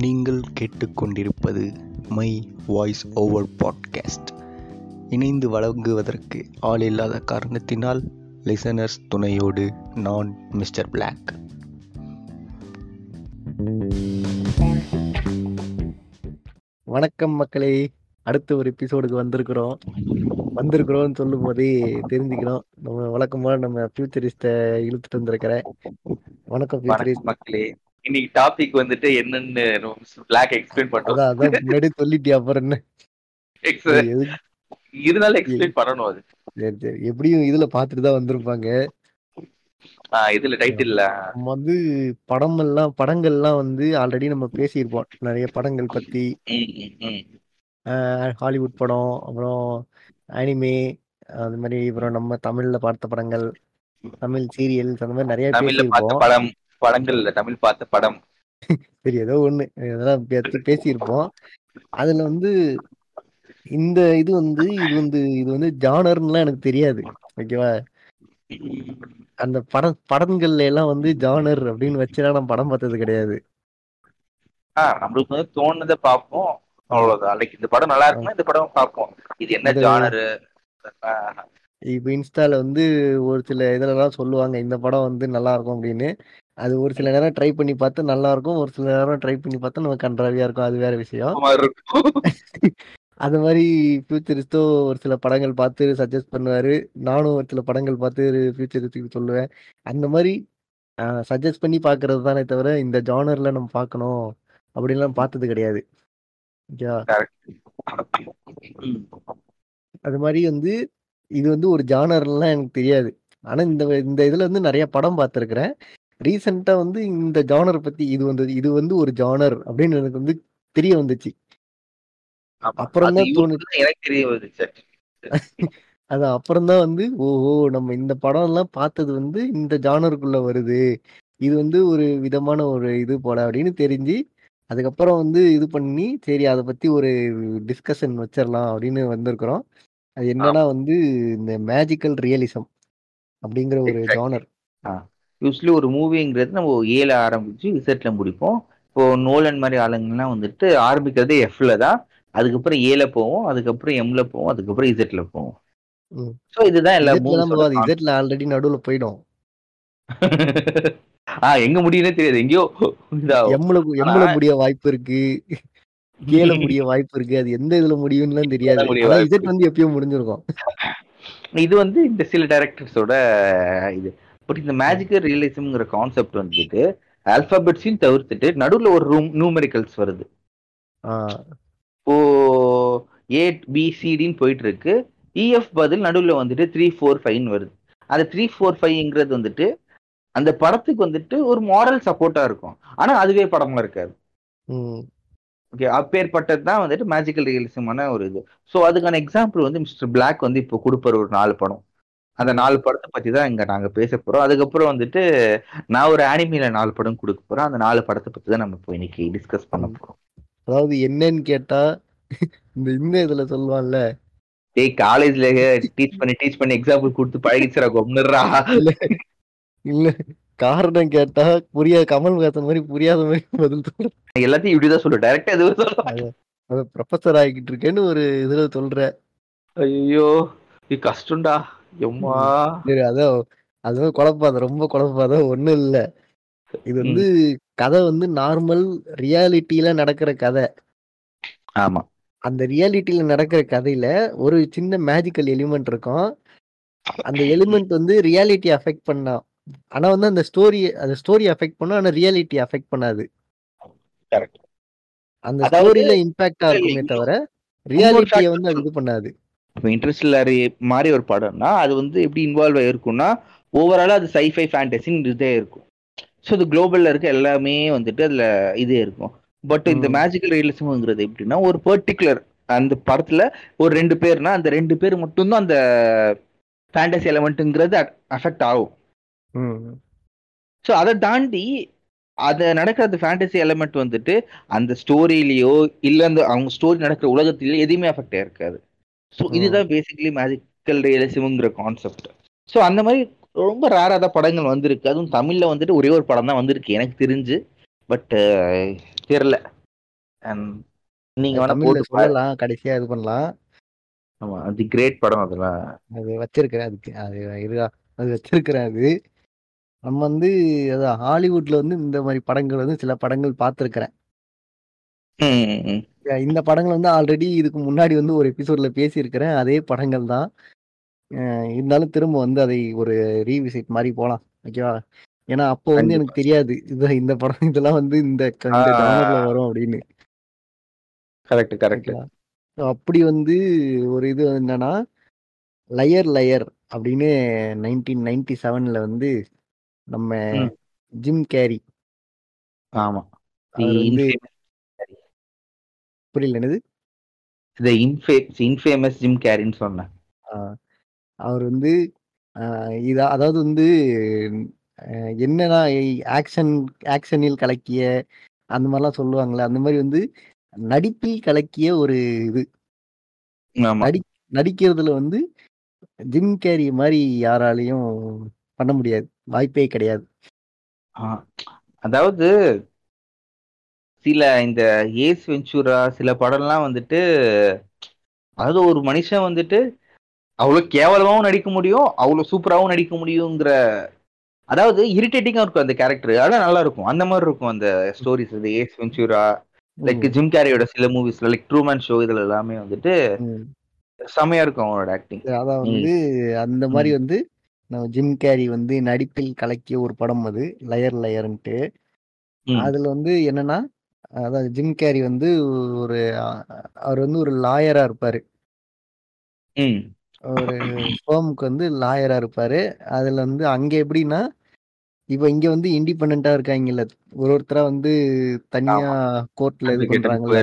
நீங்கள் கேட்டுக்கொண்டிருப்பது my voice over podcast. இணைந்து வழங்குவதற்கு ஆள் இல்லாத காரணத்தினால் லிசனர்ஸ் துணையோடு நான் மிஸ்டர் பிளாக் வணக்கம் மக்களே. அடுத்த ஒரு எபிசோடுக்கு வந்திருக்கிறோம். வந்திருக்கிறோம்னு சொல்லும் போதே தெரிஞ்சுக்கிறோம். நம்ம வழக்கமா நம்ம ஃபியூச்சரிஸ்ட இழுத்துட்டு வந்திருக்கிறேன் வணக்கம் மக்களே. இன்னைக்கு டாபிக் வந்துட்டு என்னன்னு பிளாக் எக்ஸ்பிளைன் பண்றோம் அதான் முன்னாடி சொல்லிட்டியா அப்புறம் என்ன? இருந்தாலும் எக்ஸ்பிளைன் பண்ணணும் அது. சரி சரி. எப்படியும் இதுல பாத்துட்டு தான் வந்திருப்பாங்க. இதுல டைட்டில் நம்ம வந்து படம் எல்லாம் படங்கள்லாம் வந்து ஆல்ரெடி நம்ம பேசியிருப்போம். நிறைய படங்கள் பத்தி. ஹாலிவுட் படம் அப்புறம் அனிமே அது மாதிரி அப்புறம் நம்ம தமிழ்ல பார்த்த படங்கள் தமிழ் சீரியல்ஸ் அந்த மாதிரி நிறைய பேசியிருப்போம். படம் படங்கள் இல்ல தமிழ் பார்த்த படம். சரி ஏதோ ஒண்ணு. இதெல்லாம் பேசியிருப்போம். அதுல வந்து இந்த இது வந்து இது வந்து இது வந்து ஜானர்ன்னுலாம் எனக்கு தெரியாது. ஓகேவா? அந்த படம் படங்கள்ல எல்லாம் வந்து ஜானர் அப்படின்னு வச்சுலாம் நான் படம் பார்த்தது கிடையாது. ஆஹ் நம்மளுக்கு வந்து தோணுதை பார்ப்போம். அவ்வளவுதான். லைக் இந்த படம் நல்லா இருக்குன்னா இந்த படம் பார்ப்போம். இது என்ன ஜானரு? இப்போ இன்ஸ்டால வந்து ஒரு சில இதுலலாம் சொல்லுவாங்க இந்த படம் வந்து நல்லா இருக்கும் அப்படின்னு. அது ஒரு சில நேரம் ட்ரை பண்ணி பார்த்து நல்லா இருக்கும் ஒரு சில நேரம் ட்ரை பண்ணி பார்த்தா நமக்கு கன்றாவியா இருக்கும். அது வேற விஷயம். அது மாதிரி ஃபியூச்சரிஸ்டோ ஒரு சில படங்கள் பார்த்து சஜஸ்ட் பண்ணுவாரு. நானும் ஒரு சில படங்கள் பார்த்து ஃபியூச்சரிஸ்டுக்கு சொல்லுவேன். அந்த மாதிரி சஜஸ்ட் பண்ணி பார்க்கறது தானே தவிர இந்த ஜானர்ல நம்ம பார்க்கணும் அப்படின்லாம் பார்த்தது கிடையாது. அது மாதிரி வந்து இது வந்து ஒரு ஜானர்லாம் எனக்கு தெரியாது. ஆனா இந்த இந்த இதுல வந்து நிறைய படம் பார்த்துருக்கிறேன். ரீசெண்டா வந்து இந்த ஜானர் பத்தி இது வந்து இது வந்து ஒரு ஜானர் அப்படின்னு எனக்கு வந்து தெரிய வந்துச்சு. அப்புறம் தான் தோணுச்சு எனக்கு தெரிய வந்துச்சு அது அப்புறம் தான் வந்து ஓஹோ நம்ம இந்த படம் எல்லாம் பார்த்தது வந்து இந்த ஜானருக்குள்ள வருது. இது வந்து ஒரு விதமான ஒரு இது போல அப்படின்னு தெரிஞ்சு அதுக்கப்புறம் வந்து இது பண்ணி சரி அதை பத்தி ஒரு டிஸ்கஷன் வச்சிடலாம் அப்படின்னு வந்திருக்கிறோம். அது என்னன்னா வந்து இந்த மேஜிக்கல் ரியலிசம் அப்படிங்கிற ஒரு. ஜானர் யூஸ்வலி ஒரு மூவிங்கிறது நம்ம ஏல ஆரம்பிச்சு இசட்ல முடிப்போம். இப்போ நோலன் மாதிரி ஆளுங்கெல்லாம் வந்துட்டு ஆரம்பிக்கிறதே எஃப்ல தான். அதுக்கப்புறம் ஏல போவோம் அதுக்கப்புறம் எம்ல போவோம் அதுக்கப்புறம் இசட்ல போவோம். சோ இதுதான் எல்லா இசட்ல இசட்ல ஆல்ரெடி நடுவுல போயிடும். ஆஹ் எங்க முடியும்னே தெரியாது. எங்கேயோ. எம்ல எம்ல முடிய வாய்ப்பு இருக்கு. கேல முடிய வாய்ப்பு இருக்கு. அது எந்த இதுல முடியும்னுலாம் தெரியாது. இசட் வந்து எப்பயும் முடிஞ்சிருக்கும். இது வந்து இந்த சில டைரக்டர்ஸோட இது. பட் இந்த மேஜிக்கல் ரியலிசம்ங்கிற கான்செப்ட் வந்துட்டு ஆல்பாபெட்ஸையும் தவிர்த்துட்டு நடுவுல ஒரு ரூம் நியூமெரிக்கல்ஸ் வருது. இப்போ ஏ பிசிடின்னு போயிட்டு இருக்கு இஎஃப் பதில் நடுவில் வந்துட்டு த்ரீ ஃபோர் ஃபைவ்னு வருது. அந்த த்ரீ ஃபோர் ஃபைவ்ங்கிறது வந்துட்டு அந்த படத்துக்கு வந்துட்டு ஒரு மாரல் சப்போர்ட்டா இருக்கும். ஆனா அதுவே படமா இருக்காது. ஓகே அப்பேற்பட்டது தான் வந்துட்டு மேஜிக்கல் ரியலிசமான ஒரு இது. ஸோ அதுக்கான எக்ஸாம்பிள் வந்து மிஸ்டர் பிளாக் வந்து இப்போ கொடுப்பாரு ஒரு நாலு படம். அந்த நாலு படத்தை பத்தி தான் இங்க நாங்க பேச போறோம். அதுக்கப்புறம் வந்துட்டு நான் ஒரு அனிமில நாலு படம் கொடுக்க போறோம் அந்த நாலு படத்தை பத்தி தான் நம்ம இப்போ இன்னைக்கு டிஸ்கஸ் பண்ண போறோம். அதாவது என்னன்னு கேட்டா இந்த இந்த இதுல சொல்லுவான்ல. டேய் காலேஜ்ல டீச் பண்ணி டீச் பண்ணி எக்ஸாம்பிள் கொடுத்து பழகிச்சுரா கொம்னுறா இல்ல. காரணம் கேட்டா புரியாத கமல்ஹாசன் மாதிரி புரியாத மாதிரி பதில் சொல்ற. எல்லாத்தையும் இப்படிதான் சொல்லு டைரக்டா எதுவும் சொல்ல அது ப்ரொஃபஸர் ஆகிட்டு இருக்கேன்னு ஒரு இதுல சொல்ற. ஐயோ இது கஷ்டம்டா. சரி அதான் அதுவும் குழப்பாத ரொம்ப குழப்பாத ஒண்ணும் இல்ல. இது வந்து கதை வந்து நார்மல் ரியாலிட்டியில நடக்கிற கதை. ஆமா. அந்த ரியாலிட்டியில நடக்கிற கதையில ஒரு சின்ன மேஜிக்கல் எலிமெண்ட் இருக்கும். அந்த எலிமெண்ட் வந்து ரியாலிட்டி அஃபெக்ட் பண்ணா. ஆனா வந்து அந்த ஸ்டோரி அந்த ஸ்டோரி அஃபெக்ட் பண்ணும் ஆனா ரியாலிட்டி அஃபெக்ட் பண்ணாது. Correct. அந்த ஸ்டோரியில இம்பாக்டா இருக்குமே தவிர ரியாலிட்டியை வந்து அது இது பண்ணாது. இப்போ இன்ட்ரெஸ்ட் மாதிரி ஒரு படம்னா அது வந்து எப்படி இன்வால்வ் ஆயிருக்கும்னா ஓவராலா அது சைஃபை ஃபேண்டசின்னு இதே இருக்கும் ஸோ அது குளோபல்ல இருக்க எல்லாமே வந்துட்டு அதுல இதே இருக்கும் பட் இந்த. மேஜிக்கல் ரியலிசம்ங்கிறது எப்படின்னா ஒரு பர்டிகுலர் அந்த படத்துல ஒரு ரெண்டு பேர்னா அந்த ரெண்டு பேர் மட்டும்தான் அந்த ஃபேண்டசி எலமெண்ட்டுங்கிறது அஃபெக்ட் ஆகும். ஸோ அதை தாண்டி அதை நடக்கிற அந்த ஃபேண்டசி எலமெண்ட் வந்துட்டு அந்த ஸ்டோரியிலயோ இல்ல அந்த அவங்க ஸ்டோரி நடக்கிற உலகத்திலயோ எதுவுமே அஃபெக்ட் ஆயிருக்காது ஸோ. இதுதான் பேசிக்கலி மேஜிக்கல் ரியலிசம்ங்கிற கான்செப்ட் ஸோ அந்த மாதிரி ரொம்ப ரேராக தான் படங்கள் வந்திருக்கு. அதுவும் தமிழ்ல வந்துட்டு ஒரே ஒரு படம் தான் வந்திருக்கு. எனக்கு தெரிஞ்சு. பட் And நீங்க அது சொல்லலாம். கடைசியா இது பண்ணலாம். ஆமா அது கிரேட் படம் அதெல்லாம் அது வச்சிருக்கிறேன். அதுக்கு அது இருக்கா அது வச்சிருக்கிறேன் அது. நம்ம வந்து அதான் ஹாலிவுட்ல வந்து இந்த மாதிரி படங்கள் வந்து சில படங்கள் பார்த்துருக்கிறேன். இந்த படங்கள் வந்து ஆல்ரெடி இதுக்கு முன்னாடி வந்து ஒரு எபிசோட்ல பேசியிருக்கிறேன். அதே படங்கள் தான். இருந்தாலும் திரும்ப வந்து அதை ஒரு ரீவிசிட் மாதிரி போலாம். ஓகேவா? ஏன்னா அப்போ வந்து எனக்கு தெரியாது. இது இந்த படம் இதெல்லாம் வந்து இந்த வரும் அப்படின்னு. Correct correct. அப்படி வந்து ஒரு இது என்னன்னா லயர் லயர் அப்படின்னு நைன்டீன் நைன்டி செவன்ல வந்து நம்ம. Jim Carrey. ஆமா தி அவர் வந்து இன்ஃபேமஸ் புரியல என்னது? இன்ஃபேமஸ் ஜிம் கேரின்னு சொன்னேன். அவர் வந்து இதா அதாவது வந்து என்னன்னா ஆக்ஷன் ஆக்ஷனில் கலக்கிய அந்த மாதிரிலாம் சொல்லுவாங்கல்ல அந்த மாதிரி வந்து நடிப்பில் கலக்கிய ஒரு இது. நடி நடிக்கிறதுல வந்து ஜிம் கேரி மாதிரி யாராலையும் பண்ண முடியாது. வாய்ப்பே கிடையாது. அதாவது சில இந்த ஏஸ் வெஞ்சூரா சில படம்லாம் வந்துட்டு அதாவது ஒரு மனுஷன் வந்துட்டு அவ்வளவு கேவலமாவும் நடிக்க முடியும் அவ்வளவு சூப்பராகவும் நடிக்க முடியுங்கிற அதாவது இரிட்டேட்டிங்கா இருக்கும் அந்த கேரக்டர் ஆனா நல்லா இருக்கும் அந்த மாதிரி இருக்கும் அந்த ஸ்டோரிஸ் இந்த ஏஸ் வெஞ்சூரா லைக் ஜிம் கேரியோட சில மூவிஸ்ல லைக் ட்ரூமேன் ஷோ இதுல எல்லாமே வந்துட்டு. செமையா இருக்கும் அவனோட ஆக்டிங் அதான் வந்து அந்த மாதிரி வந்து நம்ம ஜிம் கேரி வந்து நடிப்பில் கலக்கிய ஒரு படம் அது லயர் லயர்ன்ட்டு அதுல வந்து என்னன்னா அதாவது ஜிம் கேரி வந்து ஒரு அவர் வந்து ஒரு லாயரா இருப்பாரு. ஒரு ஃபேமுக்கு வந்து லாயரா இருப்பாரு. அதுல வந்து அங்க எப்படின்னா இப்ப இங்க வந்து இண்டிபெண்டா இருக்காங்கல்ல. ஒரு ஒருத்தரா வந்து தனியா கோர்ட்ல இது பண்றாங்கல்ல.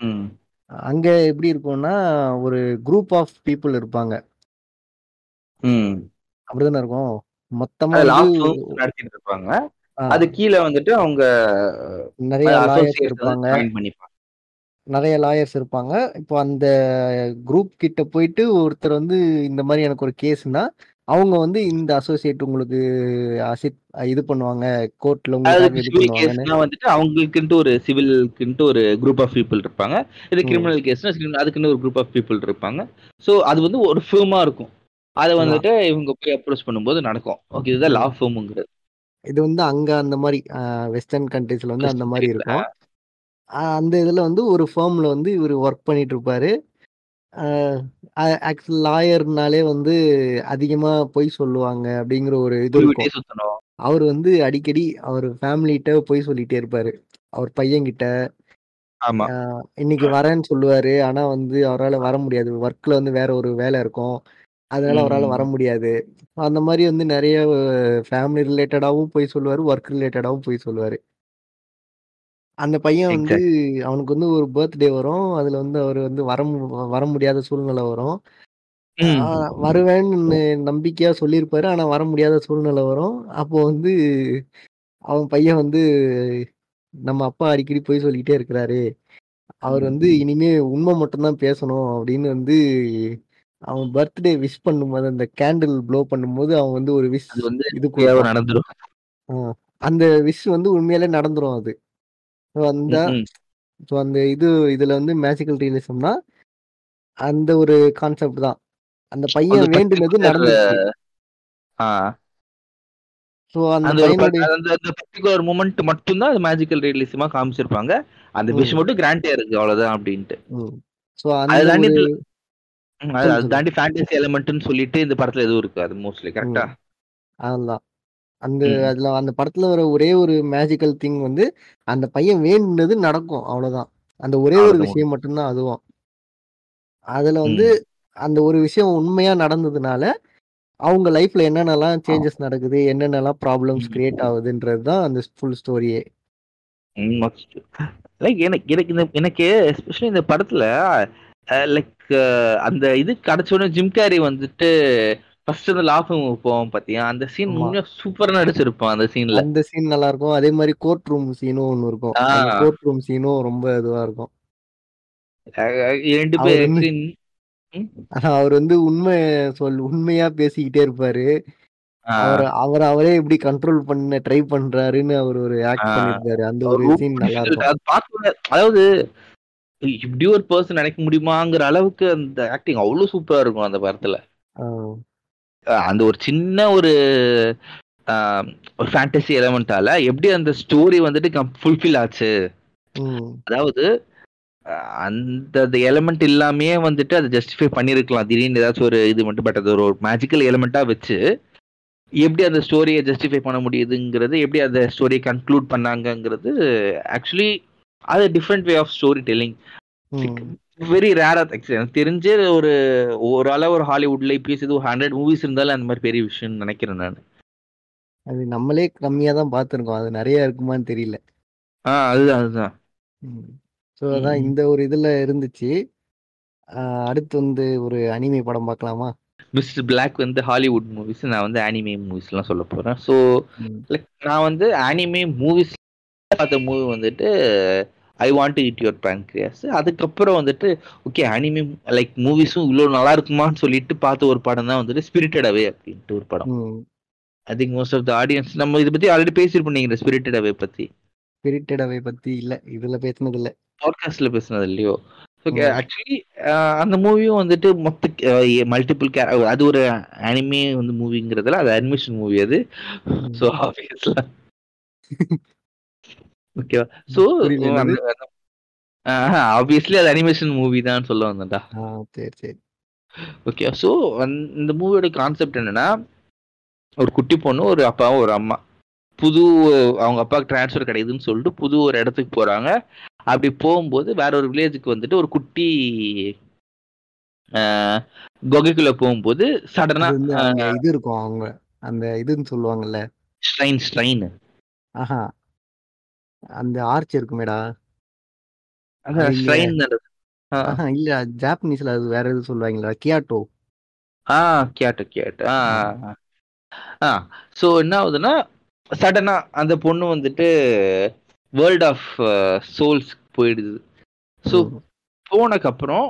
ம். அங்க எப்படி இருக்கும்னா ஒரு குரூப் ஆஃப் பீப்புள் இருப்பாங்க. அப்படிதானே இருக்கும். மொத்தமா நடத்திட்டு இருப்பாங்க. அது கீழே வந்துட்டு அவங்க நிறைய லாயர்ஸ் இருப்பாங்க. நிறைய லாயர்ஸ் இருப்பாங்க. இப்போ அந்த குரூப் கிட்ட போயிட்டு ஒருத்தர் வந்து இந்த மாதிரி எனக்கு ஒரு கேஸ்னா அவங்க வந்து இந்த அசோசியேட் உங்களுக்கு அசிட் இது பண்ணுவாங்க கோர்ட்ல வந்துட்டு அவங்களுக்குன்ட்டு ஒரு சிவில்க்குன்ட்டு ஒரு குரூப் ஆஃப் பீப்புள் இருப்பாங்க. இது. கிரிமினல் கேஸ்னா அதுக்குன்னு ஒரு குரூப் ஆஃப் பீப்புள் இருப்பாங்க. ஸோ அது வந்து ஒரு ஃபிர்மா இருக்கும். அதை வந்துட்டு இவங்க போய் அப்ரோச் பண்ணும்போது நடக்கும். ஓகே இதுதான் லா ஃபிர்முங்கிறது இது வந்து அங்க அந்த மாதிரி வெஸ்டர்ன் கண்ட்ரீஸ்ல வந்து அந்த மாதிரி இருக்கும். அந்த இதுல வந்து ஒரு ஃபேர்ம்ல வந்து இவர் ஒர்க் பண்ணிட்டு இருப்பாரு. ஆக்சுவல் லாயர்னாலே வந்து அதிகமா பொய் சொல்லுவாங்க அப்படிங்கிற ஒரு இது அவர் வந்து அடிக்கடி அவர் ஃபேமிலிகிட்ட பொய் சொல்லிட்டே இருப்பாரு. அவர் பையன்கிட்ட இன்னைக்கு வரேன்னு சொல்லுவாரு. ஆனா வந்து அவரால் வர முடியாது. ஒர்க்ல வந்து வேற ஒரு வேலை இருக்கும். அதனால அவரால் வர. முடியாது. அந்த மாதிரி வந்து நிறைய ஃபேமிலி ரிலேட்டடாகவும் போய் சொல்லுவாரு ஒர்க் ரிலேட்டடாகவும் போய் சொல்லுவாரு. அந்த பையன் வந்து அவனுக்கு வந்து ஒரு பர்த்டே வரும். அதுல வந்து அவர் வந்து வர வர முடியாத சூழ்நிலை வரும். வருவேன்னு நம்பிக்கையா சொல்லியிருப்பாரு. ஆனா வர முடியாத சூழ்நிலை வரும். அப்போ வந்து அவன் பையன் வந்து நம்ம அப்பா அடிக்கடி போய் சொல்லிட்டே இருக்கிறாரு. அவர் வந்து இனிமே உண்மை மட்டும்தான் பேசணும் அப்படின்னு வந்து அவன் பர்த்டே விஷ் பண்ணும்போது அந்த கேண்டில் ப்ளோ பண்ணும்போது அவன் வந்து ஒரு விஷ் வந்து இது தேவை கொடுப்பான் நடந்துரும். அந்த விஷ் வந்து உண்மையிலே நடந்துரும் அது. அந்த ஸோ அந்த இது இதுல வந்து மேஜிக்கல் ரியலிசம்னா அந்த ஒரு கான்செப்ட் தான். அந்த பையன் வேண்டுனது ஆ, ஸோ அந்த பர்டிகுலர் மூமெண்ட் மட்டும்தான் அது மேஜிக்கல் ரியலிசமா காமிச்சிருப்பாங்க. அந்த விஷ். மட்டும் கிராண்டே இருக்கு அவ்வளவுதான் அப்படின்ட்டு. ஸோ அந்த அது அது. தாண்டி ஃபேண்டசி எலிமெண்ட்னு சொல்லிட்டு இந்த படத்துல எதுவும் இருக்காது மோஸ்ட்லி கரெக்டா அதுதான் அந்த. அதுல அந்த படத்துல வர ஒரே ஒரு மேஜிக்கல் திங் வந்து அந்த பையன் வேண்டுனது நடக்கும் அவ்வளவுதான். அந்த ஒரே ஒரு விஷயம் மட்டும்தான் அதுவும். அதுல வந்து அந்த ஒரு விஷயம் உண்மையா நடந்ததுனால அவங்க லைஃப்ல என்னென்னலாம் சேஞ்சஸ் நடக்குது என்னென்னலாம் ப்ராப்ளம்ஸ். கிரியேட் ஆகுதுன்றது தான் அந்த ஃபுல் ஸ்டோரியே லைக் எனக்கு எனக்கு எனக்கு எஸ்பெஷலி இந்த படத்துல லைக் அந்த இது கிடைச்ச உடனே ஜிம் கேரி வந்துட்டு ஃபர்ஸ்ட் அந்த லாஃபிங் போவோம் பாத்தியா? அந்த சீன். உண்மையா சூப்பரா நடிச்சிருப்பான் அந்த சீன்ல அந்த சீன் நல்லா இருக்கும். அதே மாதிரி கோர்ட் ரூம் சீனும் ஒன்று இருக்கும். கோர்ட் ரூம் சீனும் ரொம்ப இதுவா இருக்கும். ரெண்டு பேர் அவர் வந்து உண்மை சொல் உண்மையா பேசிக்கிட்டே இருப்பாரு. அவர் அவர் அவரே இப்படி கண்ட்ரோல் பண்ண ட்ரை பண்றாருன்னு அவர் ஒரு ஆக்ட் ஆ. பண்ணிருப்பாரு. அந்த ஒரு சீன் நல்லா. இருக்கும். அதாவது இப்படி ஒரு பர்சன் நினைக்க முடியுமாங்கிற அளவுக்கு அந்த ஆக்டிங் அவ்வளவு சூப்பரா இருக்கும் அந்த படத்துல. அந்த ஒரு சின்ன ஒரு ஒரு ஃபேண்டசி எலமெண்டால எப்படி அந்த ஸ்டோரி வந்துட்டு ஃபுல்ஃபில் ஆச்சு. அதாவது அந்த எலமெண்ட் இல்லாமயே வந்துட்டு அதை ஜஸ்டிஃபை பண்ணிருக்கலாம். திடீர்னு ஏதாச்சும் ஒரு இது மட்டும் பட் அது ஒரு மேஜிக்கல் எலமெண்டா வச்சு எப்படி அந்த ஸ்டோரியை ஜஸ்டிஃபை பண்ண முடியுதுங்கிறது எப்படி அந்த ஸ்டோரியை கன்க்ளூட் பண்ணாங்கங்கிறது ஆக்சுவலி அது different way of story telling. Very ரேரா எனக்கு தெரிஞ்சே ஒரு ஓரளவு ஒரு ஹாலிவுட்ல இது ஒரு ஹண்ட்ரட் மூவிஸ் இருந்தாலும் அந்த மாதிரி பெரிய விஷயம்னு நினைக்கிறேன் நான். அது நம்மளே கம்மியா தான் பார்த்திருக்கோம். அது நிறைய இருக்குமான்னு தெரியல. ஆ அதுதான் அதுதான். ஸோ அதான். இந்த ஒரு இதுல இருந்துச்சு. அடுத்து வந்து ஒரு அனிமே படம் பார்க்கலாமா? மிஸ்டர் பிளாக் வந்து ஹாலிவுட் மூவிஸ் நான் வந்து அனிமே மூவிஸ்லாம் சொல்ல போறேன். ஸோ லைக் நான் வந்து அனிமே மூவிஸ் பார்த்த மூவி வந்துட்டு I want to eat your pancreas அதுக்கப்புறம் வந்துட்டு ஓகே அனிமே லைக் மூவிஸும் இவ்வளோ நல்லா இருக்குமான்னு சொல்லிட்டு பார்த்த ஒரு படம் தான் வந்துட்டு ஸ்பிரிட்டட் அவே அப்படின்ட்டு ஒரு படம். I think most of the audience நம்ம இதை பத்தி ஆல்ரெடி பேசியிருப்போம் நீங்க ஸ்பிரிட்டட் அவே பத்தி. ஸ்பிரிட்டட் அவே பத்தி இல்ல இதுல பேசுனது இல்ல பாட்காஸ்ட்ல பேசுனது இல்லையோ? ஓகே. ஆக்சுவலி அந்த மூவியும் வந்துட்டு மொத்த மல்டிபிள் அது ஒரு அனிமே வந்து மூவிங்கிறதுல அது அனிமேஷன் மூவி அது. ஸோ ஆப்வியஸ்ல ஓகேவா என்னது? ஆப்வியஸ்லி அது அனிமேஷன் மூவி தான் சொல்ல வந்தேன்டா சரி சரி. ஓகே ஸோ இந்த மூவியோட கான்செப்ட் என்னன்னா ஒரு குட்டி பொண்ணு ஒரு அப்பாவும் ஒரு அம்மா. புது அவங்க அப்பாவுக்கு ட்ரான்ஸ்ஃபர் கிடைக்குதுன்னு சொல்லிட்டு புது ஒரு இடத்துக்கு போறாங்க. அப்படி போகும்போது வேற ஒரு வில்லேஜுக்கு வந்துட்டு ஒரு குட்டி குகைக்குள்ள போகும்போது சடனா இது இருக்கும் அவங்க. அந்த இதுன்னு சொல்லுவாங்கல்ல. ஸ்ட்ரைன் ஸ்ட்ரைன் ஆஹா. அந்த ஆர்ச் இருக்குமேடா. இல்ல ஜாப்பனீஸ்ல அது வேற எதுவும் சொல்லுவாங்களா கியாட்டோ ஆ கேட்டு கேட்டு ஆ ஆ ஸோ என்ன ஆகுதுன்னா சடனா அந்த பொண்ணு வந்துட்டு வேர்ல்ட் ஆஃப் சோல்ஸ் போயிடுது. ஸோ போனக்கப்புறம்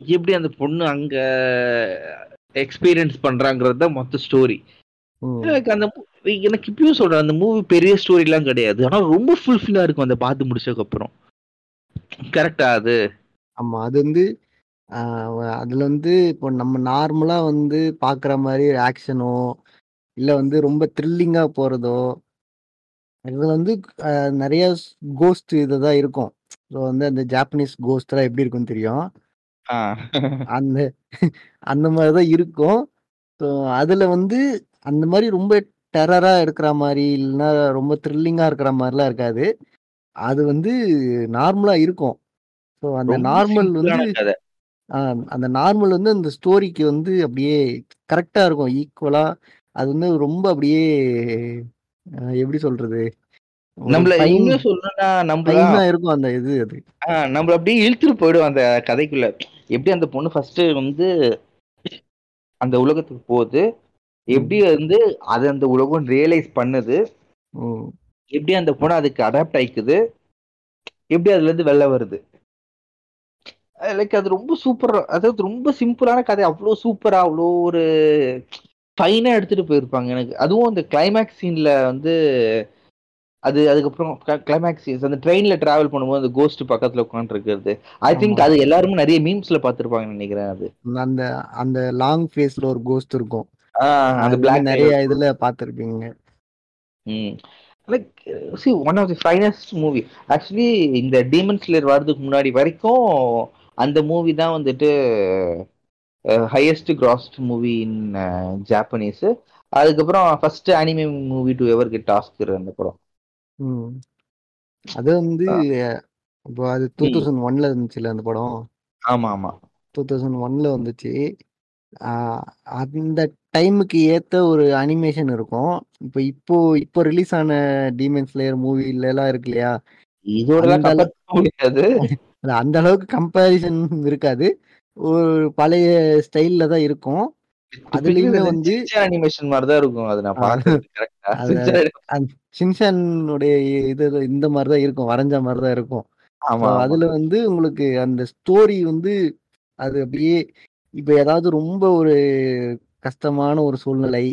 எப்படி அந்த பொண்ணு அங்க எக்ஸ்பீரியன்ஸ் பண்றாங்கிறது தான் மொத்த ஸ்டோரி எனக்கு அந்த எனக்கு இப்பயும் சொல்றேன் அந்த மூவி பெரிய ஸ்டோரிலாம் கிடையாது. ஆனா ரொம்ப ஃபுல்ஃபில்லா இருக்கும் அந்த பார்த்து முடிச்சதுக்கு அப்புறம் கரெக்டா அது? ஆமா அது வந்து ஆஹ் அதுல வந்து இப்போ நம்ம நார்மலா வந்து பாக்குற மாதிரி ஆக்ஷனோ இல்ல வந்து ரொம்ப த்ரில்லிங்கா போறதோ இதுல வந்து நிறைய கோஸ்ட் இதுதான் இருக்கும். ஸோ வந்து அந்த ஜாப்பனீஸ் கோஸ்ட் எல்லாம் எப்படி இருக்கும்னு தெரியும். அந்த அந்த மாதிரி தான் இருக்கும். ஸோ அதுல வந்து அந்த மாதிரி ரொம்ப டெரரா இருக்கிற மாதிரி இல்லைன்னா ரொம்ப த்ரில்லிங்கா இருக்கிற மாதிரிலாம் இருக்காது. அது வந்து நார்மலா இருக்கும். ஸோ அந்த நார்மல் வந்து அந்த நார்மல் வந்து அந்த ஸ்டோரிக்கு வந்து அப்படியே கரெக்டா இருக்கும். ஈக்குவலா அது வந்து ரொம்ப அப்படியே எப்படி சொல்றது? நம்மள இன்னும் சொல்லணும்னா ஆ இருக்கும் அந்த இது அது. நம்மள அப்படியே இழுத்துட்டு போயிடும் அந்த கதைக்குள்ள. எப்படி அந்த பொண்ணு ஃபர்ஸ்ட் வந்து அந்த உலகத்துக்கு போகுது. எப்படி வந்து அது அந்த உலகம் ரியலைஸ் பண்ணுது? எப்படி அந்த பொண்ணு அதுக்கு அடாப்ட் ஆயிக்குது? எப்படி அதுல இருந்து வெளில வருது? லைக் அது ரொம்ப சூப்பர் அதாவது ரொம்ப சிம்பிளான கதை. அவ்வளோ சூப்பரா அவ்வளோ ஒரு ஃபைனா எடுத்துட்டு போயிருப்பாங்க எனக்கு. அதுவும் அந்த கிளைமேக்ஸ் சீன்ல வந்து அது அதுக்கப்புறம் கிளைமேக்ஸ் சீன்ஸ் அந்த ட்ரெயின்ல டிராவல் பண்ணும்போது அந்த கோஸ்ட் பக்கத்துல உட்காந்து இருக்கிறது. I think. அது எல்லாருமே நிறைய மீம்ஸ்ல பார்த்திருப்பாங்கன்னு நினைக்கிறேன் அது. அந்த அந்த லாங் ஃபேஸ்ல ஒரு கோஸ்ட் இருக்கும். அந்த பிளாக் நிறைய இதுல பார்த்திருப்பீங்க like see one of the finest movie actually இந்த டீமன் ஸ்லேயர் வர்றதுக்கு முன்னாடி வரைக்கும் அந்த மூவி தான் வந்துட்டு highest grossed movie in Japanese அதுக்கப்புறம் first anime movie to ever get Oscar அந்த படம். ம். அது வந்து இப்போ அது டூ தௌசண்ட் ஒன்ல இருந்துச்சுல அந்த படம்? ஆமா ஆமா. டூ தௌசண்ட் ஒன்ல வந்துச்சு. அந்த டைமுக்கு ஏத்த ஒரு அனிமேஷன் இருக்கும். இப்போ இப்போ இப்போ ரிலீஸ் ஆன டீமன் ஸ்லேயர் மூவில எல்லாம் இருக்கு இல்லையா? இதோட அந்த அளவுக்கு கம்பேரிசன் இருக்காது. ஒரு பழைய ஸ்டைல்ல தான் இருக்கும். அதுலயுமே வந்து அனிமேஷன் மாதிரி தான் இருக்கும். அது நான் அது- சின்சானுடைய இது இந்த மாதிரி தான் இருக்கும். வரைஞ்ச மாதிரி தான் இருக்கும். ஆமா. அதுல வந்து உங்களுக்கு அந்த ஸ்டோரி வந்து அது அப்படியே இப்ப ஏதாவது ரொம்ப ஒரு கஷ்டமான ஒரு சூழ்நிலை.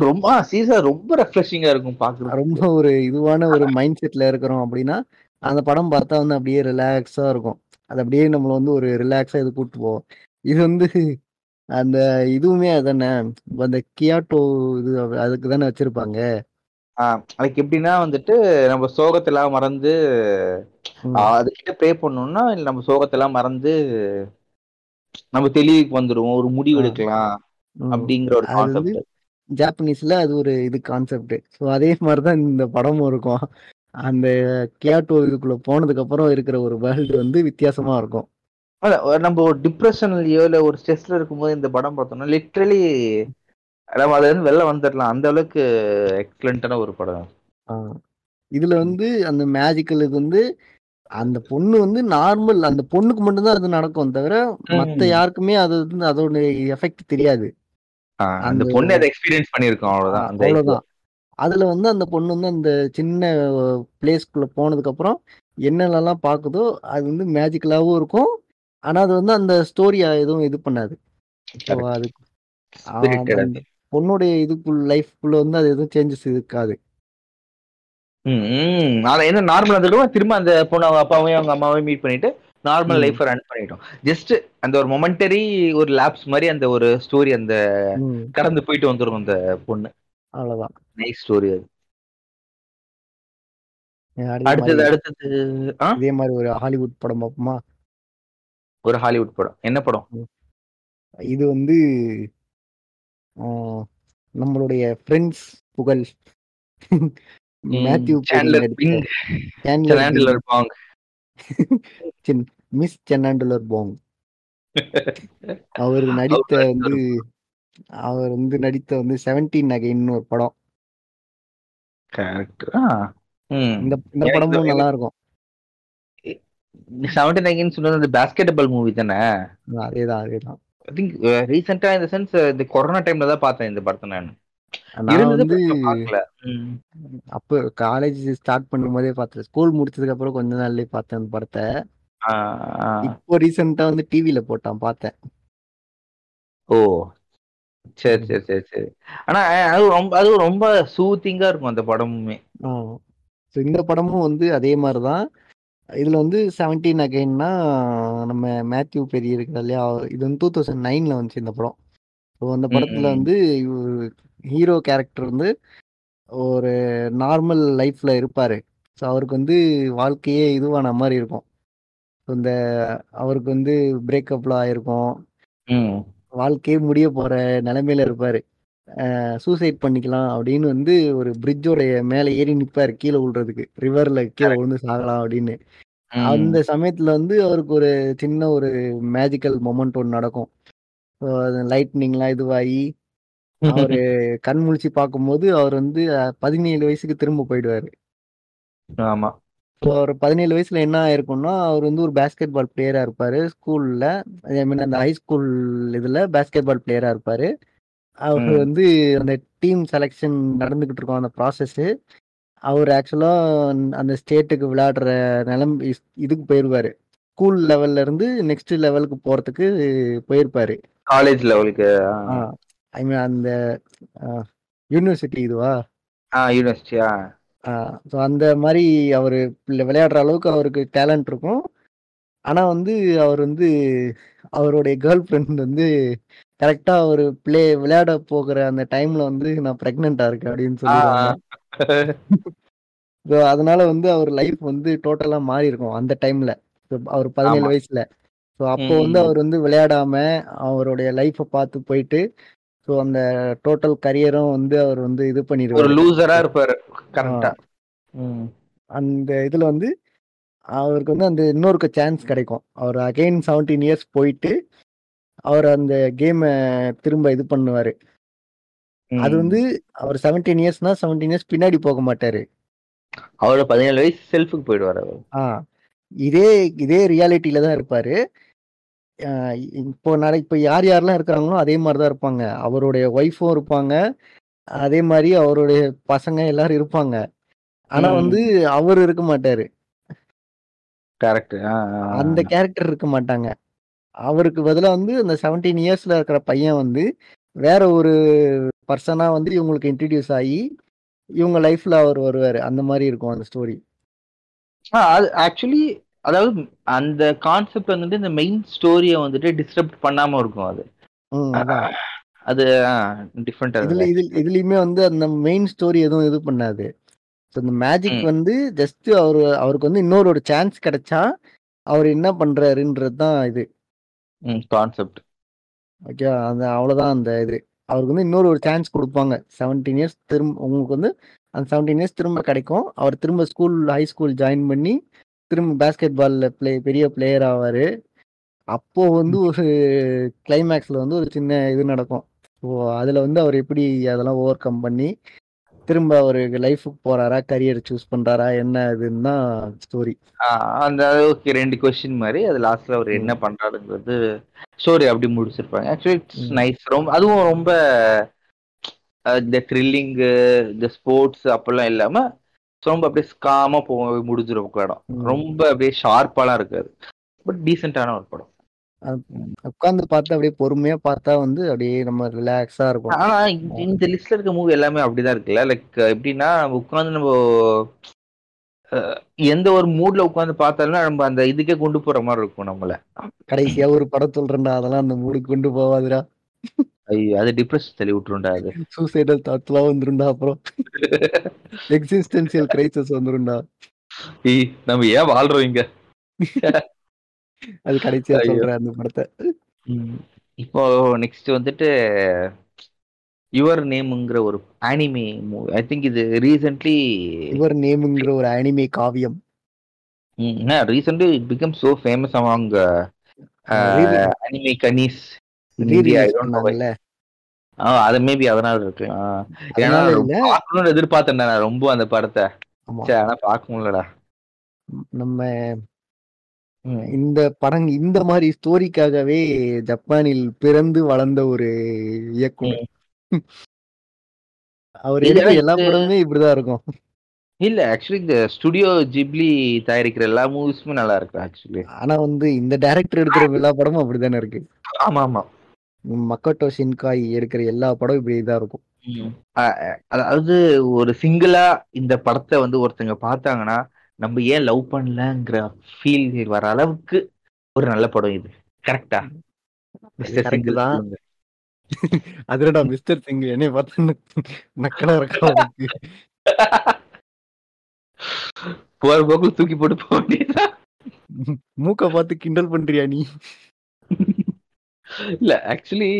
ரொம்ப சீரியஸா ரொம்ப ரெஃப்ரெஷிங்கா இருக்கும் பாக்குறது ரொம்ப ஒரு இதுவான ஒரு மைண்ட் செட்ல இருக்கிறோம் அப்படின்னா அந்த படம் பார்த்தா வந்து அப்படியே ரிலாக்ஸா இருக்கும். அது அப்படியே நம்மள வந்து ஒரு ரிலாக்ஸா இது கூட்டு போவோம் இது வந்து அந்த இதுவுமே அதானே அந்த கியாட்டோ இது அதுக்கு தானே வச்சிருப்பாங்க. அதுக்கு எப்படின்னா வந்துட்டு நம்ம சோகத்தெல்லாம் மறந்து அதுகிட்ட ப்ரே பண்ணோம்னா நம்ம சோகத்தெல்லாம் மறந்து நம்ம தெளிவுக்கு வந்துருவோம் ஒரு முடிவு. எடுக்கலாம். அப்படிங்கிற ஒரு கான்செப்ட் ஜாப்பனீஸ்ல அது ஒரு இது கான்செப்ட் ஸோ அதே மாதிரிதான் இந்த படமும் இருக்கும். அந்த கியாட்டோ இதுக்குள்ள போனதுக்கு அப்புறம் இருக்கிற ஒரு வேர்ல்டு வந்து வித்தியாசமா இருக்கும். நம்ம ஒரு டிப்ரெஷன்லயோ இல்ல ஒரு ஸ்ட்ரெஸ்ல இருக்கும்போது இந்த படம் பார்த்தோம்னா லிட்ரலி நம்ம அதுல இருந்து வெளில வந்துடலாம் அந்த அளவுக்கு எக்ஸலண்டான ஒரு படம். இதுல வந்து அந்த மேஜிக்கல் இது வந்து அந்த பொண்ணு வந்து நார்மல் அந்த பொண்ணுக்கு மட்டும்தான் அது நடக்கும் தவிர மத்த. யாருக்குமே அது வந்து அதோட எஃபெக்ட் தெரியாது. அந்த பொண்ணு அதை எக்ஸ்பீரியன்ஸ் பண்ணிருக்கோம் அவ்வளவுதான். அவ்வளவுதான். அதுல வந்து அந்த பொண்ணு வந்து அந்த சின்ன பிளேஸ்க்குள்ள போனதுக்கு அப்புறம் என்னென்னலாம் பாக்குதோ அது வந்து மேஜிக்கலாவும் இருக்கும். ஆனா அது வந்து அந்த ஸ்டோரியா எதுவும் இது பண்ணாது. அது பொண்ணுடைய இதுக்குள்ள லைஃப்குள்ள வந்து அது எதுவும் சேஞ்சஸ் இருக்காது. ம், ம். என்ன நார்மல் வந்துடும் திரும்ப அந்த பொண்ணு அவங்க அப்பாவையும் அவங்க அம்மாவையும் மீட் பண்ணிட்டு நார்மல். லைஃப் ரன் பண்ணிட்டோம். ஜஸ்ட் அந்த ஒரு மொமெண்டரி ஒரு லேப்ஸ் மாதிரி அந்த ஒரு ஸ்டோரி அந்த கடந்து போயிட்டு வந்துரும் அந்த பொண்ணு. அவ்வளவுதான். நைஸ் ஸ்டோரி அது. அடுத்தது அடுத்தது இதே மாதிரி ஒரு ஹாலிவுட் படம் பார்ப்போமா? ஒரு ஹாலிவுட் படம். என்ன படம்? இது வந்து நம்மளுடைய ஃப்ரெண்ட்ஸ் புகழ். Matthew Chandler Bing Chandler Bong Miss Chanandler Bong. அவர் நடித்த வந்து அவர் வந்து நடித்த வந்து செவன்டீன் நகைன்னு ஒரு படம். இந்த இந்த படமும் நல்லா இருக்கும் செவன்டி நைன் சொன்னது அந்த பாஸ்கெட் பால் மூவி தானே அதேதான் அதேதான். ஐ திங்க் ரீசெண்டா இந்த சென்ஸ் இந்த கொரோனா டைம்ல தான் பார்த்தேன் இந்த படத்தை நான். வந்து. அப்போ காலேஜ் ஸ்டார்ட் பண்ணும் போதே பார்த்தேன். ஸ்கூல் முடிச்சதுக்கு அப்புறம் கொஞ்ச நாள்லயே பார்த்தேன் அந்த படத்தை. இப்போ ரீசெண்டா வந்து டிவில போட்டான் பார்த்தேன். ஓ. சரி சரி சரி சரி. ஆனா அது ரொம்ப அது ரொம்ப சூத்திங்கா இருக்கும் அந்த படமுமே. ஸோ இந்த படமும் வந்து அதே மாதிரி தான் இதில் வந்து செவன்டீன் அகைன்னா நம்ம மேத்யூ பெரிய இருக்கிற இல்லையா? இது வந்து டூ தௌசண்ட் நைனில் வந்துச்சு இந்த படம். ஸோ அந்த படத்தில். வந்து ஹீரோ கேரக்டர் வந்து ஒரு நார்மல் லைஃப்பில் இருப்பார். ஸோ அவருக்கு வந்து வாழ்க்கையே இதுவான மாதிரி இருக்கும். இந்த அவருக்கு வந்து பிரேக்கப்லாம் ஆயிருக்கும். வாழ்க்கையே முடிய போற நிலைமையில இருப்பாரு. சூசைட் பண்ணிக்கலாம் அப்படின்னு வந்து ஒரு பிரிட்ஜோடைய மேலே ஏறி நிப்பாரு கீழே விழுறதுக்கு ரிவர்ல கீழே விழுந்து சாகலாம் அப்படின்னு. அந்த சமயத்துல வந்து அவருக்கு ஒரு சின்ன ஒரு மேஜிக்கல் மொமெண்ட் ஒன்று நடக்கும். லைட்னிங்லாம் இதுவாகி அவரு கண் முழிச்சு பார்க்கும்போது அவர் வந்து பதினேழு வயசுக்கு திரும்ப போயிடுவாரு. ஆமா. ஸோ அவர் பதினேழு வயசுல என்ன ஆயிருக்கும்னா அவர் வந்து ஒரு பேஸ்கெட் பால் பிளேயரா இருப்பாரு. ஸ்கூல்ல ஐ மீன் அந்த ஹை ஸ்கூல் இதுல பேஸ்கெட் பால் பிளேயரா இருப்பாரு. அவர். வந்து அந்த டீம் செலெக்ஷன் நடந்துகிட்டு இருக்கும் அந்த ப்ராசஸ் அவர் ஆக்சுவலா அந்த ஸ்டேட்டுக்கு விளையாடுற நிலம் இதுக்கு போயிருவாரு. ஸ்கூல் லெவல்ல இருந்து நெக்ஸ்ட் லெவலுக்கு போறதுக்கு போயிருப்பாரு. காலேஜ் லெவலுக்கு ஐ மீன் அந்த யூனிவர்சிட்டி இதுவா? யூனிவர்சிட்டியா ஸோ அந்த மாதிரி அவர் விளையாடுற அளவுக்கு அவருக்கு டேலண்ட் இருக்கும். ஆனால் வந்து அவர் வந்து அவருடைய கேர்ள் ஃப்ரெண்ட் வந்து கரெக்டாக அவர் ப்ளே விளையாட போகிற அந்த டைம்ல வந்து நான் ப்ரெக்னெண்ட்டாக இருக்கேன் அப்படின்னு சொல்லிடுவாங்க. ஸோ அதனால வந்து அவர் லைஃப் வந்து டோட்டலாக மாறி இருக்கும் அந்த டைம்ல அவர் பதினேழு. வயசுல. ஸோ அப்போ வந்து. அவர் வந்து விளையாடாம அவருடைய லைஃப்பை பார்த்து போயிட்டு ஸோ அந்த டோட்டல் கரியரும் வந்து அவர் வந்து இது ஒரு பண்ணிடுவாரு லூசரா இருப்பாரு கரெக்டா அந்த இதுல வந்து அவருக்கு வந்து அந்த இன்னொருக்கு சான்ஸ் கிடைக்கும். அவர் அகைன் செவன்டீன் இயர்ஸ் போயிட்டு அவர் அந்த கேமை திரும்ப இது பண்ணுவாரு. அது வந்து அவர் செவன்டீன் இயர்ஸ்னா செவன்டீன் இயர்ஸ் பின்னாடி போக மாட்டாரு. அவரோட பதினேழு வயசு செல்ஃபுக்கு போயிடுவாரு அவர். ஆ. இதே இதே ரியாலிட்டியில தான் இருப்பாரு. இப்போ நாளை இப்போ யார் யாரெல்லாம் இருக்கிறாங்களோ அதே மாதிரி தான் இருப்பாங்க. அவருடைய ஒய்ஃபும் இருப்பாங்க. அதே மாதிரி அவருடைய பசங்க எல்லாரும் இருப்பாங்க. ஆனா. வந்து அவர் இருக்க மாட்டாரு. கரெக்ட் அந்த கேரக்டர் இருக்க மாட்டாங்க. அவருக்கு பதிலா வந்து அந்த செவன்டீன் இயர்ஸ்ல இருக்கிற பையன் வந்து வேற ஒரு பர்சனா வந்து இவங்களுக்கு இன்ட்ரடியூஸ் ஆகி இவங்க லைஃப்ல அவர் வருவாரு. அந்த மாதிரி இருக்கும் அந்த ஸ்டோரி அது ஆக்சுவலி அதாவது அந்த கான்செப்ட் வந்துட்டு இந்த மெயின் ஸ்டோரியை வந்துட்டு டிஸ்டர்ப் பண்ணாம இருக்கும் அது. அது டிஃப்ரெண்ட் இதுல இது இதுலயுமே வந்து அந்த மெயின் ஸ்டோரி எதுவும் இது பண்ணாது. ஸோ இந்த மேஜிக். வந்து ஜஸ்ட் அவரு அவருக்கு வந்து இன்னொரு ஒரு சான்ஸ் கிடைச்சா அவர் என்ன பண்றாருன்றது தான் இது. கான்செப்ட் ஓகே அந்த அவ்வளவுதான் அந்த இது. அவருக்கு வந்து இன்னொரு ஒரு சான்ஸ் கொடுப்பாங்க. செவன்டீன் இயர்ஸ் திரும்ப உங்களுக்கு வந்து அந்த செவன்டீன் இயர்ஸ் திரும்ப கிடைக்கும். அவர் திரும்ப ஸ்கூல் ஹை ஸ்கூல் ஜாயின் பண்ணி திரும்ப பேஸ்கெட் பால்ல பிளே பெரிய பிளேயர் ஆவாரு. அப்போ வந்து ஒரு கிளைமேக்ஸ்ல வந்து ஒரு சின்ன இது நடக்கும். ஸோ அதுல வந்து அவர் எப்படி அதெல்லாம் ஓவர் கம் பண்ணி திரும்ப அவர் லைஃபுக்கு போறாரா கரியர் சூஸ் பண்றாரா என்ன இதுன்னு தான் ஸ்டோரி அந்த ஓகே ரெண்டு கொஸ்டின் மாதிரி அது லாஸ்ட்ல அவர் என்ன பண்றாருங்கிறது ஸ்டோரி அப்படி முடிச்சிருப்பாங்க. Actually it's. நைஸ் ரொம்ப அதுவும் ரொம்ப இந்த த்ரில்லிங்கு இந்த ஸ்போர்ட்ஸ் அப்பெல்லாம் இல்லாம ரொம்ப அப்படியே ஸ்காமா போ முடிஞ்சிரும் படம். ம். ரொம்ப அப்படியே ஷார்ப்பாலாம் இருக்காது. பட் டீசென்டான ஒரு படம். உட்காந்து பார்த்தா அப்படியே பொறுமையா பார்த்தா வந்து அப்படியே நம்ம ரிலாக்ஸா இருக்கும். ஆனா இந்த- லிஸ்ட்ல இருக்க மூவி எல்லாமே அப்படிதான் இருக்குல்ல. லைக் எப்படின்னா உட்காந்து நம்ம எந்த ஒரு மூட்ல உட்காந்து பார்த்தாலும் நம்ம அந்த இதுக்கே கொண்டு போற மாதிரி இருக்கும் நம்மள. கடைசியா ஒரு படம் சொல்றேன்டா அதெல்லாம் அந்த மூடு கொண்டு போவாதுடா. ஐயோ அது டிப்ரெஷன் தள்ளி விட்டுருண்டா அது. சூசைடல் தாட்ஸ்லாம் வந்துருண்டா அப்புறம். எக்ஸிஸ்டன்சியல் கிரைசஸ் வந்துருண்டா ஏய், நம்ம ஏன் வாழ்றோம் இங்க? அது கடைசியா. சொல்றேன் அந்த படத்தை. இப்போ நெக்ஸ்ட் வந்துட்டு யுவர் நேம்ங்கிற ஒரு அனிமே மூவி ஐ திங்க் இது ரீசென்ட்லி இவர் நேமுங்கிற ஒரு anime Kaviyam. Recently it become so famous among anime Kani's அது மேபி அதனால இருக்கு. ஆ. ஏன்னா பார்க்கணும்னு எதிர்பார்த்தேன் நான் ரொம்ப அந்த படத்தை. சரி ஆனா பார்க்க முடியலடா. நம்ம. இந்த படம் இந்த மாதிரி ஸ்டோரிக்காகவே ஜப்பானில் பிறந்து வளர்ந்த ஒரு இயக்குனர். அவர் எல்லா படமுமே இப்படிதான் இருக்கும். இல்ல ஆக்சுவலி இந்த ஸ்டுடியோ ஜிப்லி தயாரிக்கிற எல்லா மூவிஸுமே நல்லா இருக்கு ஆக்சுவலி ஆனா வந்து இந்த டைரக்டர் எடுக்கிற எல்லா படமும் அப்படிதானே இருக்கு. ஆமா ஆமா மக்கோட்டோ ஷின்காய் எடுக்கிற எல்லா படம் இப்படிதான் இருக்கும். அதாவது ஒரு சிங்கிளா இந்த படத்தை வந்து ஒருத்தங்க பார்த்தாங்கன்னா நம்ம ஏன் லவ் பண்ணலங்கிற ஃபீல் வர அளவுக்கு ஒரு நல்ல படம் இது. கரெக்டா மிஸ்டர் சிங்கிள் தான். அதுடா மிஸ்டர் சிங் என்னைய பார்த்து நக்கலா இருக்கா போற போக்குல தூக்கி போட்டு போக வேண்டியதா மூக்க பார்த்து கிண்டல் பண்றியா நீ? இல்ல ஆக்சுவலி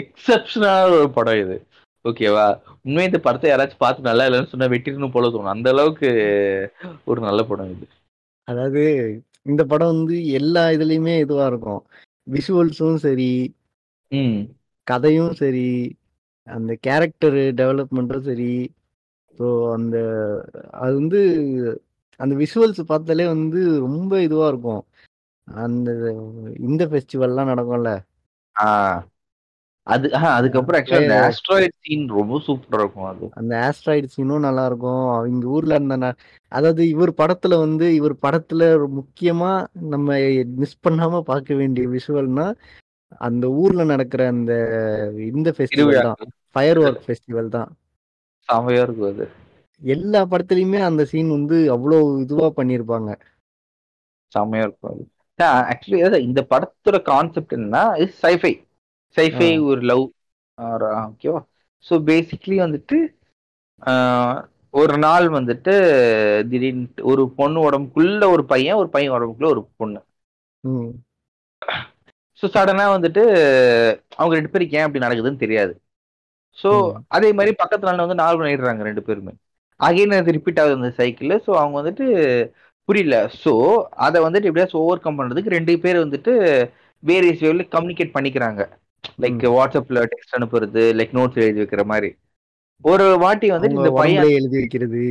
எக்ஸப்ஷனான ஒரு படம் இது. ஓகேவா உண்மையை இந்த படத்தை யாராச்சும் பார்த்து நல்லா இல்லைன்னு சொன்னா வெட்டிடணும் போல தோணும். அந்த அளவுக்கு ஒரு நல்ல படம் இது. அதாவது இந்த படம் வந்து எல்லா இதுலயுமே இதுவா இருக்கும். விஷுவல்ஸும் சரி ம். கதையும் சரி அந்த கேரக்டர் டெவலப்மெண்ட்டும் சரி ஸோ அந்த அது வந்து அந்த விஷுவல்ஸ் பார்த்தாலே வந்து ரொம்ப இதுவா இருக்கும். அந்த இந்த ஃபெஸ்டிவல்லாம் நடக்கும்ல. ஆ. அது அதுக்கப்புறம் ஆக்சுவலி அந்த ஆஸ்ட்ராய்ட் சீன் ரொம்ப சூப்பரா இருக்கும் அது. அந்த ஆஸ்ட்ராய்டு சீனும் நல்லா இருக்கும். அவங்க ஊர்ல ந- அதாவது இவர் படத்துல வந்து இவர் படத்துல முக்கியமா நம்ம மிஸ் பண்ணாம பார்க்க வேண்டிய விஷுவல்னா அந்த ஊர்ல நடக்கிற அந்த இந்த ஃபெஸ்டிவல் தான். ஃபயர் ஒர்க் ஃபெஸ்டிவல் தான். செமையா இருக்கும் அது. எல்லா படத்துலயுமே அந்த சீன் வந்து அவ்வளோ இதுவா பண்ணியிருப்பாங்க. செமையா இருக்கும் அது. ஆக்சுவலி இந்த படத்தோட கான்செப்ட் என்னன்னா இஸ் சைஃபை சைஃபை. ஒரு லவ் ஓகேவா ஸோ பேசிக்லி வந்துட்டு ஒரு நாள் வந்துட்டு திடீர்னு ஒரு பொண்ணு உடம்புக்குள்ள ஒரு பையன் ஒரு பையன் உடம்புக்குள்ள ஒரு பொண்ணு. ம். ஸோ சடனாக வந்துட்டு அவங்க ரெண்டு பேருக்கு ஏன் அப்படி நடக்குதுன்னு தெரியாது. ஸோ. அதே மாதிரி பக்கத்து நாள் வந்து நாலு பண்ணிடுறாங்க ரெண்டு பேருமே. அகைன் அது ரிப்பீட் ஆகுது அந்த சைக்கிள் ஸோ அவங்க வந்துட்டு புரியல. ஸோ அதை வந்துட்டு எப்படியாச்சும் ஓவர் கம் பண்ணுறதுக்கு ரெண்டு பேர் வந்துட்டு வேரியஸ் வேவ்ல கம்யூனிகேட் பண்ணிக்கிறாங்க. லைக் வாட்ஸ்அப்ல டெக்ஸ்ட் அனுப்புறது லைக் நோட்ஸ் எழுதி வைக்கிற மாதிரி. ஒரு வாட்டி அவங்க இந்த பையன் எழுதி வைக்கிறது.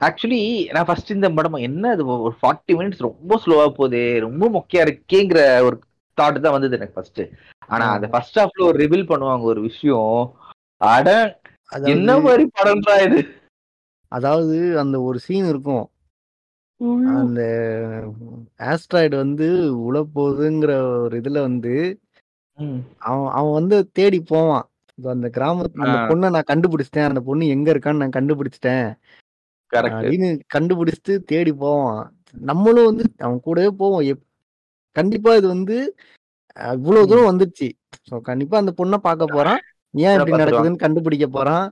ஆக்சுவலி நான் ஃபர்ஸ்ட் இந்த படம் என்ன இது ஒரு ஃபார்ட்டி மினிட்ஸ் ரொம்ப ஸ்லோவா போகுது ரொம்ப மொக்கையா இருக்கேங்கிற ஒரு தாட் தான் வந்தது எனக்கு ஃபர்ஸ்ட் ஆனா. அந்த ஃபர்ஸ்ட் ஹாஃப்ல ஒரு ரிவீல் பண்ணுவாங்க ஒரு விஷயம். அட என்ன மாதிரி படம்டா இது? அதாவது அந்த ஒரு சீன் இருக்கும் அந்த ஆஸ்ட்ராய்டு வந்து உழ போகுதுங்கிற ஒரு இதுல வந்து. அவன் அவன் வந்து தேடி போவான். "இதோ அந்த கிராமத் அந்த. பொண்ண நான் கண்டுபிடிச்சுட்டேன். அந்த பொண்ணு எங்க இருக்கான்னு நான் கண்டுபிடிச்சுட்டேன்." அப்படின்னு கண்டுபிடிச்சுட்டு தேடி போவான். நம்மளும் வந்து அவன் கூடவே போவோம். எப் கண்டிப்பா இது வந்து அ இவ்வளோ ம். தூரம் வந்துருச்சு. ஸோ கண்டிப்பா அந்த பொண்ண பார்க்க போறான். ஏன் இப்படி. நடக்குதுன்னு கண்டுபிடிக்க போறான்.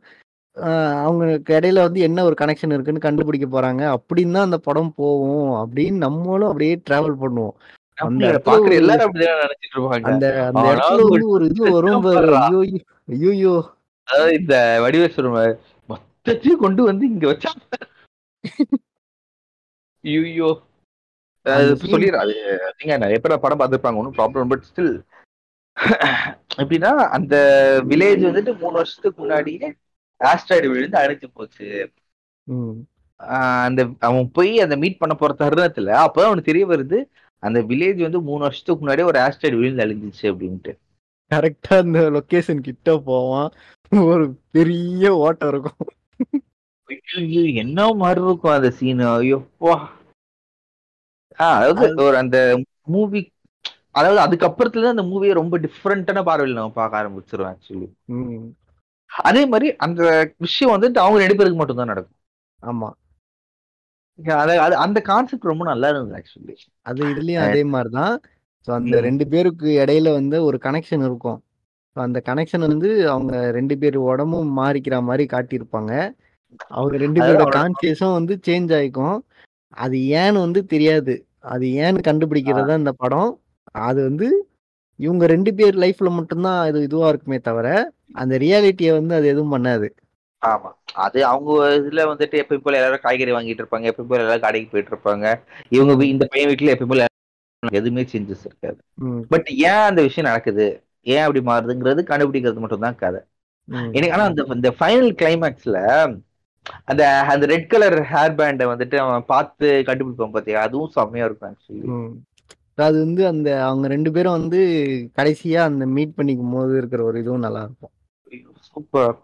அவங்களுக்கு இடையில வந்து என்ன ஒரு கனெக்ஷன் இருக்குன்னு கண்டுபிடிக்க போறாங்க. அப்படின்னு தான் அந்த படம் போவும். அப்படின்னு நம்மளும் அப்படியே டிராவல் பண்ணுவோம். அந்த. அந்த இடத்துல ஒரு இது வரும்! அதாவது இந்த மாரி மொத்தத்தையும் கொண்டு வந்து இங்க வச்சா சொல்லிடுறேன். அது நீங்க நெறைய பேர் படம் பார்த்துருப்பாங்க. ஒண்ணும் ப்ராப்ளம் பட் ஸ்டில் எப்படின்னா, அந்த வில்லேஜ் வந்துட்டு 3 வருஷத்துக்கு முன்னாடியே ஆஸ்ட்ராய்டு விழுந்து அழிஞ்சு போச்சு. அந்த அவன் போய் அந்த மீட் பண்ண போற தருணத்துல, அப்பதான் அவனுக்கு தெரிய வருது, அந்த வில்லேஜ் வந்து 3 வருஷத்துக்கு முன்னாடியே ஒரு ஆஸ்ட்ராய்டு விழுந்து அழிஞ்சுச்சு அப்படின்ட்டு. கரெக்ட்டா அந்த லொகேஷன் கிட்ட போவான். ஒரு பெரிய ஓட்டை இருக்கும். என்ன மாரி இருக்கும் அந்த சீனு. ஐயோப்பா! அதாவது அது ஒரு அந்த மூவி அதாவது அதுக்கப்புறத்துல அந்த மூவிய ரொம்ப டிஃபரண்டான பார்வையில நம்ம பார்க்க ஆரம்பிச்சுருவோம் ஆக்சுவலி. அதே மாரி அந்த விஷயம் வந்துட்டு அவங்க 2 பேருக்கு மட்டும் தான் நடக்கும். ஆமா. அது அந்த கான்செப்ட் ரொம்ப நல்லா இருந்தது ஆக்சுவலி. அது இதுலயும் அதே மாரி தான். ஸோ அந்த. 2 பேருக்கு இடையில வந்து ஒரு கனெக்ஷன் இருக்கும். ஸோ அந்த கனெக்ஷன் வந்து அவங்க 2 பேர் உடம்பும் மாறிக்கிற மாரி காட்டியிருப்பாங்க. அவங்க 2 அதாவது பேரோட அவனோட கான்ஷியஸும் வந்து சேஞ்ச் ஆயிக்கும். அது ஏன்னு வந்து தெரியாது. அது ஏன்னு. கண்டுபிடிக்கிறது தான் இந்த படம். அது வந்து இவங்க 2 பேர் லைஃப்ல மட்டும் தான் இது இதுவா இருக்குமே தவிர, அந்த ரியாலிட்டிய வந்து அது எதுவும் பண்ணாது. ஆமா. அது அவங்க இதுல வந்துட்டு எப்பயும் போல எல்லாரும் காய்கறி வாங்கிட்டு இருப்பாங்க. எப்பயும் போல எல்லாரும் கடைக்கு போயிட்டு இருப்பாங்க. இவங்க. இந்த பையன் வீட்ல எப்பயும் போல எதுவுமே சேஞ்சஸ் இருக்காது. பட் ஏன் அந்த விஷயம் நடக்குது? ஏன் அப்படி மாறுதுங்கிறது கண்டுபிடிக்கிறது மட்டும் தான் கதை. எனக்கு ஆனா அந்த இந்த ஃபைனல் கிளைமாக்ஸ்ல அந்த அந்த ரெட் கலர் ஹேர் பேண்ட வந்துட்டு அவன் பார்த்து கண்டுபிடிப்பான் பாத்தியா? அதுவும் செம்மையா இருக்கும் ஆக்சுவலி. அது வந்து அந்த அவங்க 2 பேரும் வந்து கடைசியா அந்த மீட் பண்ணிக்கும்போது இருக்கிற ஒரு இதுவும் நல்லாருக்கும். ஐயோ! சூப்பர்.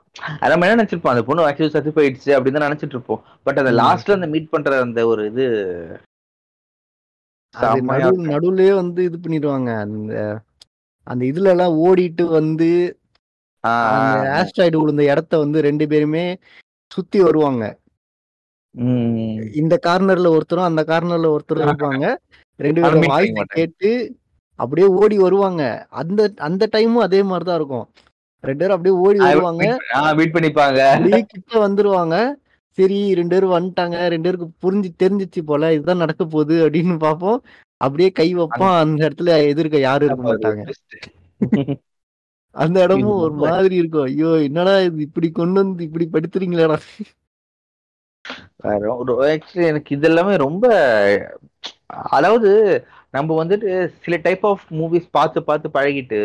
நம்ம என்ன நெனச்சிருப்போம், அந்த பொண்ணு ஆக்சுவலி செத்து போயிடுச்சு அப்படின்னு தான் நெனச்சிட்டு இருப்போம். பட் அந்த. லாஸ்ட்ல அந்த மீட் பண்ற அந்த ஒரு இது. நடுவுலயே வந்து இது பண்ணிருவாங்க. அந்த அந்த இதுலலாம் ஓடிட்டு வந்து. ஆஸ்ட்ராய்டு விழுந்த இடத்த வந்து 2 பேருமே சுத்தி வருவாங்க. இந்த கார்னர்ல ஒருத்தரும், அந்த கார்னர்ல ஒருத்தரும் இருப்பாங்க. 2 ஆனா பேரோட மீட் பண்ணிக்க வாய்ஸ. கேட்டு அப்படியே ஓடி வருவாங்க. அந்த அந்த டைமும் அதே மாரி தான் இருக்கும். 2 பேரும் அப்படியே ஓடி வருவாங்க. மீட் பண்ணிப்பாங்க. கிட்ட வந்துருவாங்க. சரி 2 பேரும் வந்துட்டாங்க. 2 பேருக்கு புரிஞ்சு தெரிஞ்சுச்சு போல. இதுதான் நடக்க போகுது அப்படின்னு பார்ப்போம். அப்படியே கை வைப்பான். அந்த இடத்துல எதிர்க்க யாரும் இருக்க மாட்டாங்க. அந்த இடமும் ஒரு மாதிரி இருக்கும். ஐயோ! என்னடா இது இப்படி கொண்டு வந்து இப்படி ஒரு ஆக்சுவலி எனக்கு இது எல்லாமே ரொம்ப அதாவது நம்ம வந்துட்டு சில டைப் ஆஃப் மூவிஸ் பார்த்து பார்த்து பழகிட்டு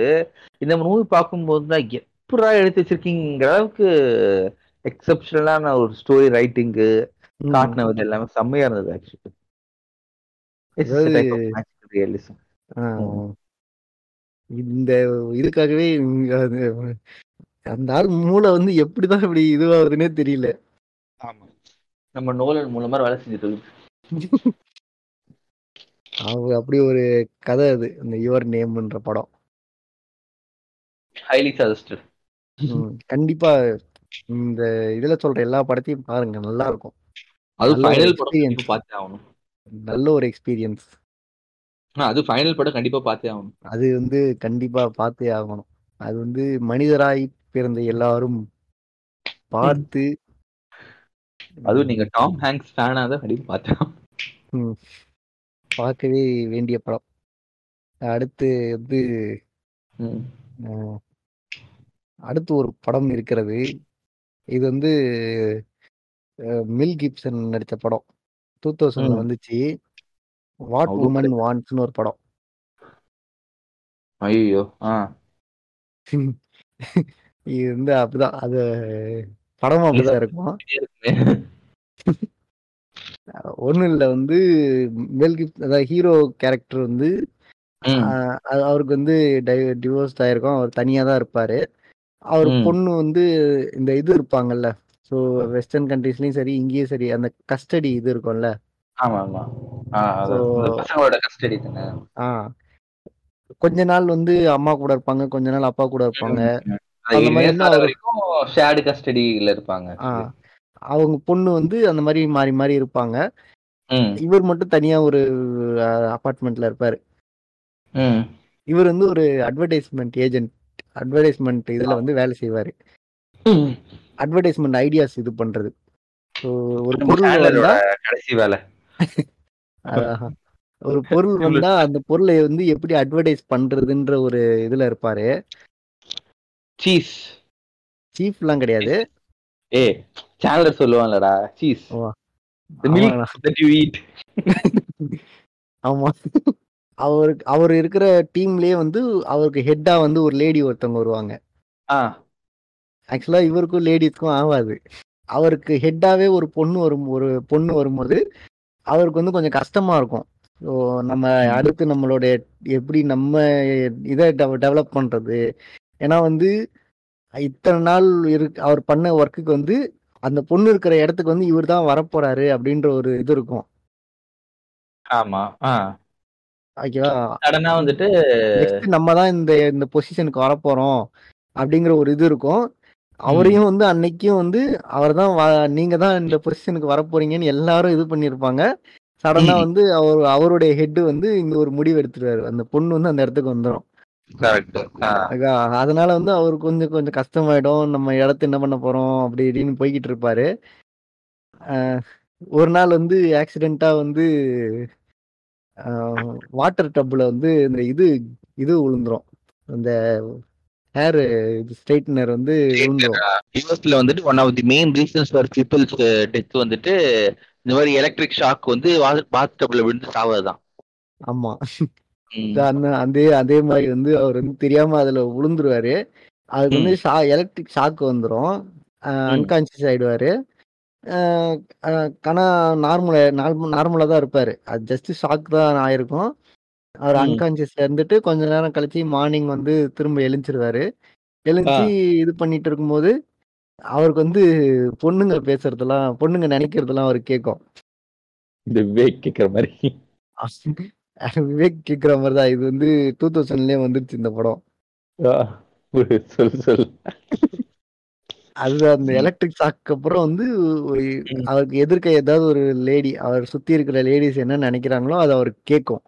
இந்த மூவி பார்க்கும்போது தான் எப்படா எடுத்து வச்சிருக்கீங்கிற அளவுக்கு எக்ஸப்ஷனலான ஒரு ஸ்டோரி ரைட்டிங்கு. காட்டினது எல்லாமே செம்மையா இருந்தது ஆக்சுவலி. இந்த இதுக்காகவே அந்த ஆள் மூளை வந்து எப்படிதான் இப்படி இதுவாகுதுன்னே தெரியல. ஆமா நம்ம நோலன் மூலமா வேலை செஞ்சுட்டு இருக்கு அவ அப்படி ஒரு கதை அது. அந்த யுவர் நேம்ன்ற படம். Highly suggested. கண்டிப்பா இந்த இதுல சொல்ற எல்லா படத்தையும் பாருங்க. நல்லா இருக்கும். அது ஃபைனல் படம் பார்த்தே ஆகணும் நல்ல ஒரு எக்ஸ்பீரியன்ஸ். அது ஃபைனல் படம் கண்டிப்பா பார்த்தே ஆகணும் அது வந்து கண்டிப்பா பார்த்தே ஆகணும். அது வந்து மனிதராய் பிறந்த எல்லாரும் பார்த்து அதுவும் நீங்க டாம் ஹேங்க்ஸ் ஃபேனா தான் கண்டிப்பா பார்த்தே. பார்க்கவே வேண்டிய படம். அடுத்து வந்து அடுத்து ஒரு படம் இருக்கிறது. இது வந்து மெல் கிப்சன் நடிச்ச படம். 2000ல ம். வந்துச்சு. வாட் வுமன் வாண்ட்ஸ்ன்னு ஒரு படம். ஐயோ இது வந்து அப்படிதான். அது படமும் அப்படிதான் இருக்கும். ஒண்ணும் இல்ல வந்து மெல் அதாவது ஹீரோ கேரக்டர் வந்து அவருக்கு வந்து டை டிவோர்ஸ்ட் ஆயிருக்கும். அவர் தனியா தான் இருப்பாரு. அவர். பொண்ணு வந்து இந்த இது இருப்பாங்கல்ல. ஸோ வெஸ்டர்ன் கண்ட்ரீஸ்லயும் சரி, இங்கேயும் சரி அந்த கஸ்டடி இது இருக்கும்ல. கொஞ்ச நாள் வந்து அம்மா கூட இருப்பாங்க கொஞ்ச நாள் அப்பா கூட இருப்பாங்க ஷேர்டு கஸ்டடியில இருப்பாங்க அவங்க பொண்ணு வந்து அந்த மாதிரி மாறி மாறி இருப்பாங்க. இவர் மட்டும் தனியா ஒரு அபார்ட்மெண்ட்ல இருப்பாரு. இவர் வந்து ஒரு அட்வர்டைஸ்மெண்ட் ஏஜென்ட் அட்வர்டைஸ்மெண்ட் இதுல வந்து வேலை செய்வாரு. அட்வர்டைஸ்மெண்ட் ஐடியாஸ் இது பண்றது. ஒரு பொருள் வந்தா கடைசி வேலை. ஒரு பொருள் வந்தா அந்த பொருளை வந்து எப்படி அட்வர்டைஸ் பண்றதுன்ற ஒரு இதுல இருப்பாரு. சீஸ் சீஃப்லாம் கிடையாது. ஏ சேனலர் சொல்லுவாங்கலடா சீஸ் milk ஆமா. that you eat. ஆமா. அவருக்கு அவர் இருக்கிற டீம்லயே வந்து அவருக்கு ஹெட்டா வந்து ஒரு லேடி ஒருத்தவங்க வருவாங்க. ஆ. ஆக்சுவலா இவருக்கும் லேடிஸ்க்கும் ஆகாது. அவருக்கு ஹெட்டாவே ஒரு பொண்ணு வரும் ஒரு பொண்ணு வரும்போது அவருக்கு வந்து கொஞ்சம் கஷ்டமா இருக்கும். ஸோ நம்ம. அடுத்து நம்மளோட எப்படி நம்ம இதை டெவலப் பண்றது? ஏன்னா வந்து இத்தனை நாள் இருக்கு அவர் பண்ண ஒர்க்குக்கு வந்து அந்த பொண்ணு இருக்கிற இடத்துக்கு வந்து இவர் தான் வரப்போறாரு அப்படின்ற ஒரு இது இருக்கும். ஆமா. ஓகேவா சடனா வந்துட்டு நம்ம தான் இந்த இந்த பொசிஷனுக்கு வரப்போறோம் அப்படிங்கிற ஒரு இது இருக்கும். அவரையும் வந்து அன்னைக்கும் வந்து அவர் தான் நீங்க தான் இந்த பொசிஷனுக்கு வரப்போறீங்கன்னு எல்லாரும் இது பண்ணியிருப்பாங்க. சடனா. வந்து அவர் அவருடைய ஹெட் வந்து இங்க ஒரு முடிவு எடுத்துருவாரு. அந்த பொண்ணு வந்து அந்த இடத்துக்கு வந்துடும் அதனால வந்து அவருக்கு கொஞ்சம் கொஞ்சம் கஷ்டமாயிடும். நம்ம இடத்த என்ன பண்ண போறோம்? அப்படி இப்படின்னு போய்கிட்டு இருப்பாரு. ஒரு நாள் வந்து ஆக்சிடென்ட்டா வந்து வாட்டர் டப்ல வந்து இந்த இது இது விழுந்துரும் அந்த ஹேர் ஸ்ட்ரைட்னர் வந்து விழுந்துரும் யூஎஸ்ல வந்துட்டு one of the main reasons for people's death வந்துட்டு இந்த மாதிரி எலக்ட்ரிக் ஷாக் வந்து பாத் டப்ல விழுந்து சாவதுதான். ஆமா. அந்த அதே அதே மாதிரி வந்து அவர் வந்து தெரியாம அதுல விழுந்துருவாரு அதுக்கு வந்து ஷா எலக்ட்ரிக் ஷாக் வந்துரும். அன்கான்சியஸ் ஆயிடுவாரு. ஆனா நார்மலா நார்மலா தான் இருப்பாரு. அது ஜஸ்ட் ஷாக் தான் ஆயிருக்கும். அவர். அன்கான்சியஸ்ல இருந்துட்டு கொஞ்ச நேரம் கழிச்சு மார்னிங் வந்து திரும்ப எழுந்திருவாரு. எழுந்துச்சு இது பண்ணிட்டு இருக்கும்போது அவருக்கு வந்து பொண்ணுங்க பேசுறதெல்லாம் பொண்ணுங்க நினைக்கிறதெல்லாம் அவருக்கு கேட்கும். இந்த கேக்குற மாதிரி. விவேக் கேக்குற மாதிரி தான் இது வந்து டூ தௌசண்ட்லயே வந்துருச்சு இந்த படம். சொல் சொல் அது அந்த. எலக்ட்ரிக் ஷாக்கு அப்புறம் வந்து. அவருக்கு எதிர்க்க ஏதாவது ஒரு லேடி அவர் சுத்தி இருக்கிற லேடிஸ் என்ன நினைக்கிறாங்களோ அது அவருக்கு கேட்கும்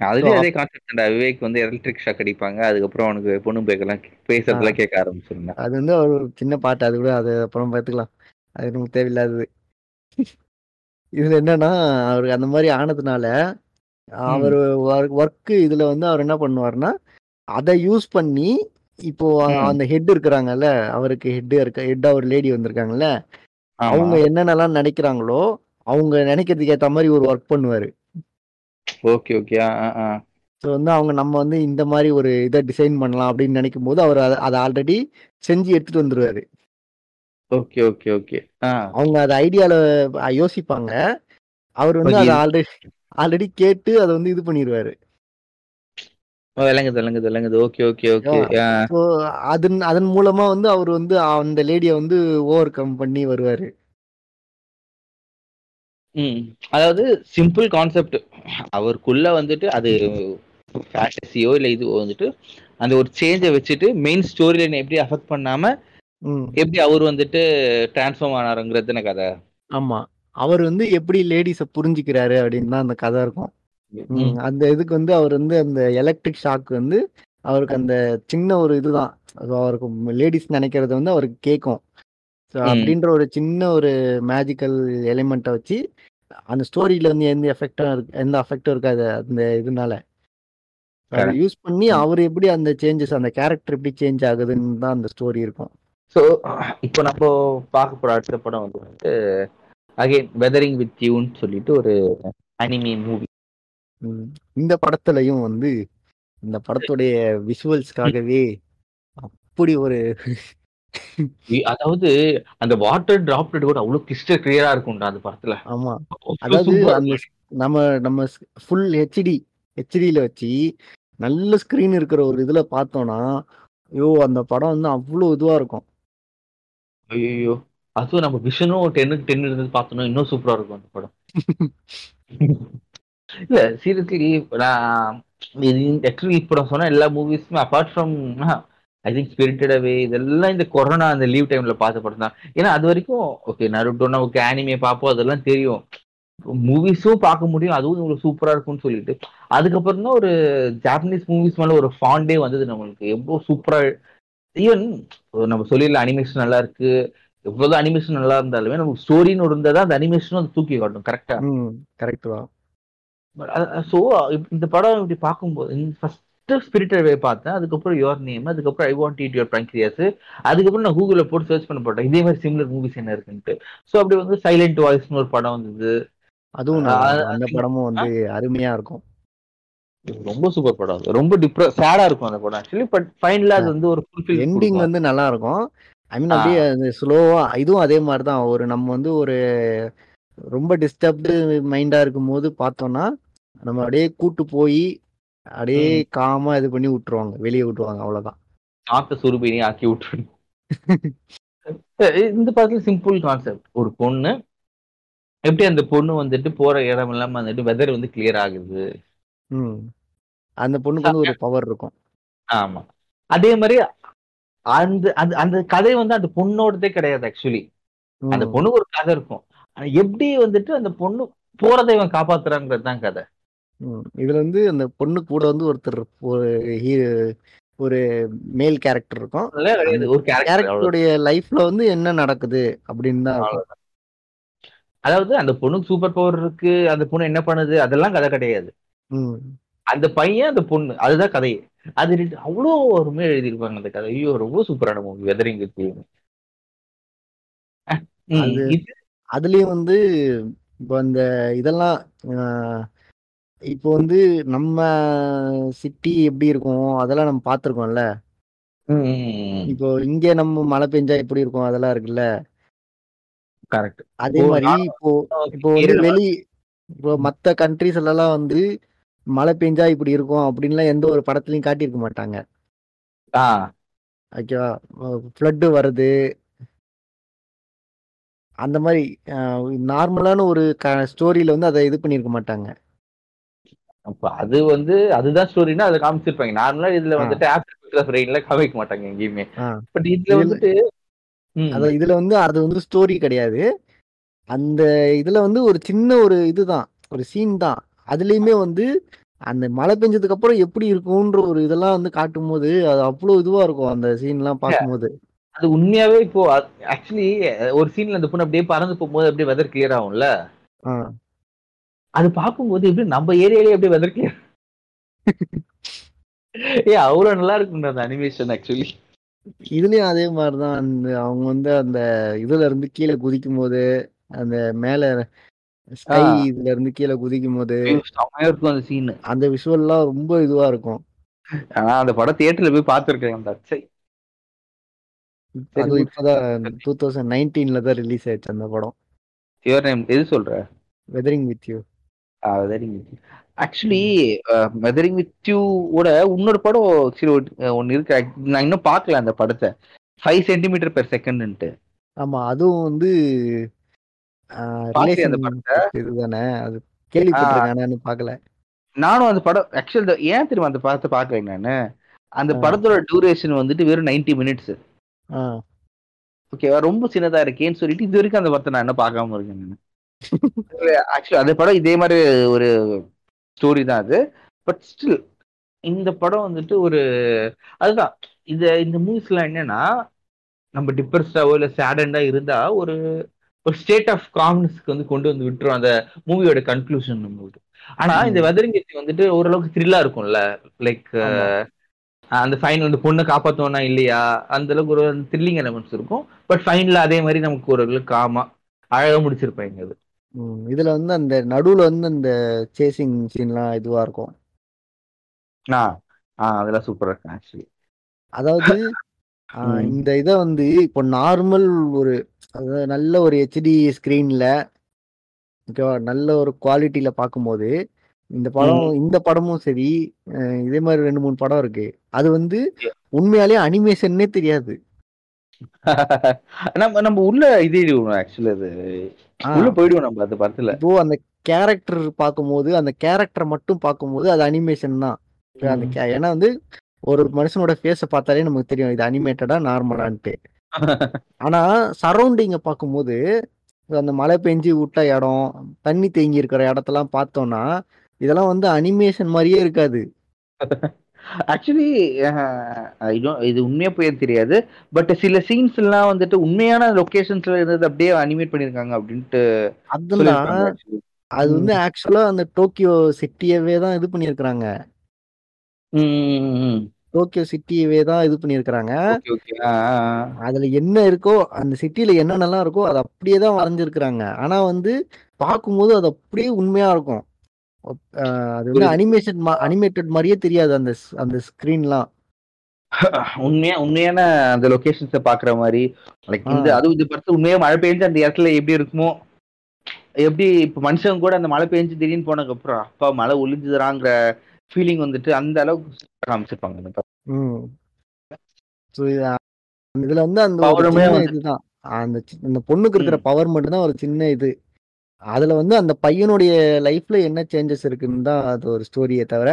அதுலயும் So, அதே கான்செப்ட் விவேக் வந்து எலக்ட்ரிக் ஷாக் அடிப்பாங்க. அதுக்கப்புறம் அவனுக்கு பொண்ணு பேக்கெல்லாம் பேசுறதெல்லாம் கேட்க ஆரம்பிச்சிருந்தேன் அது வந்து அவர் ஒரு சின்ன பாட்டு. அது கூட அது அப்புறம் பார்த்துக்கலாம். அது நமக்கு தேவையில்லாதது. இதுல என்னன்னா அவருக்கு அந்த மாதிரி ஆனதுனால அவர் ஒர்க்கு இதுல வந்து அவர் என்ன பண்ணுவாருன்னா அதை யூஸ் பண்ணி இப்போ. அந்த ஹெட் இருக்கிறாங்கல்ல அவருக்கு ஹெட் இருக்க ஹெட்டா ஒரு லேடி வந்திருக்காங்கல்ல. அவங்க என்னென்னலாம் நினைக்கிறாங்களோ அவங்க நினைக்கிறதுக்கு ஏத்த மாதிரி ஒரு ஒர்க் பண்ணுவாரு. ஓகே ஓகே ஸோ வந்து அவங்க நம்ம வந்து இந்த மாதிரி ஒரு இதை டிசைன் பண்ணலாம் அப்படின்னு நினைக்கும் போது அவர் அதை- ஆல்ரெடி செஞ்சு எடுத்துட்டு வந்துருவாரு. ஓகே ஓகே ஓகே அவங்க அதை ஐடியால யோசிப்பாங்க. அவர் வந்து. அதை ஆல்ரெடி ஆல்ரெடி கேட்டு அதை வந்து இது பண்ணிடுவாரு விளங்குது விளங்குது விளங்குது. ஓகே ஓகே ஓகே அதன் அதன் மூலமா வந்து அவர் வந்து அந்த லேடியை வந்து ஓவர் கம் பண்ணி வருவாரு. அதாவது சிம்பிள் கான்செப்ட் அவருக்குள்ள வந்துட்டு அது ஃபேண்டசியோ இல்ல இது வந்துட்டு அந்த ஒரு சேஞ்சை வச்சுட்டு மெயின் ஸ்டோரி லைன் எப்படி அஃபெக்ட் பண்ணாம எப்படி அவர் வந்துட்டு டிரான்ஸ்ஃபார்ம் ஆனாருங்கிறது எனக்கு கதை ஆமா. அவர் வந்து எப்படி லேடிஸை புரிஞ்சுக்கிறாரு அப்படின்னு தான் அந்த கதை இருக்கும் அந்த இதுக்கு வந்து அவர் வந்து அந்த எலக்ட்ரிக் ஷாக் வந்து அவருக்கு அந்த சின்ன ஒரு இதுதான் அவருக்கு லேடிஸ் நினைக்கிறது வந்து அவருக்கு கேட்கும் ஸோ. அப்படின்ற ஒரு சின்ன ஒரு மேஜிக்கல் எலிமெண்ட்டை வச்சு அந்த ஸ்டோரியில வந்து எந்த எஃபெக்டும் இருக்கு எந்த அஃபெக்டும் இருக்காது அந்த இதனால அதை. யூஸ் பண்ணி. அவர் எப்படி அந்த சேஞ்சஸ் அந்த கேரக்டர் எப்படி சேஞ்ச் ஆகுதுன்னு தான் அந்த ஸ்டோரி இருக்கும் ஸோ இப்போ நம்ம பார்க்க போற அடுத்த படம் வந்து அகைன் வெதரிங் வித் யூன்னு சொல்லிட்டு ஒரு அனிமே மூவி. இந்த படத்துலயும் வந்து இந்த படத்துடைய விஷுவல்ஸ்க்காகவே அப்படி ஒரு அதாவது அந்த வாட்டர் டிராப்லெட் கூட அவ்வளவு கிறிஸ்டல் கிளியரா இருக்கும்டா அந்த படத்துல. ஆமா. அவ்வளவு அதாவது நம்ம நம்ம ஃபுல் ஹெச்டி ஹெச்டியில் வச்சு நல்ல ஸ்க்ரீன் இருக்கிற ஒரு இதுல பார்த்தோம்னா ஐயோ அந்த படம் வந்து அவ்வளோ இதுவா இருக்கும். ஐயோ அதுவும் நம்ம விஷனும் டென்னுக்கு டென் இருந்து பார்த்தோம்னா இன்னும் சூப்பரா இருக்கும் அந்த படம். இல்ல சீரியஸ்லி நான் ஆக்சுவலி இப்போ சொன்ன எல்லா மூவிஸுமே apart from I think spirited away இதெல்லாம் இந்த கொரோனா அந்த லீவ் டைம்ல பார்த்த படம் தான். ஏன்னா அது வரைக்கும் ஓகே நருட்டோனா ஓகே ஆனிமே பார்ப்போம் அதெல்லாம் தெரியும். மூவிஸும் பார்க்க முடியும் அதுவும் உங்களுக்கு சூப்பரா இருக்கும்னு சொல்லிட்டு. அதுக்கப்புறம் தான் ஒரு ஜாப்பனீஸ் மூவிஸ் மேல ஒரு ஃபாண்டே வந்தது நம்மளுக்கு. எவ்வளவு சூப்பரா ஈவன் நம்ம சொல்லிடல அனிமேஷன் நல்லா இருக்கு. எவ்வளவு அனிமேஷன் நல்லா இருந்தாலுமே நமக்கு ஸ்டோரின்னு இருந்தா அந்த அனிமேஷனும் அது தூக்கி காட்டும் கரெக்டா கரெக்ட் ஸோ இந்த படம் இப்படி பார்க்கும்போது ஃபர்ஸ்ட் ஸ்பிரிட்டட் வே பார்த்தேன் அதுக்கப்புறம் யுவர் நேம் அதுக்கப்புறம் I want eat your pancreas அதுக்கப்புறம் நான் கூகுளில் போட்டு சர்ச் பண்ண போட்டேன். இதே மாதிரி சிமிலர் மூவிஸ் என்ன இருக்குன்ட்டு. ஸோ அப்படி வந்து சைலண்ட் வாய்ஸ்னு ஒரு படம் வந்தது. அதுவும். அந்த படமும் வந்து அருமையா இருக்கும். ரொம்ப சூப்பர் படம். ரொம்ப டிப்ரெஸ் சேடா இருக்கும் அந்த படம் ஆக்சுவலி பட் ஃபைனலா அது வந்து ஒரு எண்டிங். வந்து நல்லா இருக்கும். ஐ மீன். அப்படியே அந்த ஸ்லோவா இதுவும் அதே மாதிரி தான் ஒரு நம்ம வந்து ஒரு ரொம்ப டிஸ்டர்ப்டு மைண்டா இருக்கும் போது பார்த்தோம்னா நம்ம அப்படியே கூட்டு போய் அப்படியே. காமா இது பண்ணி விட்டுருவாங்க. வெளியே விட்டுருவாங்க அவ்வளவுதான். ஆத்த சுருபினி ஆக்கி விட்டுரு இந்த படத்துல சிம்பிள் கான்செப்ட் ஒரு பொண்ணு எப்படி அந்த பொண்ணு வந்துட்டு போற இடம் இல்லாம வந்துட்டு வெதர் வந்து கிளியர் ஆகுது? ம். அந்த பொண்ணுக்கு வந்து ஒரு பவர் இருக்கும். ஆமா. அதே மாதிரி அந்த அந்த அந்த கதை வந்து அந்த பொண்ணோடதே கிடையாது ஆக்சுவலி. அந்த பொண்ணுக்கு ஒரு கதை இருக்கும். ஆனா எப்படி வந்துட்டு அந்த பொண்ணு போறதை இவன் காப்பாத்துறாங்கிறது தான் கதை. இதுல வந்து அந்த பொண்ணு கூட வந்து ஒருத்தர் ஒரு மேல் கேரக்டர் இருக்கும். ஒரு கேரக்டர் கேரக்டருடைய லைஃப்ல வந்து என்ன நடக்குது அப்படின்னு தான் அதாவது அந்த பொண்ணுக்கு சூப்பர் பவர் இருக்கு அந்த பொண்ணு என்ன பண்ணுது அதெல்லாம் கதை கிடையாது. அந்த பையன் அந்த பொண்ணு அதுதான் கதையே அது அவ்வளோ ஒருமே எழுதியிருப்பாங்க அந்த கதை. ஐயோ ரொம்ப சூப்பரான மூவி வெதரிங் அது- இது அதுலயும் வந்து இப்போ அந்த இதெல்லாம் இப்போ வந்து நம்ம சிட்டி எப்படி இருக்கும் அதெல்லாம் நம்ம பார்த்துருக்கோம்ல. இப்போ இங்க நம்ம மழை பெஞ்சா எப்படி இருக்கும் அதெல்லாம் இருக்குல்ல. கரெக்ட் அதே மாதிரி இப்போ இப்போ வந்து வெளி இப்போ மத்த கண்ட்ரிஸ் எல்லாம் வந்து மழை பெஞ்சா இப்படி இருக்கும் அப்படின்லாம் எந்த ஒரு படத்துலயும் காட்டியிருக்க மாட்டாங்க. ஓகேவா? ஃப்ளட்டு வருது. அந்த மாதிரி நார்மலான ஒரு ஸ்டோரியில வந்து அதை இது பண்ணியிருக்க மாட்டாங்க. அப்ப அது வந்து அதுதான் ஸ்டோரினா அதை காமிச்சிருப்பாங்க. நார்மலா இதுல. வந்துட்டு ஆஃப்டர் ரெயின்ல காமிக்க மாட்டாங்க எங்கேயுமே. பட் இதுல வந்துட்டு அத இதுல வந்து அது வந்து ஸ்டோரி கிடையாது. அந்த இதுல வந்து ஒரு சின்ன ஒரு இதுதான். ஒரு சீன் தான். அதுலயுமே வந்து அந்த மழை பெஞ்சதுக்கு அப்புறம் எப்படி இருக்கும்ன்ற ஒரு இதெல்லாம் வந்து காட்டும் போது அது அவ்வளவு இதுவா இருக்கும் அந்த சீன் எல்லாம் பார்க்கும்போது. அது உண்மையாவே இப்போ ஆக்சுவலி ஒரு சீன்ல அந்த பொண்ணு அப்படியே பறந்து போகும்போது அப்படியே வெதர் கிளியர் ஆகும்ல. அது பார்க்கும்போது எப்படி நம்ம ஏரியாலே அப்படியே வெதர் கிளியர் ஏ அவ்வளவு நல்லா இருக்குங்க அந்த அனிமேஷன் ஆக்சுவலி இதுலயும் அதே மாதிரிதான். அந்த அவங்க வந்து அந்த இதுல இருந்து கீழே குதிக்கும் போது அந்த மேல ஸ்கை. இதுல இருந்து கீழே குதிக்கும் போது செம்மையா இருக்கும் அந்த சீன் அந்த விஷுவல்லாம் ரொம்ப இதுவா இருக்கும். ஆனா அந்த படம் தியேட்டர்ல போய் பார்த்திருக்கேன் அந்த அச்சை. சரி, அதுவும் இப்பதான் டூ தௌசண்ட் நைன்டீன்ல தான் ரிலீஸ் ஆயிடுச்சு அந்த படம். யுவர் நேம் எது சொல்ற? Weathering with you weathering with actually weathering with you ஓட இன்னொரு படம் சரி ஒன்னு இருக்கு. நான் இன்னும் பார்க்கல அந்த படத்தை. ஃபைவ் சென்டிமீட்டர் பெர் செகண்ட்ன்ட்டு ஆமா அதுவும் வந்து இதுதானே? அது கேள்விப்பட்டிருக்கேன் பார்க்கல நானும் அந்த படம் ஆக்சுவல் ஏன் தெரியுமா அந்த படத்தை பார்க்கல நானு? அந்த. படத்தோட டியூரேஷன் வந்துட்டு வெறும் 90 மினிட்ஸ் ஓகேவா ரொம்ப சின்னதா இருக்கேன்னு சொல்லிட்டு இது வரைக்கும் அந்த படத்தை நான் என்ன பார்க்காம இருக்கேன் நான். ஆக்சுவலி அந்த படம் இதே மாதிரி ஒரு ஸ்டோரி தான் அது. பட் ஸ்டில் இந்த படம் வந்துட்டு ஒரு அதுதான். இந்த இந்த மூவிஸ்லாம் என்னன்னா நம்ம டிப்ரெஸ்டாவோ இல்லை சேடண்டா இருந்தா ஒரு ஒரு ஸ்டேட் ஆஃப் காம்னஸ்க்கு வந்து கொண்டு வந்து விட்டுரும் அந்த மூவியோட கன்க்ளூஷன் நம்மளுக்கு ஆனா. இந்த வெதரிங் வந்துட்டு ஓரளவுக்கு த்ரில்லா இருக்கும்ல. லைக். அந்த ஃபைன் வந்து பொண்ணை காப்பாத்தோனா இல்லையா? அந்த அளவுக்கு ஒரு த்ரில்லிங் எலமெண்ட்ஸ் இருக்கும். பட் ஃபைனல் அதே மாதிரி நமக்கு ஓரளவுக்கு காமா அழகா முடிச்சிருப்பாங்க அது. இதுல வந்து அந்த நடுவுல வந்து அந்த சேசிங் சீன்லாம் இதுவா இருக்கும். ஆ ஆ அதெல்லாம் சூப்பரா இருக்கு ஆக்சுவலி அதாவது. இந்த இதை வந்து இப்போ நார்மல் ஒரு அதாவது நல்ல ஒரு ஹெச்டி ஸ்க்ரீன்ல ஓகேவா நல்ல ஒரு குவாலிட்டியில பார்க்கும்போது இந்த படம் இந்த படமும் சரி இதே மாதிரி ரெண்டு மூணு படம் இருக்கு. அது வந்து உண்மையாலே அனிமேஷன்னே தெரியாது. நம்ம நம்ம உள்ள இது ஆக்சுவலி அது உள்ள போயிடுவோம் நம்ம அந்த படத்துல. இப்போ அந்த கேரக்டர் பார்க்கும்போது அந்த கேரக்டர் மட்டும் பார்க்கும்போது அது அனிமேஷன் தான். அந்த ஏன்னா வந்து ஒரு மனுஷனோட ஃபேஸை பார்த்தாலே நமக்கு தெரியும் இது அனிமேட்டடா நார்மலான்ட்டு ஆனா சரௌண்டிங்கை பார்க்கும்போது அந்த மழை பெஞ்சு விட்ட இடம் தண்ணி தேங்கி இருக்கிற இடத்தெல்லாம் பார்த்தோம்னா இதெல்லாம் வந்து அனிமேஷன் மாதிரியே இருக்காது. ஆக்சுவலி இது உண்மையா போய் தெரியாது. பட் சில சீன்ஸ் எல்லாம் வந்துட்டு உண்மையான லொகேஷன்ஸ்ல இருந்தது அப்படியே அனிமேட் பண்ணிருக்காங்க அப்படின்ட்டு அதுதான். அது வந்து ஆக்சுவலா அந்த டோக்கியோ சிட்டியவே தான் இது ம். டோக்கியோ சிட்டியவே தான் இது பண்ணியிருக்கிறாங்க. அதுல என்ன இருக்கோ அந்த சிட்டில என்னென்னலாம் இருக்கோ அது அப்படியே தான் வரைஞ்சிருக்கிறாங்க ஆனா வந்து பார்க்கும்போது அது அப்படியே உண்மையா இருக்கும் அது வந்து. அனிமேஷன் அனிமேட்டட் மாதிரியே தெரியாது அந்த அந்த ஸ்கிரீன்லாம் உண்மையா உண்மையான அந்த லொகேஷன்ஸ பாக்குற மாதிரி லைக். இந்த அதுவும் இந்த படத்துல உண்மையா மழை பெஞ்சு அந்த இடத்துல எப்படி இருக்குமோ எப்படி இப்ப மனுஷங்க கூட அந்த மழை பெஞ்சு திடீர்னு போனதுக்கு அப்புறம் அப்பா மழை ஒளிஞ்சுதுறாங்கிற ஃபீலிங் வந்துட்டு அந்த அளவுக்கு காமிச்சிருப்பாங்க. ம். ஸோ இதுல வந்து அந்த இதுதான். அந்த அந்த பொண்ணுக்கு இருக்கிற. பவர் மட்டும் தான் ஒரு சின்ன இது. அதுல வந்து அந்த பையனுடைய லைஃப்ல என்ன சேஞ்சஸ் இருக்குன்னு தான் அது ஒரு ஸ்டோரியே தவிர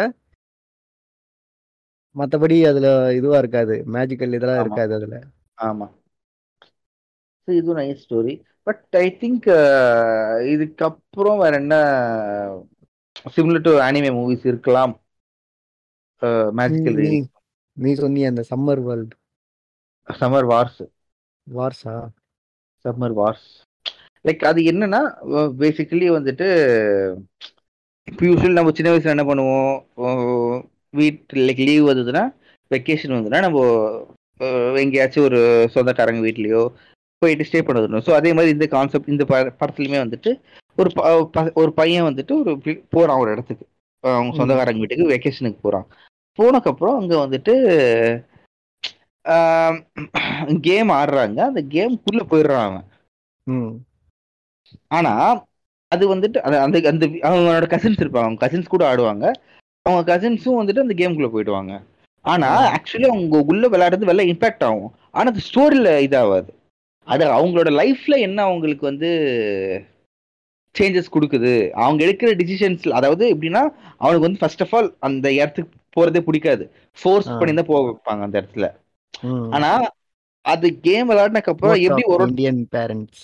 மத்தபடி அதுல இதுவா இருக்காது. மேஜிக்கல் இதெல்லாம். இருக்காது அதுல. ஆமா. So, இதுவும் nice story but I think இதுக்கப்புறம் வேற என்ன சிமிலர் டு அனிமே மூவிஸ் இருக்கலாம். மேஜிக்கல் நீ நீ சொன்னிய அந்த சம்மர் வேர்ல்ட் சம்மர் வார்ஸ் வார்ஸா சம்மர் வார்ஸ் லைக் அது என்னன்னா பேசிக்கலி வந்துட்டு இப்போ யூஸ்வல் நம்ம சின்ன வயசுல என்ன பண்ணுவோம்? வீட்டு லைக் லீவ் வந்ததுன்னா வெக்கேஷன் வந்ததுன்னா நம்ம எங்கேயாச்சும் ஒரு சொந்தக்காரங்க வீட்லயோ போயிட்டு ஸ்டே பண்ண ஸோ அதே மாதிரி இந்த கான்செப்ட் இந்த படத்துலயுமே வந்துட்டு ஒரு ஒரு பையன் வந்துட்டு ஒரு பி- போறான் ஒரு இடத்துக்கு. அவங்க. சொந்தக்காரங்க வீட்டுக்கு வெக்கேஷனுக்கு போறான். போனக்கப்புறம் அங்க வந்துட்டு கேம் ஆடுறாங்க. அந்த கேம்குள்ள போயிடுறான் அவன். ம். ஆனா அது வந்துட்டு அது அந்த அந்த அவங்களோட கசின்ஸ் இருப்பாங்க. அவங்க கசின்ஸ் கூட ஆடுவாங்க. அவங்க கசின்ஸும் வந்துட்டு அந்த கேம்குள்ள போயிடுவாங்க. ஆனா ஆ. ஆக்சுவலி அவங்க உள்ள விளையாடுறது வெள்ள இம்பாக்ட் ஆகும். ஆனா அது ஸ்டோரியில இதாகாது அது அவங்களோட லைஃப்ல என்ன அவங்களுக்கு வந்து சேஞ்சஸ் கொடுக்குது? அவங்க எடுக்கிற டிசிஷன்ஸ்ல அதாவது எப்படின்னா அவனுக்கு வந்து ஃபர்ஸ்ட் ஆஃப் ஆல் அந்த இடத்துக்கு போறதே பிடிக்காது. ஃபோர்ஸ். பண்ணி தான் போக வைப்பாங்க அந்த இடத்துல. ஆனா அது கேம் விளையாடினக்கு அப்புறம் எப்படி ஒரு ஒரு இந்தியன் பேரண்ட்ஸ்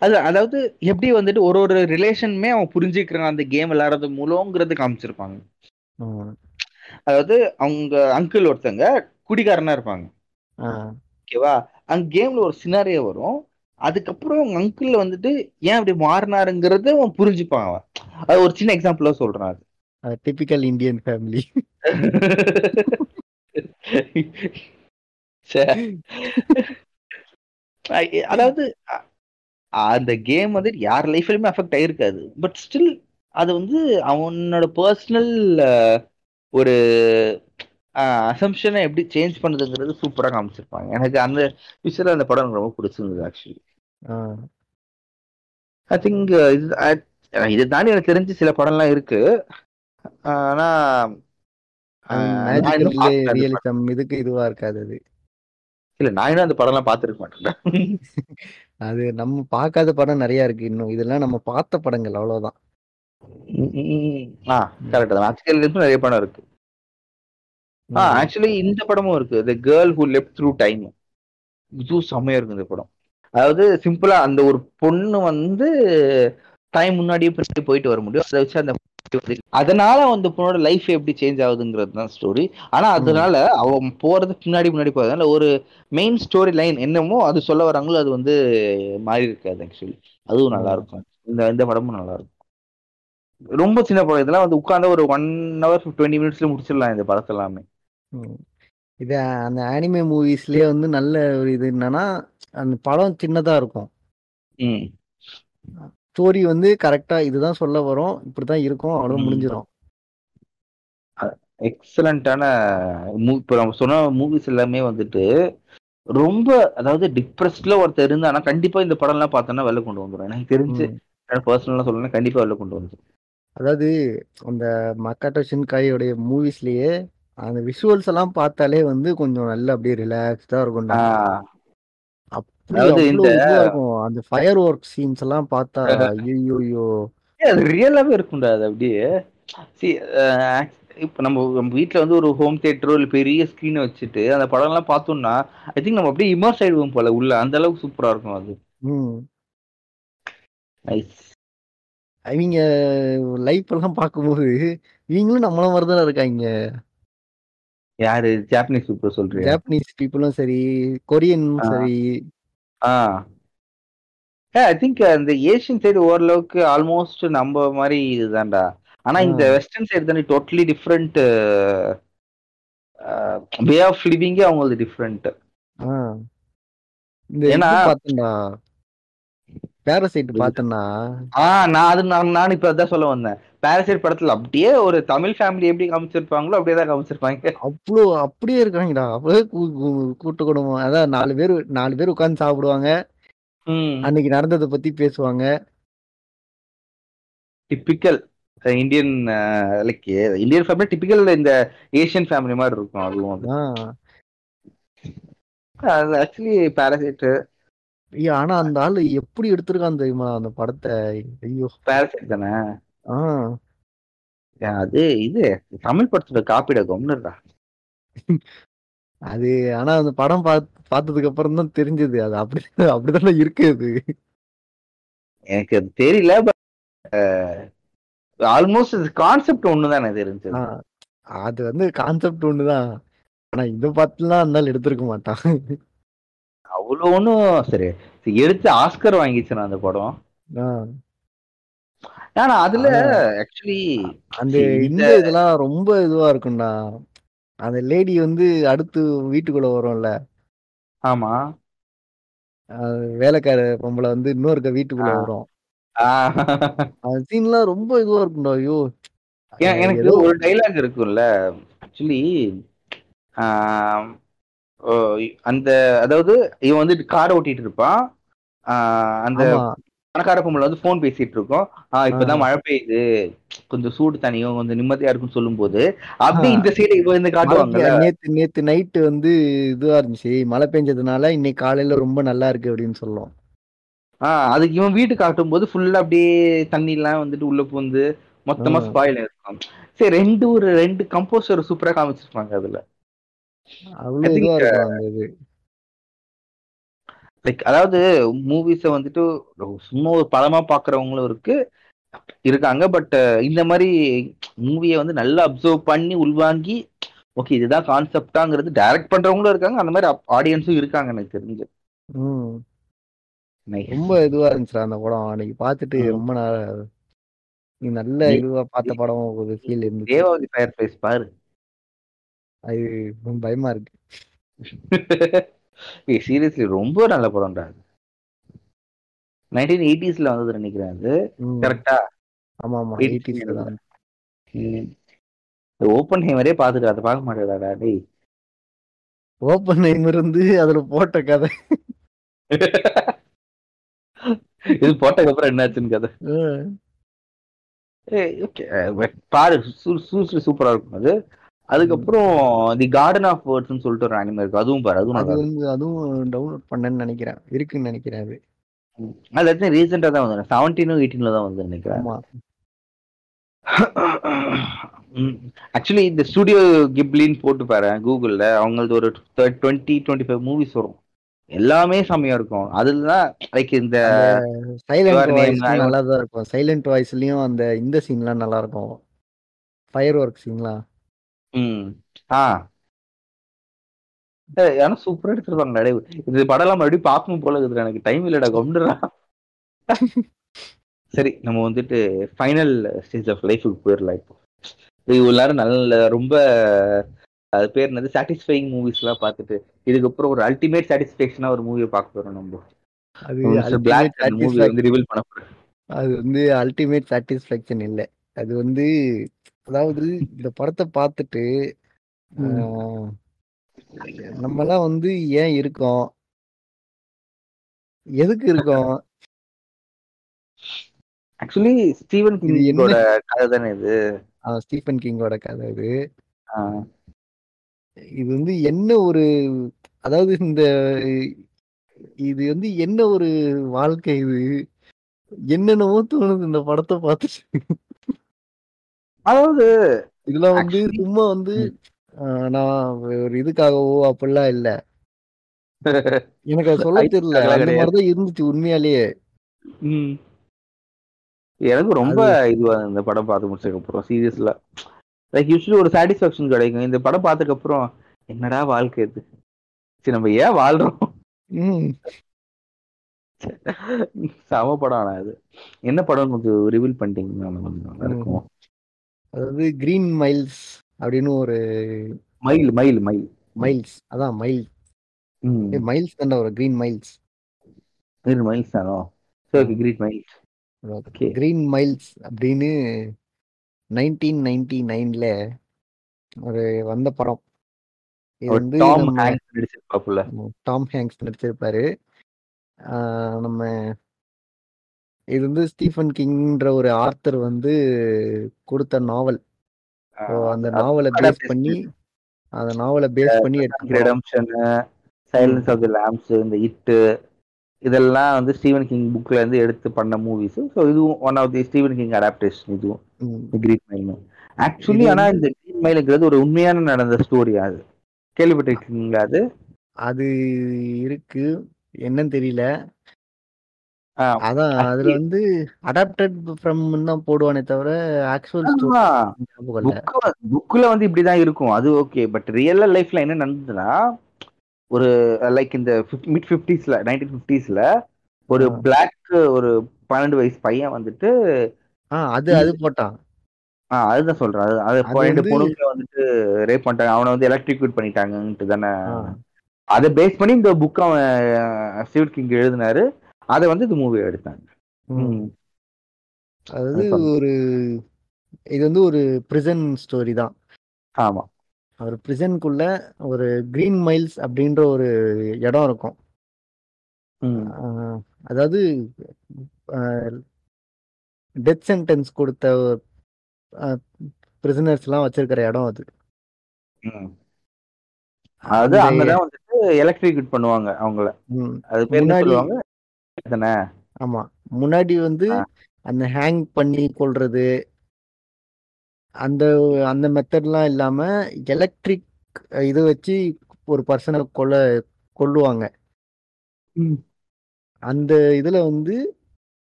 அது அதாவது எப்படி வந்துட்டு ஒரு ஒரு ரிலேஷனுமே அவன் புரிஞ்சுக்கிறான் அந்த கேம் விளையாடுறது மூலங்கிறது காமிச்சிருப்பாங்க. அதாவது அவங்க அங்கிள் ஒருத்தங்க குடிகாரனா இருப்பாங்க. ஓகேவா அங்க கேம்ல ஒரு சினாரியோ வரும். அதுக்கப்புறம் அவங்க அங்கிள் வந்துட்டு ஏன் அப்படி மாறினாருங்கிறத அவன் புரிஞ்சுப்பான் அவன். அது ஒரு சின்ன எக்ஸாம்பிளா சொல்றான் அது. டிபிக்கல் இந்தியன் ஃபேமிலி அதாவது அந்த கேம் வந்து யார் லைஃப்லயுமே அஃபெக்ட் ஆயிருக்காது. பட் ஸ்டில் அது வந்து அவனோட பர்சனல் ஒரு அசம்ஷனை எப்படி சேஞ்ச் பண்ணுதுங்கிறது சூப்பரா காமிச்சிருப்பாங்க. எனக்கு அந்த விஷயத்துல அந்த படம் எனக்கு ரொம்ப பிடிச்சிருந்தது ஆக்சுவலி ஐ திங்க் இது I- இதை தாண்டி எனக்கு தெரிஞ்சு சில படம்லாம் இருக்கு. ஆனா படம். ரியலிசம் இதுக்கு இதுவா இருக்காது அது. இல்ல நான் அந்த படம்லாம் பார்த்துருக்க மாட்டேன் அது நம்ம பார்க்காத படம் நிறைய இருக்கு இன்னும். இதெல்லாம் நம்ம பார்த்த படங்கள் அவ்வளவுதான். ஆ கரெக்ட் தான். மேஜிக்கல் நிறைய படம் இருக்கு. ஆ. ஆக்சுவலி இந்த படமும் இருக்கு. The girl who left through time இதுவும் செம்மையா இருக்கு இந்த படம். அதாவது சிம்பிளா அந்த ஒரு பொண்ணு வந்து டைம் முன்னாடியே பின்னாடி போயிட்டு வர முடியும். அதை வச்சு அந்த அதனால அந்த பொண்ணோட லைஃப் எப்படி சேஞ்ச் ஆகுதுங்கிறது தான் ஸ்டோரி ஆனா அதனால அவன் போறதுக்கு முன்னாடி முன்னாடி போறதுனால ஒரு மெயின் ஸ்டோரி லைன் என்னமோ அது சொல்ல வராங்களோ அது வந்து மாறி இருக்காது ஆக்சுவலி அதுவும் நல்லா இருக்கும். இந்த இந்த படமும் நல்லா இருக்கும். ரொம்ப சின்ன படம். இதெல்லாம் வந்து உட்கார்ந்த ஒரு ஒன் ஹவர் டுவெண்ட்டி மினிட்ஸ்ல முடிச்சிடலாம் இந்த படத்தை எல்லாமே இது அந்த ஆனிமே மூவிஸ்லயே வந்து நல்ல ஒரு இது என்னன்னா அந்த படம் சின்னதா இருக்கும். ம். ஸ்டோரி வந்து கரெக்டா இதுதான் சொல்ல வரும். இப்படிதான் இருக்கும். அவ்வளவு. முடிஞ்சிடும் எக்ஸலண்டான இப்போ நம்ம சொன்ன மூவிஸ் எல்லாமே வந்துட்டு ரொம்ப அதாவது டிப்ரெஸ்ட்ல ஒருத்தர் இருந்தானா கண்டிப்பா இந்த படம் எல்லாம் பார்த்தோன்னா வெளில கொண்டு வந்துடும் எனக்கு தெரிஞ்சு. பர்சனலா சொல்லணும் கண்டிப்பா வெளில கொண்டு வந்துடும் அதாவது அந்த மக்காட்டோ ஷின்காயோடைய மூவிஸ்லயே அந்த விஷுவல்ஸ் எல்லாம் பார்த்தாலே வந்து கொஞ்சம் நல்ல அப்படியே ரிலாக்ஸ்டா இருக்கும் அப்படி இந்த- இருக்கும். அந்த ஃபயர் ஒர்க் சீன்ஸ் எல்லாம் பார்த்தா ஐயோ ஏய், அது ரியலாவே இருக்கும்டா அது அப்படியே. சி இப்போ நம்ம நம்ம வீட்டில் வந்து ஒரு ஹோம் தியேட்டரோ இல்லை பெரிய ஸ்க்ரீனை வச்சுட்டு அந்த படம்லாம் பார்த்தோம்னா ஐ திங்க் நம்ம அப்படியே இமர்ஸ் ஆயிடுவோம் போல உள்ள அந்த அளவுக்கு சூப்பரா இருக்கும் அது. நைஸ் அவங்க லைஃப் எல்லாம் பார்க்கும்போது இவங்களும் நம்மள மாதிரி தானே இருக்காங்க. யாரு? ஜாப்பனீஸ் சூப்பர் சொல்றியா? ஜாப்பனீஸ் பீப்புளும் சரி கொரியனும். சரி. ஆ. ஐ திங்க் இந்த ஏஷியன் சைடு ஓரளவுக்கு ஆல்மோஸ்ட் நம்ம மாதிரி இதுதான்டா. ஆனா இந்த. வெஸ்டர்ன் சைடு தானே டோட்டலி டிஃப்ரெண்ட் வே ஆஃப் லிவிங்கே அவங்களுக்கு டிஃப்ரெண்ட் ஏன்னா- பேரசைட் பார்த்தேன்னா? ஆ நான் அது நான் நான் இப்ப அதான் சொல்ல வந்தேன். பாரசைட் படத்துல அப்படியே ஒரு தமிழ் ஃபேமிலி எப்படி காமிச்சிருப்பாங்களோ அப்படியே தான் காமிச்சிருப்பாங்க. அவ்வளோ அப்படியே இருக்காங்கடா. அப்படியே கூட்டு குடும்பம். அதான் நாலு பேர் நாலு பேர் உட்கார்ந்து சாப்பிடுவாங்க. அன்னைக்கு நடந்ததை பத்தி பேசுவாங்க. Typical Indian like Indian family typical இந்த ஏஷியன் ஃபேமிலி மாதிரி இருக்கும். அதுவும் ஆக்சுவலி பாரசைட் ஐயா ஆனா அந்த ஆளு எப்படி எடுத்திருக்கான் தெரியுமா? அந்த படத்தை? ஐயோ. பாரசைட் தானே? ஆ. ஏன் அது இது தமிழ் படத்தோட காப்பிட கொம்னுடா அது ஆனா அந்த படம் பார்த்து பார்த்ததுக்கு அப்புறம் தான் தெரிஞ்சது. அது அப்படி அப்படிதானே இருக்கு அது. எனக்கு அது தெரியல ஆல்மோஸ்ட் கான்செப்ட் ஒன்று தானே தெரிஞ்சது அது வந்து கான்செப்ட் ஒண்ணுதான். ஆனா இதை பார்த்துலாம் அந்த எடுத்திருக்க மாட்டான். அவ்வளோ ஒன்றும் சரி. எடுத்து ஆஸ்கர் வாங்கிச்சுனா அந்த படம். ஆனா அதுல ஆக்சுவலி அந்த இந்த இதெல்லாம் ரொம்ப இதுவா இருக்கும்டா. அந்த லேடி வந்து அடுத்து வீட்டுக்குள்ள வரும்ல. ஆமா. வேலைக்கார பொம்பளை வந்து இன்னொருக்க வீட்டுக்குள்ள. வரும். ஆஹ் அந்த சீன்லாம் ரொம்ப இதுவா இருக்கும்டா ஐயோ. எனக்கு ஒரு டைலாக் இருக்கும்ல ஆக்சுவலி அந்த அதாவது இவன் வந்து கார் ஓட்டிட்டு இருப்பான். ஆஹ் அந்த பணக்கார பொம்பளை வந்து ஃபோன் பேசிட்டு இருக்கோம். ஆஹ் இப்பதான். மழை பெய்யுது. கொஞ்சம் சூடு தனியும் கொஞ்சம் நிம்மதியா இருக்குன்னு சொல்லும்போது அப்படியே ஆ. இந்த சைடு இவ காட்டுவாங்கல்ல. பெய்ய- நேத்து நேத்து நைட்டு வந்து இதுவா இருந்துச்சு. மழை பெஞ்சதுனால இன்னைக்கு காலையில ரொம்ப நல்லா இருக்கு அப்படின்னு சொல்லும் ஆஹ் அதுக்கு இவன் வீட்டு காட்டும் போது ஃபுல்லா அப்படியே தண்ணி எல்லாம் வந்துட்டு உள்ள பூந்து மொத்தமா. ஸ்பாயில் இருக்கும் சரி ரெண்டு ஒரு ரெண்டு கம்போசர் சூப்பரா காமிச்சிருப்பாங்க அதுல. லைக் அதாவது மூவிஸ வந்துட்டு சும்மா ஒரு படமா பாக்குறவங்களும் இருக்கு இருக்காங்க. பட் இந்த மாதிரி மூவியை வந்து நல்லா அப்சர்வ் பண்ணி உள்வாங்கி ஓகே இதுதான் கான்செப்டாங்கிறது டைரக்ட் பண்றவங்களும் இருக்காங்க. அந்த மாதிரி ஆடியன்ஸும் இருக்காங்க எனக்கு தெரிஞ்சு. ரொம்ப இதுவா இருந்துச்சுடா அந்த படம். அன்னைக்கு பார்த்துட்டு ம். ரொம்ப நல்ல இதுவா பார்த்த படம் ஒரு ஃபீல் இருந்துச்சு. தேவாவதி ஃபயர் ஃபேஸ் பாரு. அது பயமா இருக்கு. ஏய் சீரியஸ்லி ரொம்ப நல்ல படம்டா அது. நைன்டீன் எயிட்டிஸ்ல வந்தது நினைக்கிறேன் அது. கரெக்டா ஆமா ஆமா 80s எயிட்டிஸ்ல தான். ஓப்பன் ஹேமரே பாத்துட்டு அதை பார்க்க மாட்டேடாடா டேய். ஓப்பன் நைமர் வந்து அதுல போட்ட கதை. இது போட்டதுக்கு அப்புறம் என்னாச்சுன்னு கதை. ஏய், பாரு சூப்பரா இருக்கும் அது. அதுக்கப்புறம் தி கார்டன் ஆஃப் வேர்ட்ஸ்னு சொல்லிட்டு ஒரு அனிமே இருக்கு. அதுவும் பாரு அதுவும் அது வந்து அதுவும் டவுன்லோட் பண்ணேன்னு நினைக்கிறேன். இருக்குன்னு நினைக்கிறேன் அது. அது வந்து ரீசெண்டா தான் வந்து செவன்டீனும் எயிட்டீன்ல தான் வந்து நினைக்கிறேன். ஆக்சுவலி இந்த ஸ்டுடியோ கிப்லின்னு போட்டு பாரு கூகுள்ல அவங்களது ஒரு டுவெண்ட்டி டுவெண்ட்டி ஃபைவ் மூவிஸ் வரும். எல்லாமே செம்மையா இருக்கும். அதுலதான் லைக் இந்த சைலண்ட் நல்லா தான் இருக்கும். சைலண்ட் வாய்ஸ்லயும் அந்த இந்த சீன்லாம் நல்லா இருக்கும் ஃபயர் ஒர்க் சீன்லாம் ம். ஆ. ஏய், ஆனா சூப்பரா எடுத்துருப்பாங்க டேய் இது படம்லாம் மறுபடியும் பார்க்கணும் போல இருக்குது. எனக்கு டைம் இல்லடா கொண்டுடா சரி நம்ம வந்துட்டு ஃபைனல் ஸ்டேஜ் ஆஃப் லைஃபுக்கு போயிடலாம் இப்போ. இவ்வளவு நேரம் நல்ல ரொம்ப அது பேர் என்னது? சாட்டிஸ்ஃபைங் மூவிஸ் எல்லாம் பார்த்துட்டு இதுக்கப்புறம் ஒரு அல்டிமேட் சாட்டிஸ்ஃபேக்ஷனா ஒரு மூவியை பார்க்க போறோம் நம்ம. அது பிளாக் ultimate அந்த மூவி satisfaction- வந்து ரிவீல் பண்ண அது வந்து அல்டிமேட் சாட்டிஸ்ஃபேக்ஷன் இல்லை. அது வந்து அதாவது இந்த படத்தை பார்த்துட்டு நம்மலாம் வந்து ஏன் இருக்கோம்? எதுக்கு இருக்கோம்? Actually Steven? கிங்கோட கதை தானே இது. ஸ்டீஃபன் கிங்கோட கதை இது. இது வந்து என்ன ஒரு அதாவது இந்த இது வந்து என்ன ஒரு வாழ்க்கை இது? என்னென்னவோ தோணுது இந்த படத்தை பார்த்துட்டு அதாவது இதுல வந்து சும்மா வந்து நான் ஒரு இதுக்காகவோ அப்படிலாம் இல்ல. எனக்கு அது சொல்ல தெரியல. அந்த. மாதிரிதான் இருந்துச்சு உண்மையாலேயே. ம். எனக்கு ரொம்ப இதுவா இந்த படம் பார்த்து முடிச்சதுக்கு அப்புறம் சீரியஸ்ல லைக் யூஸ்வலி ஒரு சாட்டிஸ்ஃபேக்ஷன் கிடைக்கும். இந்த படம் பார்த்ததுக்கு அப்புறம் என்னடா வாழ்க்கை இது? சரி நம்ம ஏன் வாழ்றோம்? ம். சம படம் ஆனா அது. என்ன படம் நமக்கு ரிவீல் பண்ணிட்டீங்கன்னா கொஞ்சம் நல்லா இருக்கும். அதாவது கிரீன் மைல்ஸ் அப்படின்னு ஒரு மயில் மயில் மயில் மைல்ஸ் அதான் மைல் மைல்ஸ் தான்டா ஒரு கிரீன் மைல்ஸ் கிரீன் மைல்ஸ் தானோ? சரி Green Miles okay Green Miles அப்படின்னு நைன்டீன் நைன்டி நைன்ல ஒரு வந்த படம். இது வந்து டாம் ஹேங்க்ஸ் நடிச்சிருப்பாப்புல. டாம் ஹேங்க்ஸ் நடிச்சிருப்பாரு. நம்ம இது வந்து ஸ்டீஃபன் கிங்ன்ற ஒரு ஆர்த்தர் வந்து கொடுத்த நாவல். அந்த நாவலை பேஸ் பண்ணி அந்த நாவலை பேஸ் பண்ணி. Redemption silence of the lambs இந்த இட்டு இதெல்லாம் வந்து ஸ்டீவன் கிங் புக்ல இருந்து எடுத்து பண்ண மூவிஸ் ஸோ இதுவும் one of the Steven King adaptation இதுவும். கிரீன் மைல் ஆக்சுவலி ஆனா இந்த கிரீன் மைலுங்கிறது ஒரு உண்மையான நடந்த ஸ்டோரி அது. கேள்விப்பட்டிருக்கீங்களா அது? அது இருக்கு. என்னன்னு தெரியல. அதான் அதுல வந்து அடாப்டட் ஃப்ரம் தான் போடுவானே தவிர ஆக்சுவல் புக்ல வந்து இப்படிதான் இருக்கும். அது ஓகே பட் ரியல் லைஃப்ல என்ன நடந்ததுன்னா ஒரு லைக் இந்த மிட் ஃபிஃப்டிஸ்ல நைன்டீன் ஃபிஃப்டிஸ்ல ஒரு. பிளாக் ஒரு பன்னெண்டு வயசு பையன் வந்துட்டு அது அது போட்டான். ஆ அதுதான் சொல்றேன். அது அது ரெண்டு வந்து- பொண்ணுங்களை வந்துட்டு ரேப் பண்ணிட்டாங்க. அவனை வந்து எலக்ட்ரிக்யூட் பண்ணிட்டாங்கன்ட்டு தானே. அதை பேஸ் பண்ணி இந்த புக் அவன் சிவட் கிங் எழுதினாரு. அதை வந்து இந்த மூவி எடுத்தாங்க. அதாவது. ஒரு இது வந்து ஒரு பிரிசன் ஸ்டோரி தான். ஆமா. ஒரு பிரிசனுக்குள்ள ஒரு கிரீன் மைல்ஸ் அப்படின்ற ஒரு இடம் இருக்கும். அதாவது டெத் சென்டென்ஸ் கொடுத்த பிரிசனர்ஸ்லாம் வச்சிருக்கிற இடம் அது. அது அங்கதான் வந்துட்டு எலக்ட்ரிக்யூட் பண்ணுவாங்க அவங்கள. அது பேர் சொல்லுவாங்க? தானே? ஆமா. முன்னாடி வந்து. அந்த ஹேங் பண்ணி கொள்றது அந்த அந்த மெத்தட்லாம் இல்லாம எலக்ட்ரிக் இது வச்சு ஒரு பர்சனை கொல்ல கொல்லுவாங்க. அந்த இதுல வந்து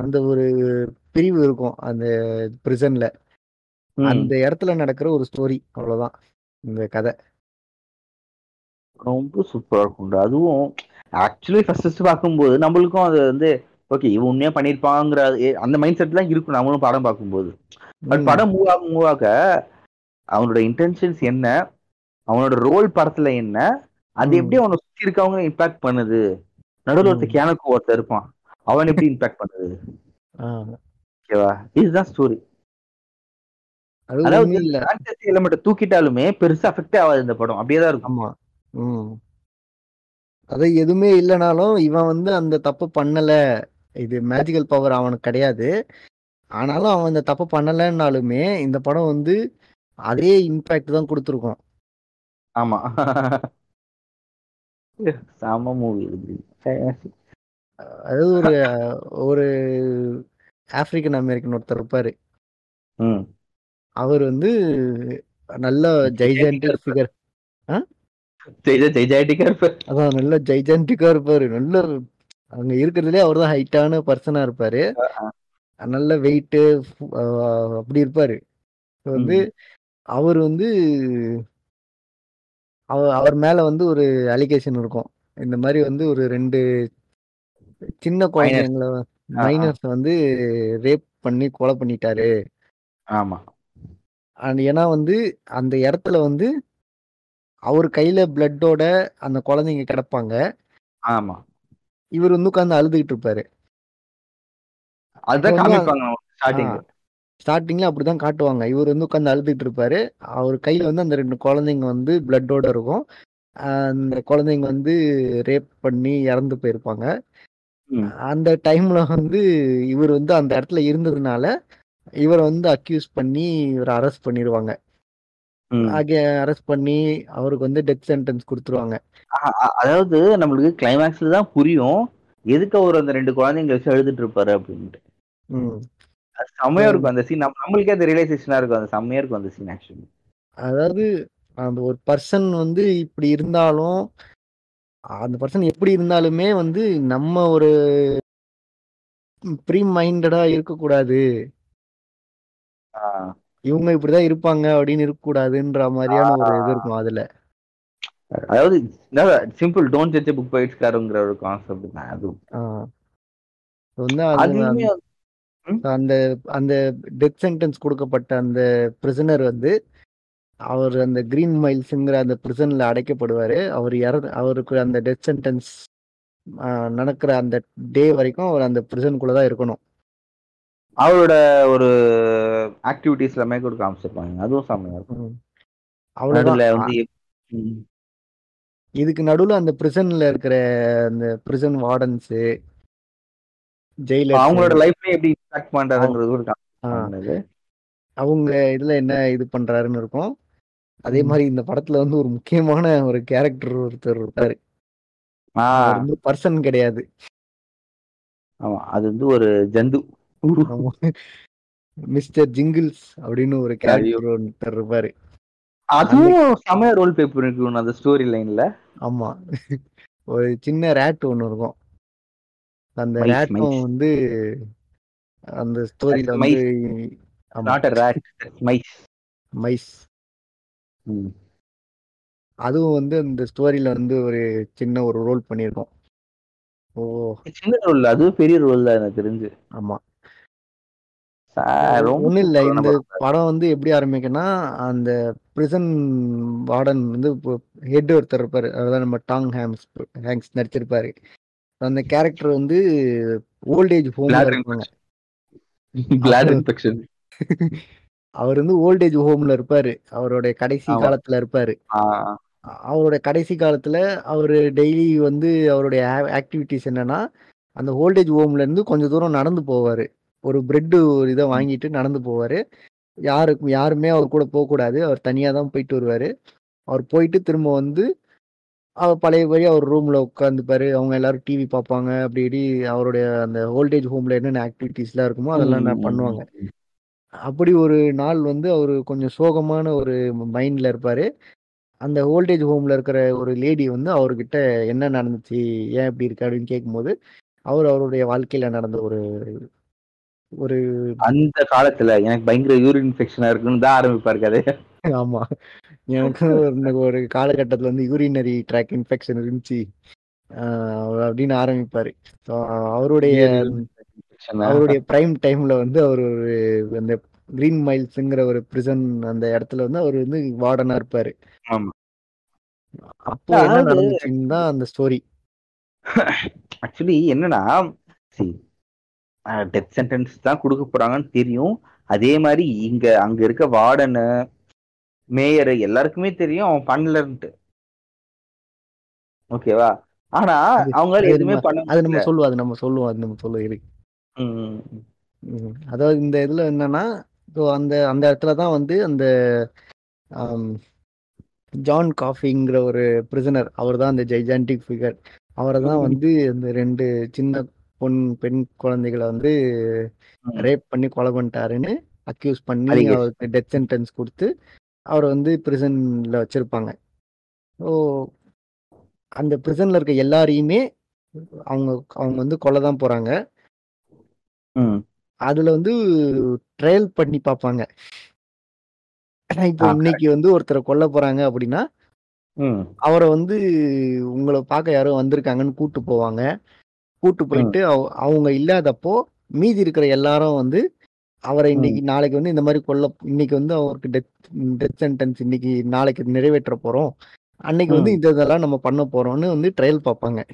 அந்த ஒரு பிரிவு இருக்கும் அந்த பிரிசன்ல. அந்த இடத்துல நடக்கிற ஒரு ஸ்டோரி அவ்வளவுதான். இந்த கதை. ரொம்ப சூப்பரா இருக்கும்டா அதுவும் ஆக்சுவலி ஃபர்ஸ்ட் ஃபர்ஸ்ட் பார்க்கும்போது நம்மளுக்கும் அது வந்து ஓகே இவன் உண்மையா பண்ணிருப்பாங்கிற ஏ- அந்த மைண்ட் செட் தான் இருக்கும். நம்மளும் படம் பார்க்கும்போது. பட் படம் மூவ் ஆக மூவ் ஆக அவனோட இன்டென்ஷன்ஸ் என்ன? அவனோட ரோல் படத்துல என்ன? அது. எப்படி அவனை சுத்தி இருக்கவங்க இம்பாக்ட் பண்ணுது? நடுவில் ஒருத்தர். கேனக்கு ஒருத்தர் இருப்பான். அவன் எப்படி இம்பாக்ட் பண்ணுது? ஓகேவா? இதுதான் ஸ்டோரி அது அதாவது தூக்கிட்டாலுமே பெருசா அஃபெக்டே ஆகாது இந்த படம். அப்படியே தான் இருக்கும் அது எதுவுமே இல்லைனாலும் இவன் வந்து அந்த தப்பு பண்ணல. இது மேஜிக்கல் பவர் அவனுக்கு கிடையாது. ஆனாலும் அவன் இந்த தப்பு பண்ணலைன்னாலுமே இந்த படம் வந்து அதே இம்பாக்ட் தான் கொடுத்துருக்கோம். ஆமா. செம மூவி அதாவது ஒரு ஒரு ஆப்பிரிக்கன் அமெரிக்கன் ஒருத்தர் இருப்பாரு. அவர் வந்து நல்ல ஜைஜாண்டிக் ஃபிகர் ஜெய் ஜெய் ஜெயடிக்கா இருப்பார் அதான் நல்ல ஜைஜாண்டிக்கா இருப்பாரு நல்ல அங்க இருக்கிறதுலே அவர் தான் ஹைட்டான பர்சனா இருப்பாரு நல்ல வெயிட்டு அப்படி இருப்பாரு. வந்து அவர் வந்து அவர் மேல வந்து ஒரு அலிகேஷன் இருக்கும். இந்த மாதிரி வந்து ஒரு ரெண்டு சின்ன குழந்தைங்கள. மைனர்ஸ் வந்து ரேப் பண்ணி கொலை பண்ணிட்டாரு. ஆமா. And ஏன்னா வந்து அந்த இடத்துல வந்து அவர் கையில பிளட்டோட அந்த குழந்தைங்க கிடப்பாங்க. ஆமா. இவர் வந்து உட்காந்து அழுதுகிட்டு இருப்பாரு. அதுதான் அப்ப வந்து காமிப்பாங்க ஸ்டார்டிங் ஸ்டார்டிங்ல அப்படிதான் காட்டுவாங்க. இவர் வந்து உட்காந்து அழுதுகிட்டு இருப்பாரு. அவர் கையில வந்து அந்த ரெண்டு குழந்தைங்க வந்து பிளட்டோட இருக்கும். அந்த குழந்தைங்க வந்து ரேப் பண்ணி இறந்து போயிருப்பாங்க. அந்த டைம்ல வந்து இவர் வந்து அந்த இடத்துல இருந்ததுனால இவரை வந்து அக்யூஸ் பண்ணி இவரை அரெஸ்ட் பண்ணிடுவாங்க அரெஸ்ட் பண்ணி அவருக்கு வந்து டெத் சென்டென்ஸ் கொடுத்துருவாங்க. அதாவது நம்மளுக்கு கிளைமேக்ஸ்ல தான் புரியும். எதுக்கு அவர் அந்த ரெண்டு குழந்தைங்க வச்சு எழுதிட்டு இருப்பாரு அப்படின்ட்டு. செம்மையா இருக்கும் அந்த சீன் நம்மளுக்கே அது ரியலைசேஷனா இருக்கும். அந்த செம்மையா இருக்கும் அந்த சீன் ஆக்சுவலி அதாவது அந்த ஒரு பர்சன் வந்து இப்படி இருந்தாலும் அந்த பர்சன் எப்படி இருந்தாலுமே வந்து நம்ம ஒரு ப்ரீ மைண்டடா இருக்கக்கூடாது. இவங்க இப்படிதான் இருப்பாங்க அப்படின்னு இருக்கக்கூடாதுன்ற மாதிரியான ஒரு இது இருக்கும் அதுல. அதாவது simple don't judge book by its கவர்ங்கிற ஒரு கான்செப்ட் தான் அது. வந்து அந்த அந்த டெத் சென்டென்ஸ் கொடுக்கப்பட்ட அந்த பிரிசனர் வந்து அவர் அந்த கிரீன் மைல்ஸ்ங்கிற அந்த பிரிசன்ல அடைக்கப்படுவாரு. அவர் இற அவருக்கு அந்த டெத் சென்டென்ஸ் நடக்கிற அந்த டே வரைக்கும் அவர் அந்த பிரிசனுக்குள்ள தான் இருக்கணும். அவரோட ஒரு ஆக்டிவிட்டிஸ் எல்லாமே கூட காமிச்சிருப்பாங்க. அதுவும் செம்மையா இருக்கும். நடுவுல வந்து. இதுக்கு நடுவுல அந்த பிரிசன்ல இருக்கிற அந்த பிரிசன் வார்டன்ஸ் ஜெயிலர் அவங்களோட லைஃப்ல எப்படி இம்பாக்ட் கூட காமிச்சிருப்பாங்க. அவங்க இதுல என்ன இது பண்றாருன்னு இருக்கும். அதே. மாதிரி இந்த படத்துல வந்து ஒரு முக்கியமான ஒரு கேரக்டர் ஒருத்தர் இருப்பாரு. பர்சன் கிடையாது. ஆமா. அது வந்து ஒரு ஜந்து. மிஸ்டர் ஜிங்கிள்ஸ் அப்படின்னு ஒரு கேரக்டர் ஒருத்தர் இருப்பாரு. அதுவும் செமையா ரோல் ப்ளே பண்ணிருக்கணும் அந்த ஸ்டோரி லைன்ல ஆமா. ஒரு சின்ன ரேட் ஒண்ணு இருக்கும். அந்த ரேட்டும். வந்து அந்த ஸ்டோரியில வந்து நாட் ரேட் மைஸ் மைஸ் அதுவும் வந்து அந்த ஸ்டோரியில வந்து ஒரு சின்ன ஒரு ரோல் பண்ணியிருக்கோம். ஓ. சின்ன ரோல் அதுவும் பெரிய ரோல் தான் எனக்கு தெரிஞ்சு. ஆமா. ஒண்ணும் இல்ல. இந்த படம். வந்து எப்படி ஆரம்பிக்குன்னா அந்த பிரிசன் வார்டன் வந்து ஹெட் ஒருத்தர் இருப்பாரு. அதான் நம்ம டாங் ஹேம்ஸ் ஹேங்ஸ் நடிச்சிருப்பாரு. அந்த கேரக்டர் வந்து ஓல்டேஜ் ஹோம்ல Bladder இருப்பாங்க. அவர் வந்து ஓல்டேஜ் ஹோம்ல இருப்பாரு. அவருடைய கடைசி. காலத்துல இருப்பாரு. அவருடைய கடைசி காலத்துல அவரு டெய்லி வந்து அவருடைய ஆக்டிவிட்டிஸ் என்னன்னா அந்த ஓல்டேஜ் ஹோம்ல இருந்து கொஞ்சம் தூரம் நடந்து போவாரு. ஒரு பிரெட் ஒரு இதை வாங்கிட்டு நடந்து போவாரு. யாருக்கும் யாருமே அவர் கூட போகக்கூடாது அவர் தனியா தான் போயிட்டு வருவாரு. அவர் போயிட்டு திரும்ப வந்து அவர் பழையபடி அவர் ரூம்ல உட்காந்துப்பாரு அவங்க எல்லாரும் டிவி பார்ப்பாங்க. அப்படி இப்படி அவருடைய அந்த ஓல்டேஜ் ஹோம்ல என்னென்ன ஆக்டிவிட்டிஸ்லாம் இருக்குமோ அதெல்லாம் நான் பண்ணுவாங்க. அப்படி ஒரு நாள் வந்து அவர் கொஞ்சம் சோகமான ஒரு மைண்ட்ல இருப்பாரு. அந்த ஓல்டேஜ் ஹோம்ல இருக்கிற ஒரு லேடி வந்து அவர்கிட்ட என்ன நடந்துச்சு? ஏன் இப்படி இருக்கு அப்படின்னு கேட்கும்போது அவர் அவருடைய வாழ்க்கையில நடந்த ஒரு ஒரு அந்த காலத்துல எனக்கு பயங்கர யூரின் இன்ஃபெக்ஷனா இருக்குன்னு தான் ஆரம்பிப்பாரு கதை. ஆமா. எனக்கு ஒரு காலகட்டத்துல வந்து யூரினரி ட்ராக் இன்ஃபெக்ஷன் இருந்துச்சு. அப்படின்னு ஆரம்பிப்பாரு. அவருடைய அவருடைய பிரைம் டைம்ல வந்து அவர் ஒரு அந்த கிரீன் மைல்ஸ்ங்கிற ஒரு பிரிசன் அந்த இடத்துல வந்து அவர் வந்து வார்டனா இருப்பாரு. ஆமா. அப்போ என்ன நடந்துச்சுன்னு தான் அந்த ஸ்டோரி ஆக்சுவலி என்னன்னா டெத் சென்டென்ஸ் தான் கொடுக்க போறாங்கன்னு தெரியும். அதே மாதிரி இங்க அங்க இருக்க வார்டனு மேயர் எல்லாருக்குமே தெரியும் அவன் பண்ணலன்ட்டு. ஓகேவா ஆனா அவங்களால அது எதுவுமே பண்ண அது நம்ம. சொல்லுவோம் அது நம்ம சொல்லுவோம் அது நம்ம சொல்லுவோம் இரு. ம், ம். அதாவது இந்த இதுல என்னன்னா ஸோ அந்த அந்த இடத்துல தான் வந்து அந்த ஜான் காஃபிங்கிற ஒரு பிரிசனர் அவர் தான் அந்த ஜைஜான்டிக் ஃபிகர் அவரை தான் வந்து அந்த ரெண்டு சின்ன பொன் பெண் குழந்தைகளை வந்து. ரேப் பண்ணி கொலை பண்ணிட்டாருன்னு அக்யூஸ் பண்ணி. அவருக்கு டெத் சென்டென்ஸ் கொடுத்து அவரை வந்து பிரிசன்ல வச்சிருப்பாங்க ஸோ அந்த பிரிசன்ல இருக்க எல்லாரையுமே அவங்க அவங்க வந்து கொலை தான் போறாங்க ம். அதுல வந்து ட்ரையல் பண்ணி பார்ப்பாங்க இப்போ இன்னைக்கு வந்து ஒருத்தரை கொல்ல போறாங்க அப்படின்னா. அவரை வந்து உங்களை பார்க்க யாரோ வந்திருக்காங்கன்னு கூட்டு போவாங்க கூட்டு போயிட்டு அவ- அவங்க இல்லாதப்போ மீதி இருக்கிற எல்லாரும் வந்து அவரை இன்னைக்கு நாளைக்கு வந்து இந்த மாதிரி கொல்ல இன்னைக்கு வந்து அவருக்கு டெத் டெத் சென்டென்ஸ் இன்னைக்கு நாளைக்கு நிறைவேற்ற போறோம். அன்னைக்கு வந்து. இந்த இதெல்லாம் நம்ம பண்ண போறோம்னு வந்து ட்ரையல் பார்ப்பாங்க.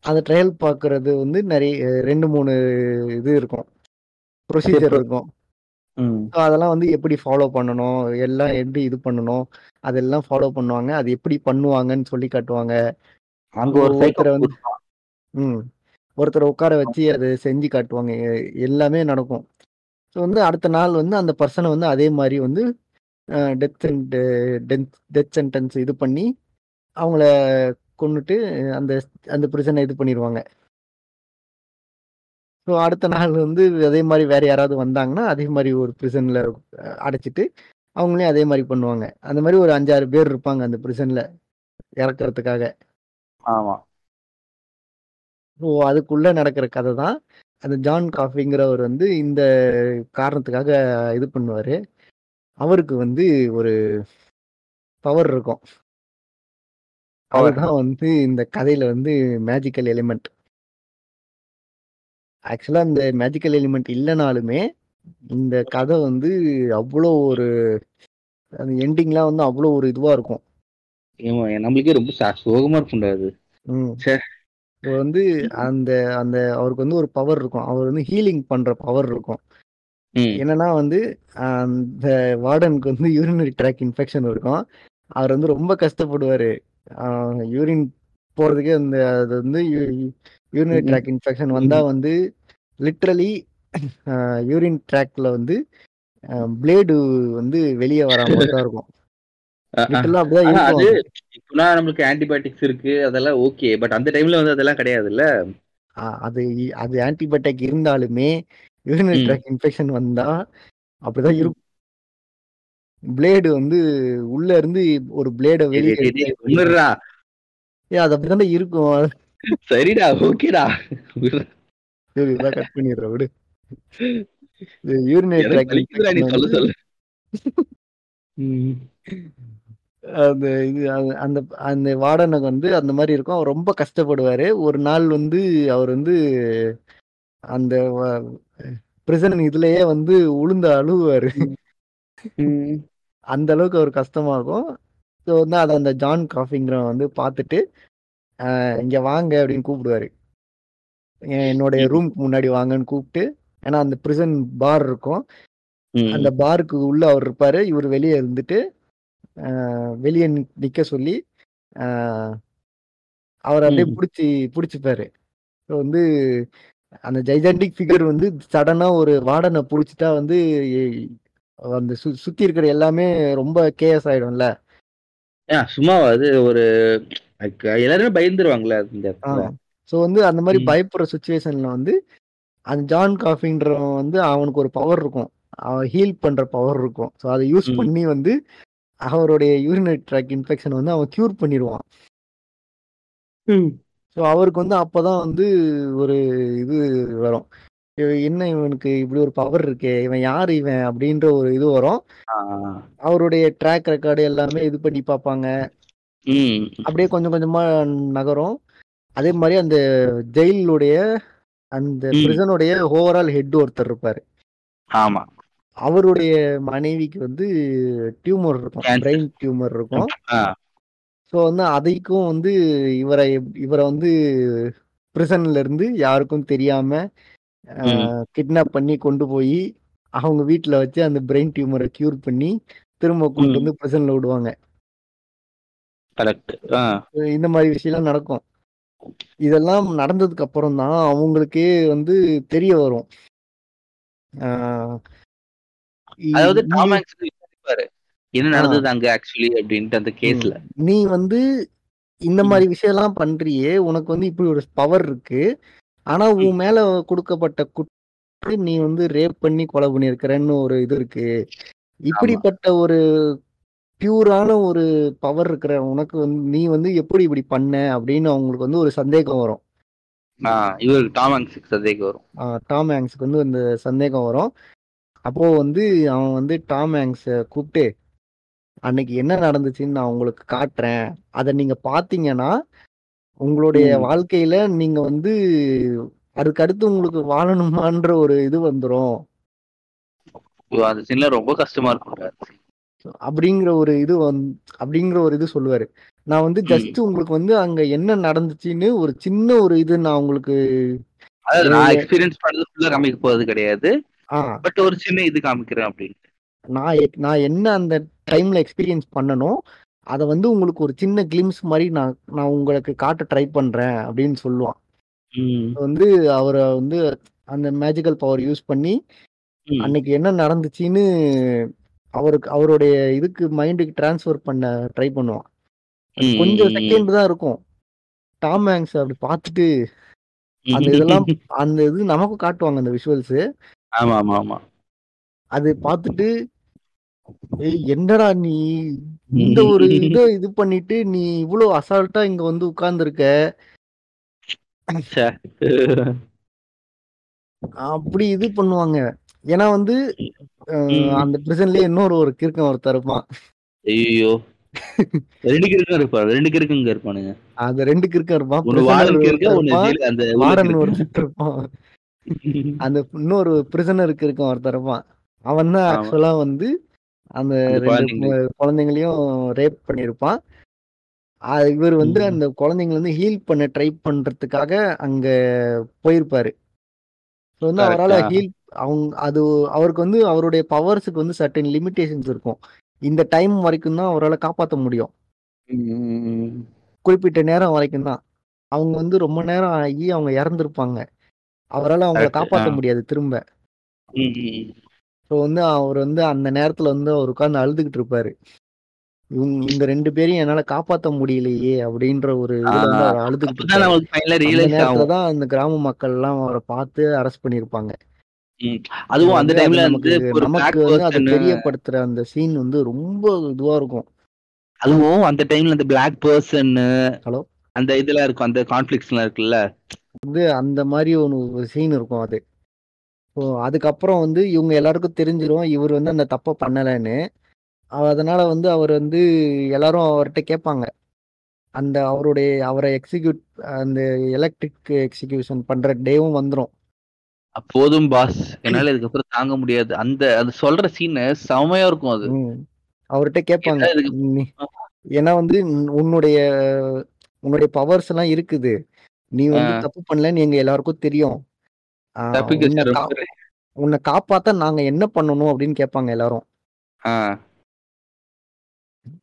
அந்த ட்ரையல் பார்க்கறது வந்து நிறைய ரெண்டு மூணு இது இருக்கும். ப்ரொசீஜர் இருக்கும். அதெல்லாம் வந்து எப்படி ஃபாலோ பண்ணணும்? எல்லாம் எப்படி இது பண்ணணும்? அதெல்லாம் ஃபாலோ பண்ணுவாங்க. அது எப்படி பண்ணுவாங்கன்னு சொல்லி காட்டுவாங்க. அங்க ஒரு ஒருத்தரை சைக்கோ வந்து ம். ஒருத்தரை உட்கார வச்சு அதை செஞ்சு காட்டுவாங்க. எ- எல்லாமே நடக்கும். ஸோ வந்து அடுத்த நாள் வந்து அந்த பர்சனை வந்து அதே மாதிரி வந்து டெத் டெத் டெத் சென்டென்ஸ் இது பண்ணி அவங்கள கொன்னுட்டு அந்த அந்த பிரிசனை இது பண்ணிடுவாங்க ஸோ அடுத்த நாள் வந்து அதே மாதிரி வேற யாராவது வந்தாங்கன்னா அதே மாதிரி ஒரு பிரிசன்ல அடைச்சிட்டு அவங்களையும் அதே மாதிரி பண்ணுவாங்க. அந்த மாதிரி ஒரு அஞ்சாறு பேர் இருப்பாங்க அந்த பிரிசன்ல இறக்குறதுக்காக. ஆமா. ஸோ அதுக்குள்ள நடக்கிற கதை தான் அந்த ஜான் காஃபிங்கிறவர் வந்து இந்த காரணத்துக்காக இது பண்ணுவாரு. அவருக்கு வந்து ஒரு பவர் இருக்கும். Power. அதுதான் வந்து இந்த கதையில வந்து மேஜிக்கல் எலிமெண்ட் ஆக்சுவலா இந்த மேஜிக்கல் எலிமெண்ட் இல்லைனாலுமே இந்த கதை வந்து அவ்வளோ ஒரு அந்த எண்டிங்லாம் வந்து அவ்வளோ ஒரு இதுவா இருக்கும். ஏமா நம்மளுக்கே ரொம்ப சா- சோகமா இருக்கும்டா அது. இப்போ வந்து அந்த அந்த அவருக்கு வந்து ஒரு பவர் இருக்கும். அவர் வந்து ஹீலிங் பண்ற பவர் இருக்கும். என்னன்னா வந்து அந்த வார்டனுக்கு வந்து யூரினரி ட்ராக் இன்ஃபெக்ஷன் இருக்கும். அவர் வந்து ரொம்ப கஷ்டப்படுவாரு. யூரின் போறதுக்கே அந்த அது வந்து யூரினரி. ட்ராக் இன்ஃபெக்ஷன் வந்தா வந்து லிட்ரலி யூரின் ட்ராக்ல வந்து பிளேடு வந்து வெளியே வர மாதிரி தான் இருக்கும். அது இப்பெல்லாம் நம்மளுக்கு ஆன்டிபயோட்டிக்ஸ் இருக்கு அதெல்லாம் ஓகே பட் அந்த டைம்ல வந்து அதெல்லாம் கிடையாதுல்ல? அது அது ஆன்டிபயோட்டிக் இருந்தாலுமே யூரினரி. ட்ராக் இன்ஃபெக்ஷன் வந்தா அப்படிதான். இருக்கும். பிளேடு வந்து உள்ள இருந்து ஒரு பிளேட வெளியே. ஏன் அது அப்படிதானே இருக்கும். சரிடா ஓகேடா. கட் பண்ணிடுறேன் விடு. யூரினரி ட்ராக் சொல்ல சொல்ல. அந்த இது அந்த அந்த வார்டனுக்கு வந்து அந்த மாதிரி இருக்கும். அவர் ரொம்ப கஷ்டப்படுவாரு. ஒரு நாள் வந்து அவர் வந்து அந்த பிரிசன் இதுலயே வந்து உளுந்த அழுவாரு. அந்த அளவுக்கு அவர் கஷ்டமா இருக்கும் ஸோ வந்து அதை அந்த ஜான் காஃபிங்கிறவன் வந்து பார்த்துட்டு "ஆஹ், இங்க வாங்க அப்படின்னு கூப்பிடுவாரு. என்னுடைய. ரூமுக்கு முன்னாடி வாங்கன்னு கூப்பிட்டு ஏன்னா அந்த பிரிசன் பார் இருக்கும். அந்த பாருக்கு உள்ள அவர் இருப்பாரு. இவர் வெளியே இருந்துட்டு வெளியே நிக்க சொல்லி அவர் அப்படியே. பிடிச்சி பிடிச்சிப்பாரு ஸோ வந்து அந்த ஜைஜாண்டிக் ஃபிகர் வந்து சடனா ஒரு வார்டனை பிடிச்சிட்டா வந்து அந்த சு சுத்தி இருக்கிற எல்லாமே ரொம்ப கேஎஸ் ஆயிடும்ல சும்மா அது ஒரு எல்லாருமே இடத்துல ஸோ வந்து அந்த மாதிரி. பயப்படுற சுச்சுவேஷன்ல வந்து அந்த ஜான் காஃபின்றவன் வந்து அவனுக்கு ஒரு பவர் இருக்கும் அவன் ஹீல் பண்ற பவர் இருக்கும் ஸோ அதை யூஸ். பண்ணி வந்து அவருடைய யூரினரி ட்ராக் இன்ஃபெக்ஷன் வந்து அவன் கியூர் பண்ணிடுவான் ஸோ அவருக்கு வந்து அப்பதான் வந்து ஒரு இது வரும். என்ன இவனுக்கு இப்படி ஒரு பவர் இருக்கே இவன் யார் இவன் அப்படின்ற ஒரு இது வரும். அவருடைய ட்ராக் ரெக்கார்டு எல்லாமே இது பண்ணி பார்ப்பாங்க. அப்படியே கொஞ்சம் கொஞ்சமா நகரும். அதே மாதிரி அந்த ஜெயிலுடைய அந்த. பிரிசனுடைய ஓவரால் ஹெட் ஒருத்தர் இருப்பாரு. ஆமா. அவருடைய மனைவிக்கு வந்து டியூமர் இருக்கும். பிரெயின் டியூமர் இருக்கும். ஸோ வந்து அதைக்கும் வந்து இவரை இவரை வந்து பிரிசன்ல இருந்து யாருக்கும் தெரியாம கிட்னாப் பண்ணி கொண்டு போய் அவங்க வீட்ல வச்சு அந்த பிரெயின் டியூமரை கியூர் பண்ணி திரும்ப கொண்டு. வந்து பிரிசன்ல விடுவாங்க. இந்த மாதிரி விஷயம்லாம் நடக்கும். இதெல்லாம் நடந்ததுக்கு அப்புறம் தான் அவங்களுக்கே வந்து தெரிய வரும். ஆஹ் அதாவது டாம் என்ன. நடந்தது அங்க ஆக்சுவலி அப்படின்ட்டு அந்த கேஸ்ல நீ வந்து இந்த. மாதிரி விஷயம் எல்லாம் பண்றியே உனக்கு வந்து இப்படி ஒரு பவர் இருக்கு. ஆனா உன் மேல கொடுக்கப்பட்ட குற்றம் நீ வந்து ரேப் பண்ணி கொலை பண்ணியிருக்கிறன்னு ஒரு இது இருக்கு. இப்படிப்பட்ட ஒரு பியூரான ஒரு பவர் இருக்கிற உனக்கு வந்து நீ வந்து எப்படி இப்படி பண்ண அப்படின்னு அவங்களுக்கு வந்து ஒரு சந்தேகம் வரும். ஆ இவர் டாம் ஹாங்க்ஸ் சந்தேகம் வரும். டாம் ஹேங்க்ஸ்க்கு வந்து அந்த சந்தேகம் வரும். அப்போ வந்து அவன் வந்து டாம் ஹேங்க்ஸை கூப்பிட்டு அன்னைக்கு என்ன நடந்துச்சுன்னு நான் உங்களுக்கு காட்டுறேன். அதை நீங்க பாத்தீங்கன்னா உங்களுடைய. வாழ்க்கையில நீங்க வந்து அதுக்கு அடுத்து உங்களுக்கு வாழணுமான்ற ஒரு இது வந்துரும். ஐயோ, அந்த சீன்ல ரொம்ப கஷ்டமா இருக்கும் அப்படிங்கிற ஒரு இது வந் அப்படிங்கிற ஒரு இது சொல்லுவாரு. நான் வந்து ஜஸ்ட் உங்களுக்கு வந்து அங்க என்ன நடந்துச்சுன்னு ஒரு சின்ன ஒரு இது நான் உங்களுக்கு எக்ஸ்பீரியன்ஸ் பண்ணது ஃபுல்லா காமிக்க போறது கிடையாது. பட் ஒரு சின்ன இது காமிக்கிறேன் அப்படின்னு நான் நான் என்ன அந்த டைம்ல எக்ஸ்பீரியன்ஸ் பண்ணனோ அதை வந்து உங்களுக்கு ஒரு சின்ன கிளிம்ஸ் மாதிரி நான் நான் உங்களுக்கு காட்ட ட்ரை பண்றேன் அப்படின்னு சொல்லுவான். வந்து அவரை வந்து அந்த மேஜிக்கல் பவர் யூஸ் பண்ணி. அன்னைக்கு என்ன நடந்துச்சுன்னு அவருக்கு அவருடைய இதுக்கு மைண்டுக்கு டிரான்ஸ்ஃபர் பண்ண ட்ரை பண்ணுவான். கொஞ்சம் செகண்ட் தான் இருக்கும். டாம் ஹேங்க்ஸ் அப்படி பார்த்துட்டு அந்த இதெல்லாம் அந்த இது நமக்கும் காட்டுவாங்க அந்த விஷுவல்ஸ் ஆமா ஆமா ஆமா. அது பார்த்துட்டு ஏய் என்னடா நீ? இந்த ஒரு இதை இது பண்ணிட்டு நீ இவ்வளவு அசால்ட்டா இங்க வந்து உட்கார்ந்துருக்க? ச்சே. அப்படி இது பண்ணுவாங்க. ஏன்னா வந்து அஹ், ம். அந்த பிரிசன்லயே இன்னொரு ஒரு கிறுக்கன் ஒருத்தர் இருப்பான். ஐயோ ரெண்டு கிறுக்கும் இருப்பாரு. ரெண்டு கிறுக்குங்க இருப்பானுங்க. அந்த ரெண்டு கிறுக்கன் இருப்பான். ஒண்ணு prisoner வாரன் கிறுக்க ஒருத்தன் ஒண்ணு இருப்பான், ஜெயில அந்த உள்ள வாரன் கிறுக்கு. ஒருத்தர் இருப்பான். அந்த இன்னொரு பிரிசனருக்கு இருக்கான் ஒருத்தர் இருப்பான். அவன் தான். ஆக்சுவலா வந்து அந்த ரெண்டு குழந்தைங்களையும் ரேப் பண்ணியிருப்பான். அது இவர் வந்து. அந்த குழந்தைங்களை வந்து ஹீல் பண்ண ட்ரை பண்றதுக்காக அங்க போயிருப்பாரு. ஸோ வந்து அவரால். ஹீல் அவங்க அது அவருக்கு வந்து அவருடைய பவர்ஸுக்கு வந்து சர்டன் லிமிடேஷன்ஸ் இருக்கும். இந்த டைம் வரைக்கும் தான் அவரால் காப்பாற்ற முடியும். குறிப்பிட்ட நேரம் வரைக்கும் தான். அவங்க வந்து ரொம்ப நேரம் ஆகி அவங்க இறந்துருப்பாங்க. அவரால் அவங்கள காப்பாற்ற. முடியாது திரும்ப. ஸோ வந்து அவர் வந்து அந்த நேரத்துல வந்து அவர் உட்கார்ந்து அழுதுகிட்டு இருப்பாரு. இவங்க இந்த ரெண்டு பேரையும் என்னால காப்பாத்த முடியலையே அப்படின்ற ஒரு அழுதுகிட்டு அந்த தான் கிராம மக்கள் எல்லாம் அவரை பார்த்து அரெஸ்ட் பண்ணியிருப்பாங்க. அதுவும் அந்த டைம்ல நமக்கு வந்து நமக்கு வந்து அதை தெரியப்படுத்துற அந்த சீன் வந்து ரொம்ப இதுவா இருக்கும். அதுவும் அந்த டைம்ல அந்த பிளாக் பர்சன் Hello? அந்த இதெல்லாம் இருக்கும் அந்த கான்ஃபிளிக்ஸ் எல்லாம் இருக்குல்ல? வந்து அந்த மாதிரி ஒரு சீன் இருக்கும் அது. ஸோ அதுக்கப்புறம் வந்து இவங்க எல்லாருக்கும் தெரிஞ்சிரும் இவர் வந்து அந்த தப்பை பண்ணலைன்னு. அதனால வந்து அவர் வந்து எல்லாரும் அவர்கிட்ட கேட்பாங்க அந்த அவருடைய அவரை எக்ஸிக்யூட் அந்த எலக்ட்ரிக் எக்ஸிகியூஷன் பண்ற டேவும் வந்துரும். போதும் பாஸ் என்னால இதுக்கப்புறம் தாங்க முடியாது. அந்த அது சொல்ற சீன் செமையா இருக்கும் அது. அவர்கிட்ட கேட்பாங்க ஏன்னா வந்து உன்- உன்னுடைய உன்னுடைய பவர்ஸ் எல்லாம் இருக்குது. நீ வந்து. தப்பு பண்ணலன்னு எங்க எல்லாருக்கும் தெரியும். உன்னை காப்பாத்த நாங்க என்ன பண்ணணும் அப்படின்னு கேட்பாங்க எல்லாரும்.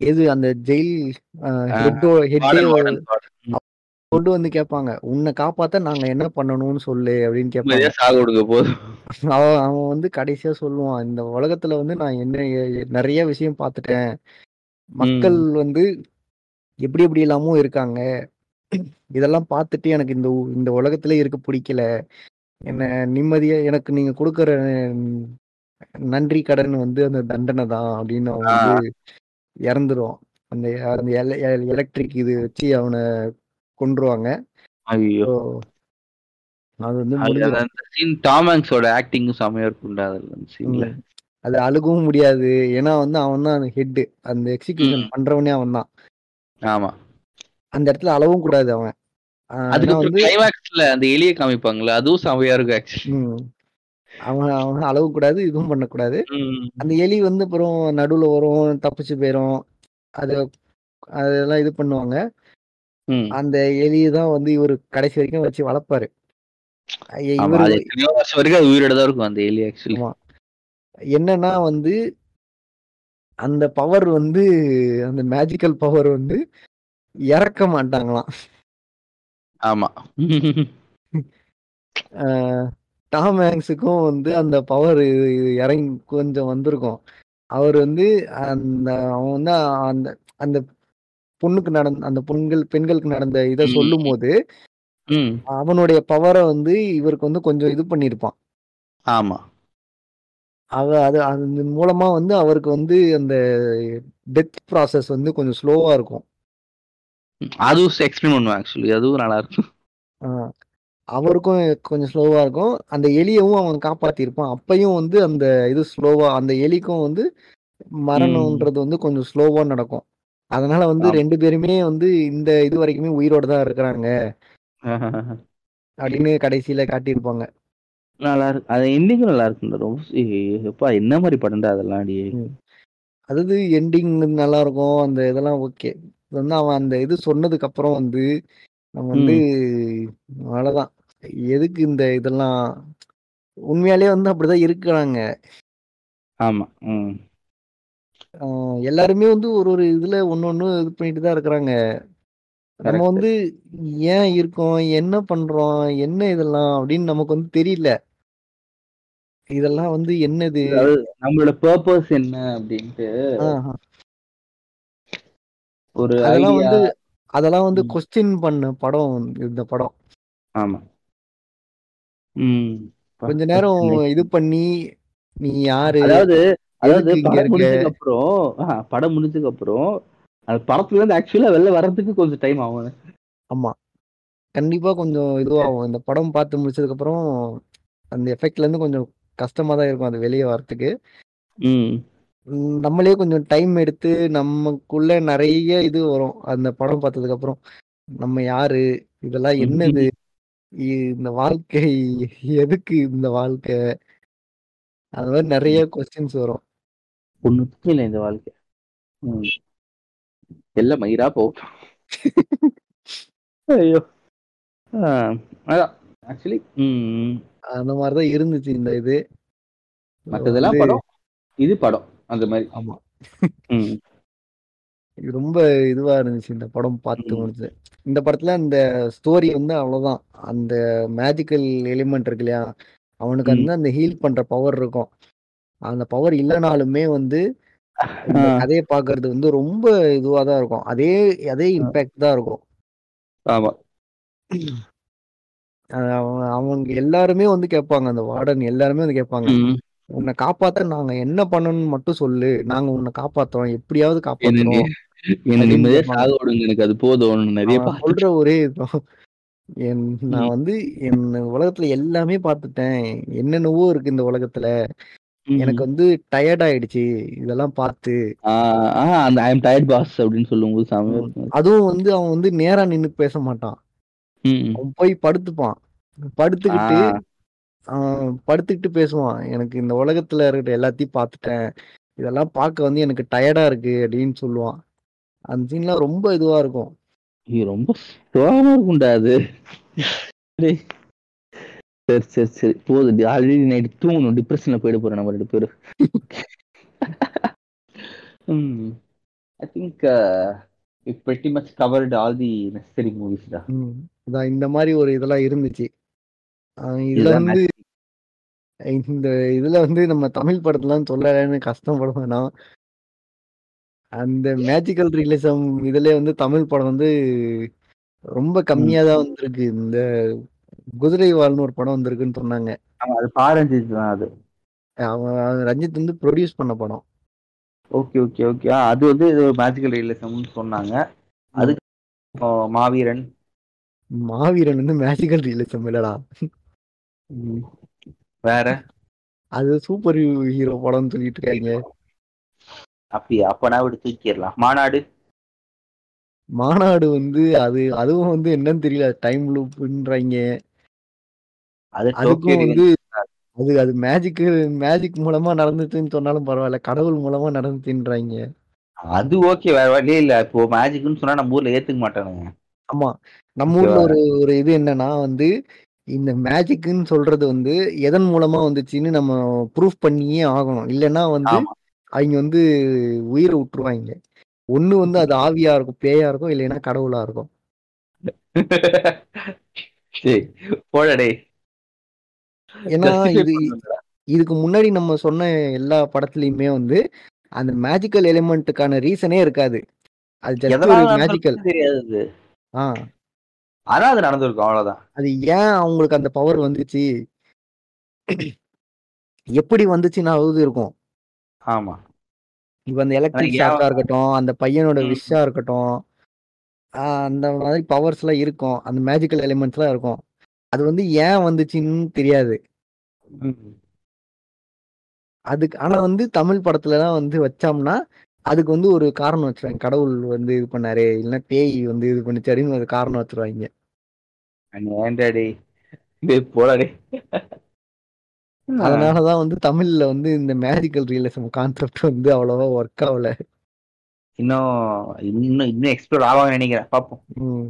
எது அந்த ஜெயில். கொண்டு வந்து கேட்பாங்க. உன்னை காப்பாத்த நாங்க என்ன பண்ணணும்னு சொல்லு அப்படின்னு கேட்பாங்க. சாக கொடுக்க போதும். அவன் அவன் வந்து கடைசியா சொல்லுவான். இந்த உலகத்துல வந்து நான் என்ன நிறைய விஷயம் பார்த்துட்டேன். மக்கள் வந்து எப்படி எப்படி எல்லாமோ இருக்காங்க. இதெல்லாம் பார்த்துட்டு எனக்கு இந்த இந்த உலகத்துல இருக்க பிடிக்கல. என்ன நிம்மதியா எனக்கு நீங்க கொடுக்குற நன்றி கடன் வந்து அந்த தண்டனை தான் அப்படின்னு அவன் வந்து இறந்துருவான். அந்த அந்த எலக்ட்ரிக் இது வச்சு அவனை கொன்றுவாங்க. ஐயோ. அது வந்து டாம் ஹாங்ஸோட ஆக்டிங்கும் செமையா இருக்கும்டா அதுல. அது அழுகவும் முடியாது. ஏன்னா வந்து அவன் தான் அந்த ஹெட் அந்த எக்ஸிகியூஷன். பண்றவனே அவன் தான். ஆமா. அந்த இடத்துல அழவும் கூடாது அவன். கிளைமேக்ஸ்ல அந்த எலிய காமிப்பாங்கல்ல அதுவும் செமையா இருக்கும் ஆக்சுவலி ம், அவன் அவன் அழவும் கூடாது இதுவும் பண்ணக்கூடாது. அந்த எலி வந்து அப்புறம் நடுவுல வரும் தப்பிச்சு போயிரும். அது அதெல்லாம் இது பண்ணுவாங்க. அந்த எலியை தான் வந்து இவர் கடைசி வரைக்கும் வச்சு வளர்ப்பாரு. வரைக்கும் உயிரோட தான் இருக்கும் அந்த எலி ஆக்சுவலி. என்னன்னா வந்து அந்த பவர் வந்து அந்த மேஜிக்கல் பவர் வந்து இறக்க மாட்டாங்களாம். ஆமா. டாம் ஹேங்ஸுக்கும் வந்து அந்த பவர் இறங்கி கொஞ்சம் வந்திருக்கும். அவர் வந்து அந்த அவன் வந்து அந்த அந்த பொண்ணுக்கு நடந்த அந்த பெண்கள் பெண்களுக்கு நடந்த இதை. சொல்லும் போது அவனுடைய பவரை வந்து இவருக்கு வந்து கொஞ்சம் இது பண்ணியிருப்பான். ஆமா. அவ அது அது மூலமா வந்து அவருக்கு வந்து அந்த டெத் ப்ராசஸ் வந்து கொஞ்சம் ஸ்லோவா இருக்கும். அதுவும் எக்ஸ்பிளைன் பண்ணுவேன் ஆக்சுவலி அதுவும் நல்லா இருக்கும் அவருக்கும் கொஞ்சம் ஸ்லோவா இருக்கும். அந்த எலியவும் அவன் காப்பாத்திருப்பான். அப்பயும் வந்து அந்த இது ஸ்லோவா அந்த எலிக்கும் வந்து மரணம்ன்றது வந்து கொஞ்சம் ஸ்லோவா நடக்கும். அதனால வந்து. ரெண்டு பேருமே வந்து இந்த இது வரைக்குமே உயிரோட தான் இருக்கிறாங்க. அப்படின்னு கடைசியில காட்டியிருப்பாங்க. நல்லா இருக்கு அது எண்டிங்கும் நல்லா இருக்குங்க ரொம்ப எப்பா என்ன மாதிரி படம்டா அதெல்லாம் அடி அதாவது எண்டிங் நல்லா இருக்கும். அந்த இதெல்லாம் ஓகே வந்து அவன் அந்த இது சொன்னதுக்கு அப்புறம் வந்து நம்ம வந்து அவ்வளவுதான் எதுக்கு இந்த இதெல்லாம்? உண்மையாலே வந்து அப்படிதான் இருக்கிறாங்க. ஆமா. எல்லாருமே வந்து ஒரு ஒரு இதுல ஒன்னொன்னு இது பண்ணிட்டு தான் இருக்கிறாங்க. நம்ம. வந்து ஏன் இருக்கோம்? என்ன பண்றோம்? என்ன இதெல்லாம் அப்படின்னு நமக்கு வந்து தெரியல. இதெல்லாம் வந்து என்னது? நம்மளோட பர்பஸ் என்ன அப்படின்ட்டு ஒரு அதெல்லாம் வந்து அதெல்லாம் வந்து. கொஸ்டின் பண்ண படம் இந்த படம். ஆமா. கொஞ்ச நேரம் இது பண்ணி நீ யாரு? அதாவது அதாவது படம்? முடிஞ்சதுக்கு அப்புறம் படம் முடிஞ்சதுக்கு அப்புறம் அந்த படத்துல இருந்து ஆக்சுவலா வெளில வர்றதுக்கு கொஞ்சம் டைம் ஆகும் ஆமா. கண்டிப்பா கொஞ்சம் இதுவாகும். இந்த படம் பார்த்து முடிச்சதுக்கு அப்புறம் அந்த எஃபெக்ட்ல இருந்து கொஞ்சம் கஷ்டமா தான் இருக்கும் அது வெளியே வரத்துக்கு நம்மளே கொஞ்சம் டைம் எடுத்து நமக்குள்ள நிறைய இது வரும். அந்த படம் பார்த்ததுக்கு அப்புறம் நம்ம யாரு? இதெல்லாம் என்னது? இந்த வாழ்க்கை எதுக்கு இந்த வாழ்க்கை? அது மாதிரி நிறைய கொஸ்டின்ஸ் வரும். ஒண்ணுத்துக்கும் இல்லை இந்த வாழ்க்கை. எல்லாம் மயிரா போகும் ஐயோ. அதான். ஆக்சுவலி அந்த மாதிரிதான் இருந்துச்சு இந்த இது. மத்ததெல்லாம் வந்து- படம். இது படம். அந்த மாதிரி ஆமா. இது ரொம்ப இதுவா இருந்துச்சு இந்த படம் பார்த்து. முடிஞ்சது இந்த படத்துல அந்த ஸ்டோரி வந்து அவ்வளவுதான். அந்த மேஜிக்கல் எலிமெண்ட் இருக்கு இல்லையா? அவனுக்கு வந்து அந்த ஹீல் பண்ற பவர் இருக்கும். அந்த பவர் இல்லைனாலுமே வந்து. கதையை பார்க்கிறது வந்து ரொம்ப இதுவா தான் இருக்கும். அதே அதே இம்பாக்ட் தான் இருக்கும். ஆமா. அவங்க எல்லாருமே வந்து கேட்பாங்க. அந்த வார்டன் எல்லாருமே வந்து கேட்பாங்க. உன்னை காப்பாத்த நாங்க என்ன பண்ணணும்னு மட்டும் சொல்லு. நாங்க உன்னை காப்பாத்துறோம். எப்படியாவது விடுங்க. எனக்கு அது போதும். நிறைய சொல்ற ஒரே இதுதான். என் நான் வந்து என் உலகத்துல எல்லாமே பார்த்துட்டேன் என்னென்னவோ இருக்கு இந்த உலகத்துல. எனக்கு வந்து டயர்ட் ஆயிடுச்சு. இதெல்லாம் பார்த்து அந்த ஐ எம் டயர்ட் பாஸ் அப்படின்னு சொல்லும்போது. அதுவும் வந்து அவன் வந்து நேரா நின்னு பேச மாட்டான். அவன் போய் படுத்துப்பான். படுத்துக்கிட்டு படுத்துக்கிட்டு பேசுவான். எனக்கு இந்த உலகத்துல இருக்கிற எல்லாத்தையும் பார்த்துட்டேன். இதெல்லாம் பார்க்க வந்து எனக்கு டயர்டா இருக்கு அப்படின்னு சொல்லுவான். அந்த சீன்லாம் ரொம்ப இதுவா இருக்கும். ரொம்ப சோகமா இருக்கும்டா அது. சரி சரி சரி. போதும் ஆல்ரெடி நைட் தூங்கணும். டிப்ரெஷன்ல போயிட போறேன் நம்ம ரெண்டு பேரும். I think it pretty much covered all the necessary movies தான் இந்த மாதிரி ஒரு இதெல்லாம் இருந்துச்சு. இதுல வந்து இந்த இதுல வந்து நம்ம தமிழ் படத்துலாம் சொல்லலன்னு கஷ்டப்பட வேணாம் அந்த மேஜிக்கல் ரியலிசம் இதுல வந்து தமிழ் படம் வந்து ரொம்ப கம்மியா தான் வந்திருக்கு. இந்த குதிரை வாழ்னு ஒரு படம் வந்திருக்குன்னு சொன்னாங்க. அது பாரஞ்சித் தான் அது. அவன் ரஞ்சித் வந்து ப்ரொடியூஸ் பண்ண படம். Okay okay okay. அது வந்து இது மேஜிக்கல் ரியலிசம்னு சொன்னாங்க. அதுக்கு மாவீரன். மாவீரன் வந்து மேஜிக்கல் ரியலிசம் இல்லடா. வேற? அது சூப்பர் ஹீரோ படம்னு சொல்லிட்டு இருக்காங்க. அப்படியா? அப்பனா விட்டு தூக்கிடலாம். மாநாடு? மாநாடு வந்து அது அதுவும் வந்து என்னன்னு தெரியல. டைம் லூப்ன்றாங்க அது அதுக்கும் வந்து அது அது மேஜிக் மேஜிக் மூலமா நடந்துச்சுன்னு சொன்னாலும் பரவாயில்ல. கடவுள் மூலமா நடந்துச்சுன்றாங்க. அது ஓகே வேற வழியே இல்ல. இப்போ மேஜிக்னு சொன்னா நம்ம ஊர்ல ஏத்துக்க மாட்டானுங்க. ஆமா. நம்ம ஊர்ல ஒரு ஒரு இது என்னன்னா வந்து இந்த மேஜிக்னு சொல்றது வந்து எதன் மூலமா வந்துச்சுன்னு நம்ம ப்ரூஃப் பண்ணியே ஆகணும். இல்லைன்னா வந்து. அவங்க வந்து உயிரை விட்டுருவாங்க. ஒண்ணு வந்து அது ஆவியா இருக்கும் பேயா இருக்கும் இல்லைன்னா கடவுளா இருக்கும். ஏன்னா இது. இதுக்கு முன்னாடி நம்ம சொன்ன எல்லா படத்துலயுமே வந்து அந்த மேஜிக்கல் எலிமெண்ட்டுக்கான ரீசனே இருக்காது. அது மேஜிக்கல் நடந்திருக்குன்னு தெரியாது அது. அது நடந்திருக்கும் அவ்வளவுதான் அது ஏன் அவங்களுக்கு அந்த பவர் வந்துச்சு எப்படி வந்துச்சுன்னாவது இருக்கும் ஆமா இப்ப அந்த எலக்ட்ரிக் ஷாக்கா இருக்கட்டும் அந்த பையனோட. விஷா இருக்கட்டும் அந்த மாதிரி பவர்ஸ் எல்லாம் இருக்கும் அந்த மேஜிக்கல் எலிமெண்ட்ஸ் எல்லாம் இருக்கும் அது வந்து ஏன் வந்துச்சுன்னு தெரியாது. அதுக்கு ஆனா வந்து தமிழ் படத்துல எல்லாம் வந்து வச்சோம்னா அதுக்கு வந்து ஒரு காரணம் வச்சிருவாங்க. கடவுள் வந்து இது பண்ணாரு இல்லைன்னா பேய் வந்து இது பண்ணிச்சு அப்படின்னு ஒரு காரணம் வச்சிருவாங்க. போடா டேய் அதனாலதான் வந்து தமிழ்ல வந்து இந்த மேஜிக்கல் ரியலிசம் கான்செப்ட் வந்து அவ்வளவா ஒர்க் ஆகல. இன்னும் இன்னும் இன்னும் எக்ஸ்ப்ளோர் ஆவாங்க நினைக்கிறேன். பாப்போம் ம்.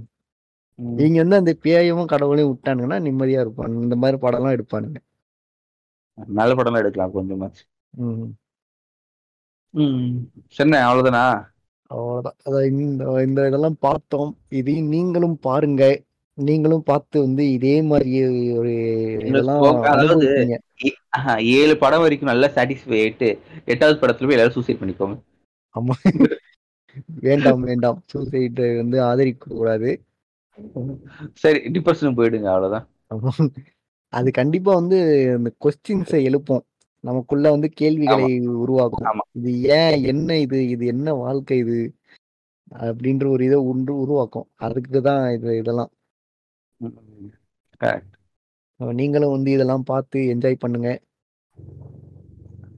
ம். இங்க வந்து அந்த பேயவும் கடவுளையும் விட்டானுங்கன்னா நிம்மதியா இருப்பாங்க இந்த மாதிரி படம்லாம் எடுப்பானுங்க. நல்ல படம்லாம் எடுக்கலாம் கொஞ்சமாச்சு. ம். சென்னை அவ்வளவுதானா? அவ்வளவுதான். அதான் இந்த இந்த இதெல்லாம் பார்த்தோம். இதையும் நீங்களும் பாருங்க. நீங்களும் பார்த்து வந்து இதே மாதிரி ஒரு இதெல்லாம் அதாவது- அனுபவிப்பீங்க. ஆஹா, படம் வரைக்கும் நல்லா சாட்டிஸ்ஃபை ஆயிட்டு எட்டாவது படத்துல போய் எல்லாரும் சூசைட் பண்ணிக்கோங்க. ஆமா. வேண்டாம் வேண்டாம். சூசைட் வந்து ஆதரிக்க கூடாது சரி டிப்ரெஷன் போயிடுங்க அவ்வளவுதான். ஆமா. அது கண்டிப்பா வந்து இந்த கொஸ்டின்ஸை எழுப்பும். நமக்குள்ள வந்து கேள்விகளை உருவாக்கும். இது ஏன்? என்ன இது? இது என்ன வாழ்க்கை இது? அப்படின்ற ஒரு இதை ஒன்று உருவாக்கும். அதுக்கு தான் இது இதெல்லாம். நீங்களும் வந்து இதெல்லாம் பார்த்து என்ஜாய் பண்ணுங்க.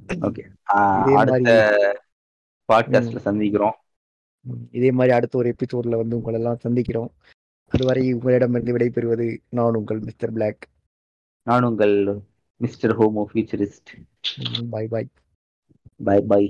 ஓகே. அடுத்த பாட்காஸ்ட்ல சந்திக்கிறோம். இதே மாதிரி அடுத்த ஒரு எபிசோட்ல வந்து உங்களை எல்லாம் சந்திக்கிறோம். அதுவரை உங்களிடமிருந்து விடைபெறுவது நான் உங்கள் மிஸ்டர் பிளாக். நான் உங்கள் mister homo futurist bye bye bye bye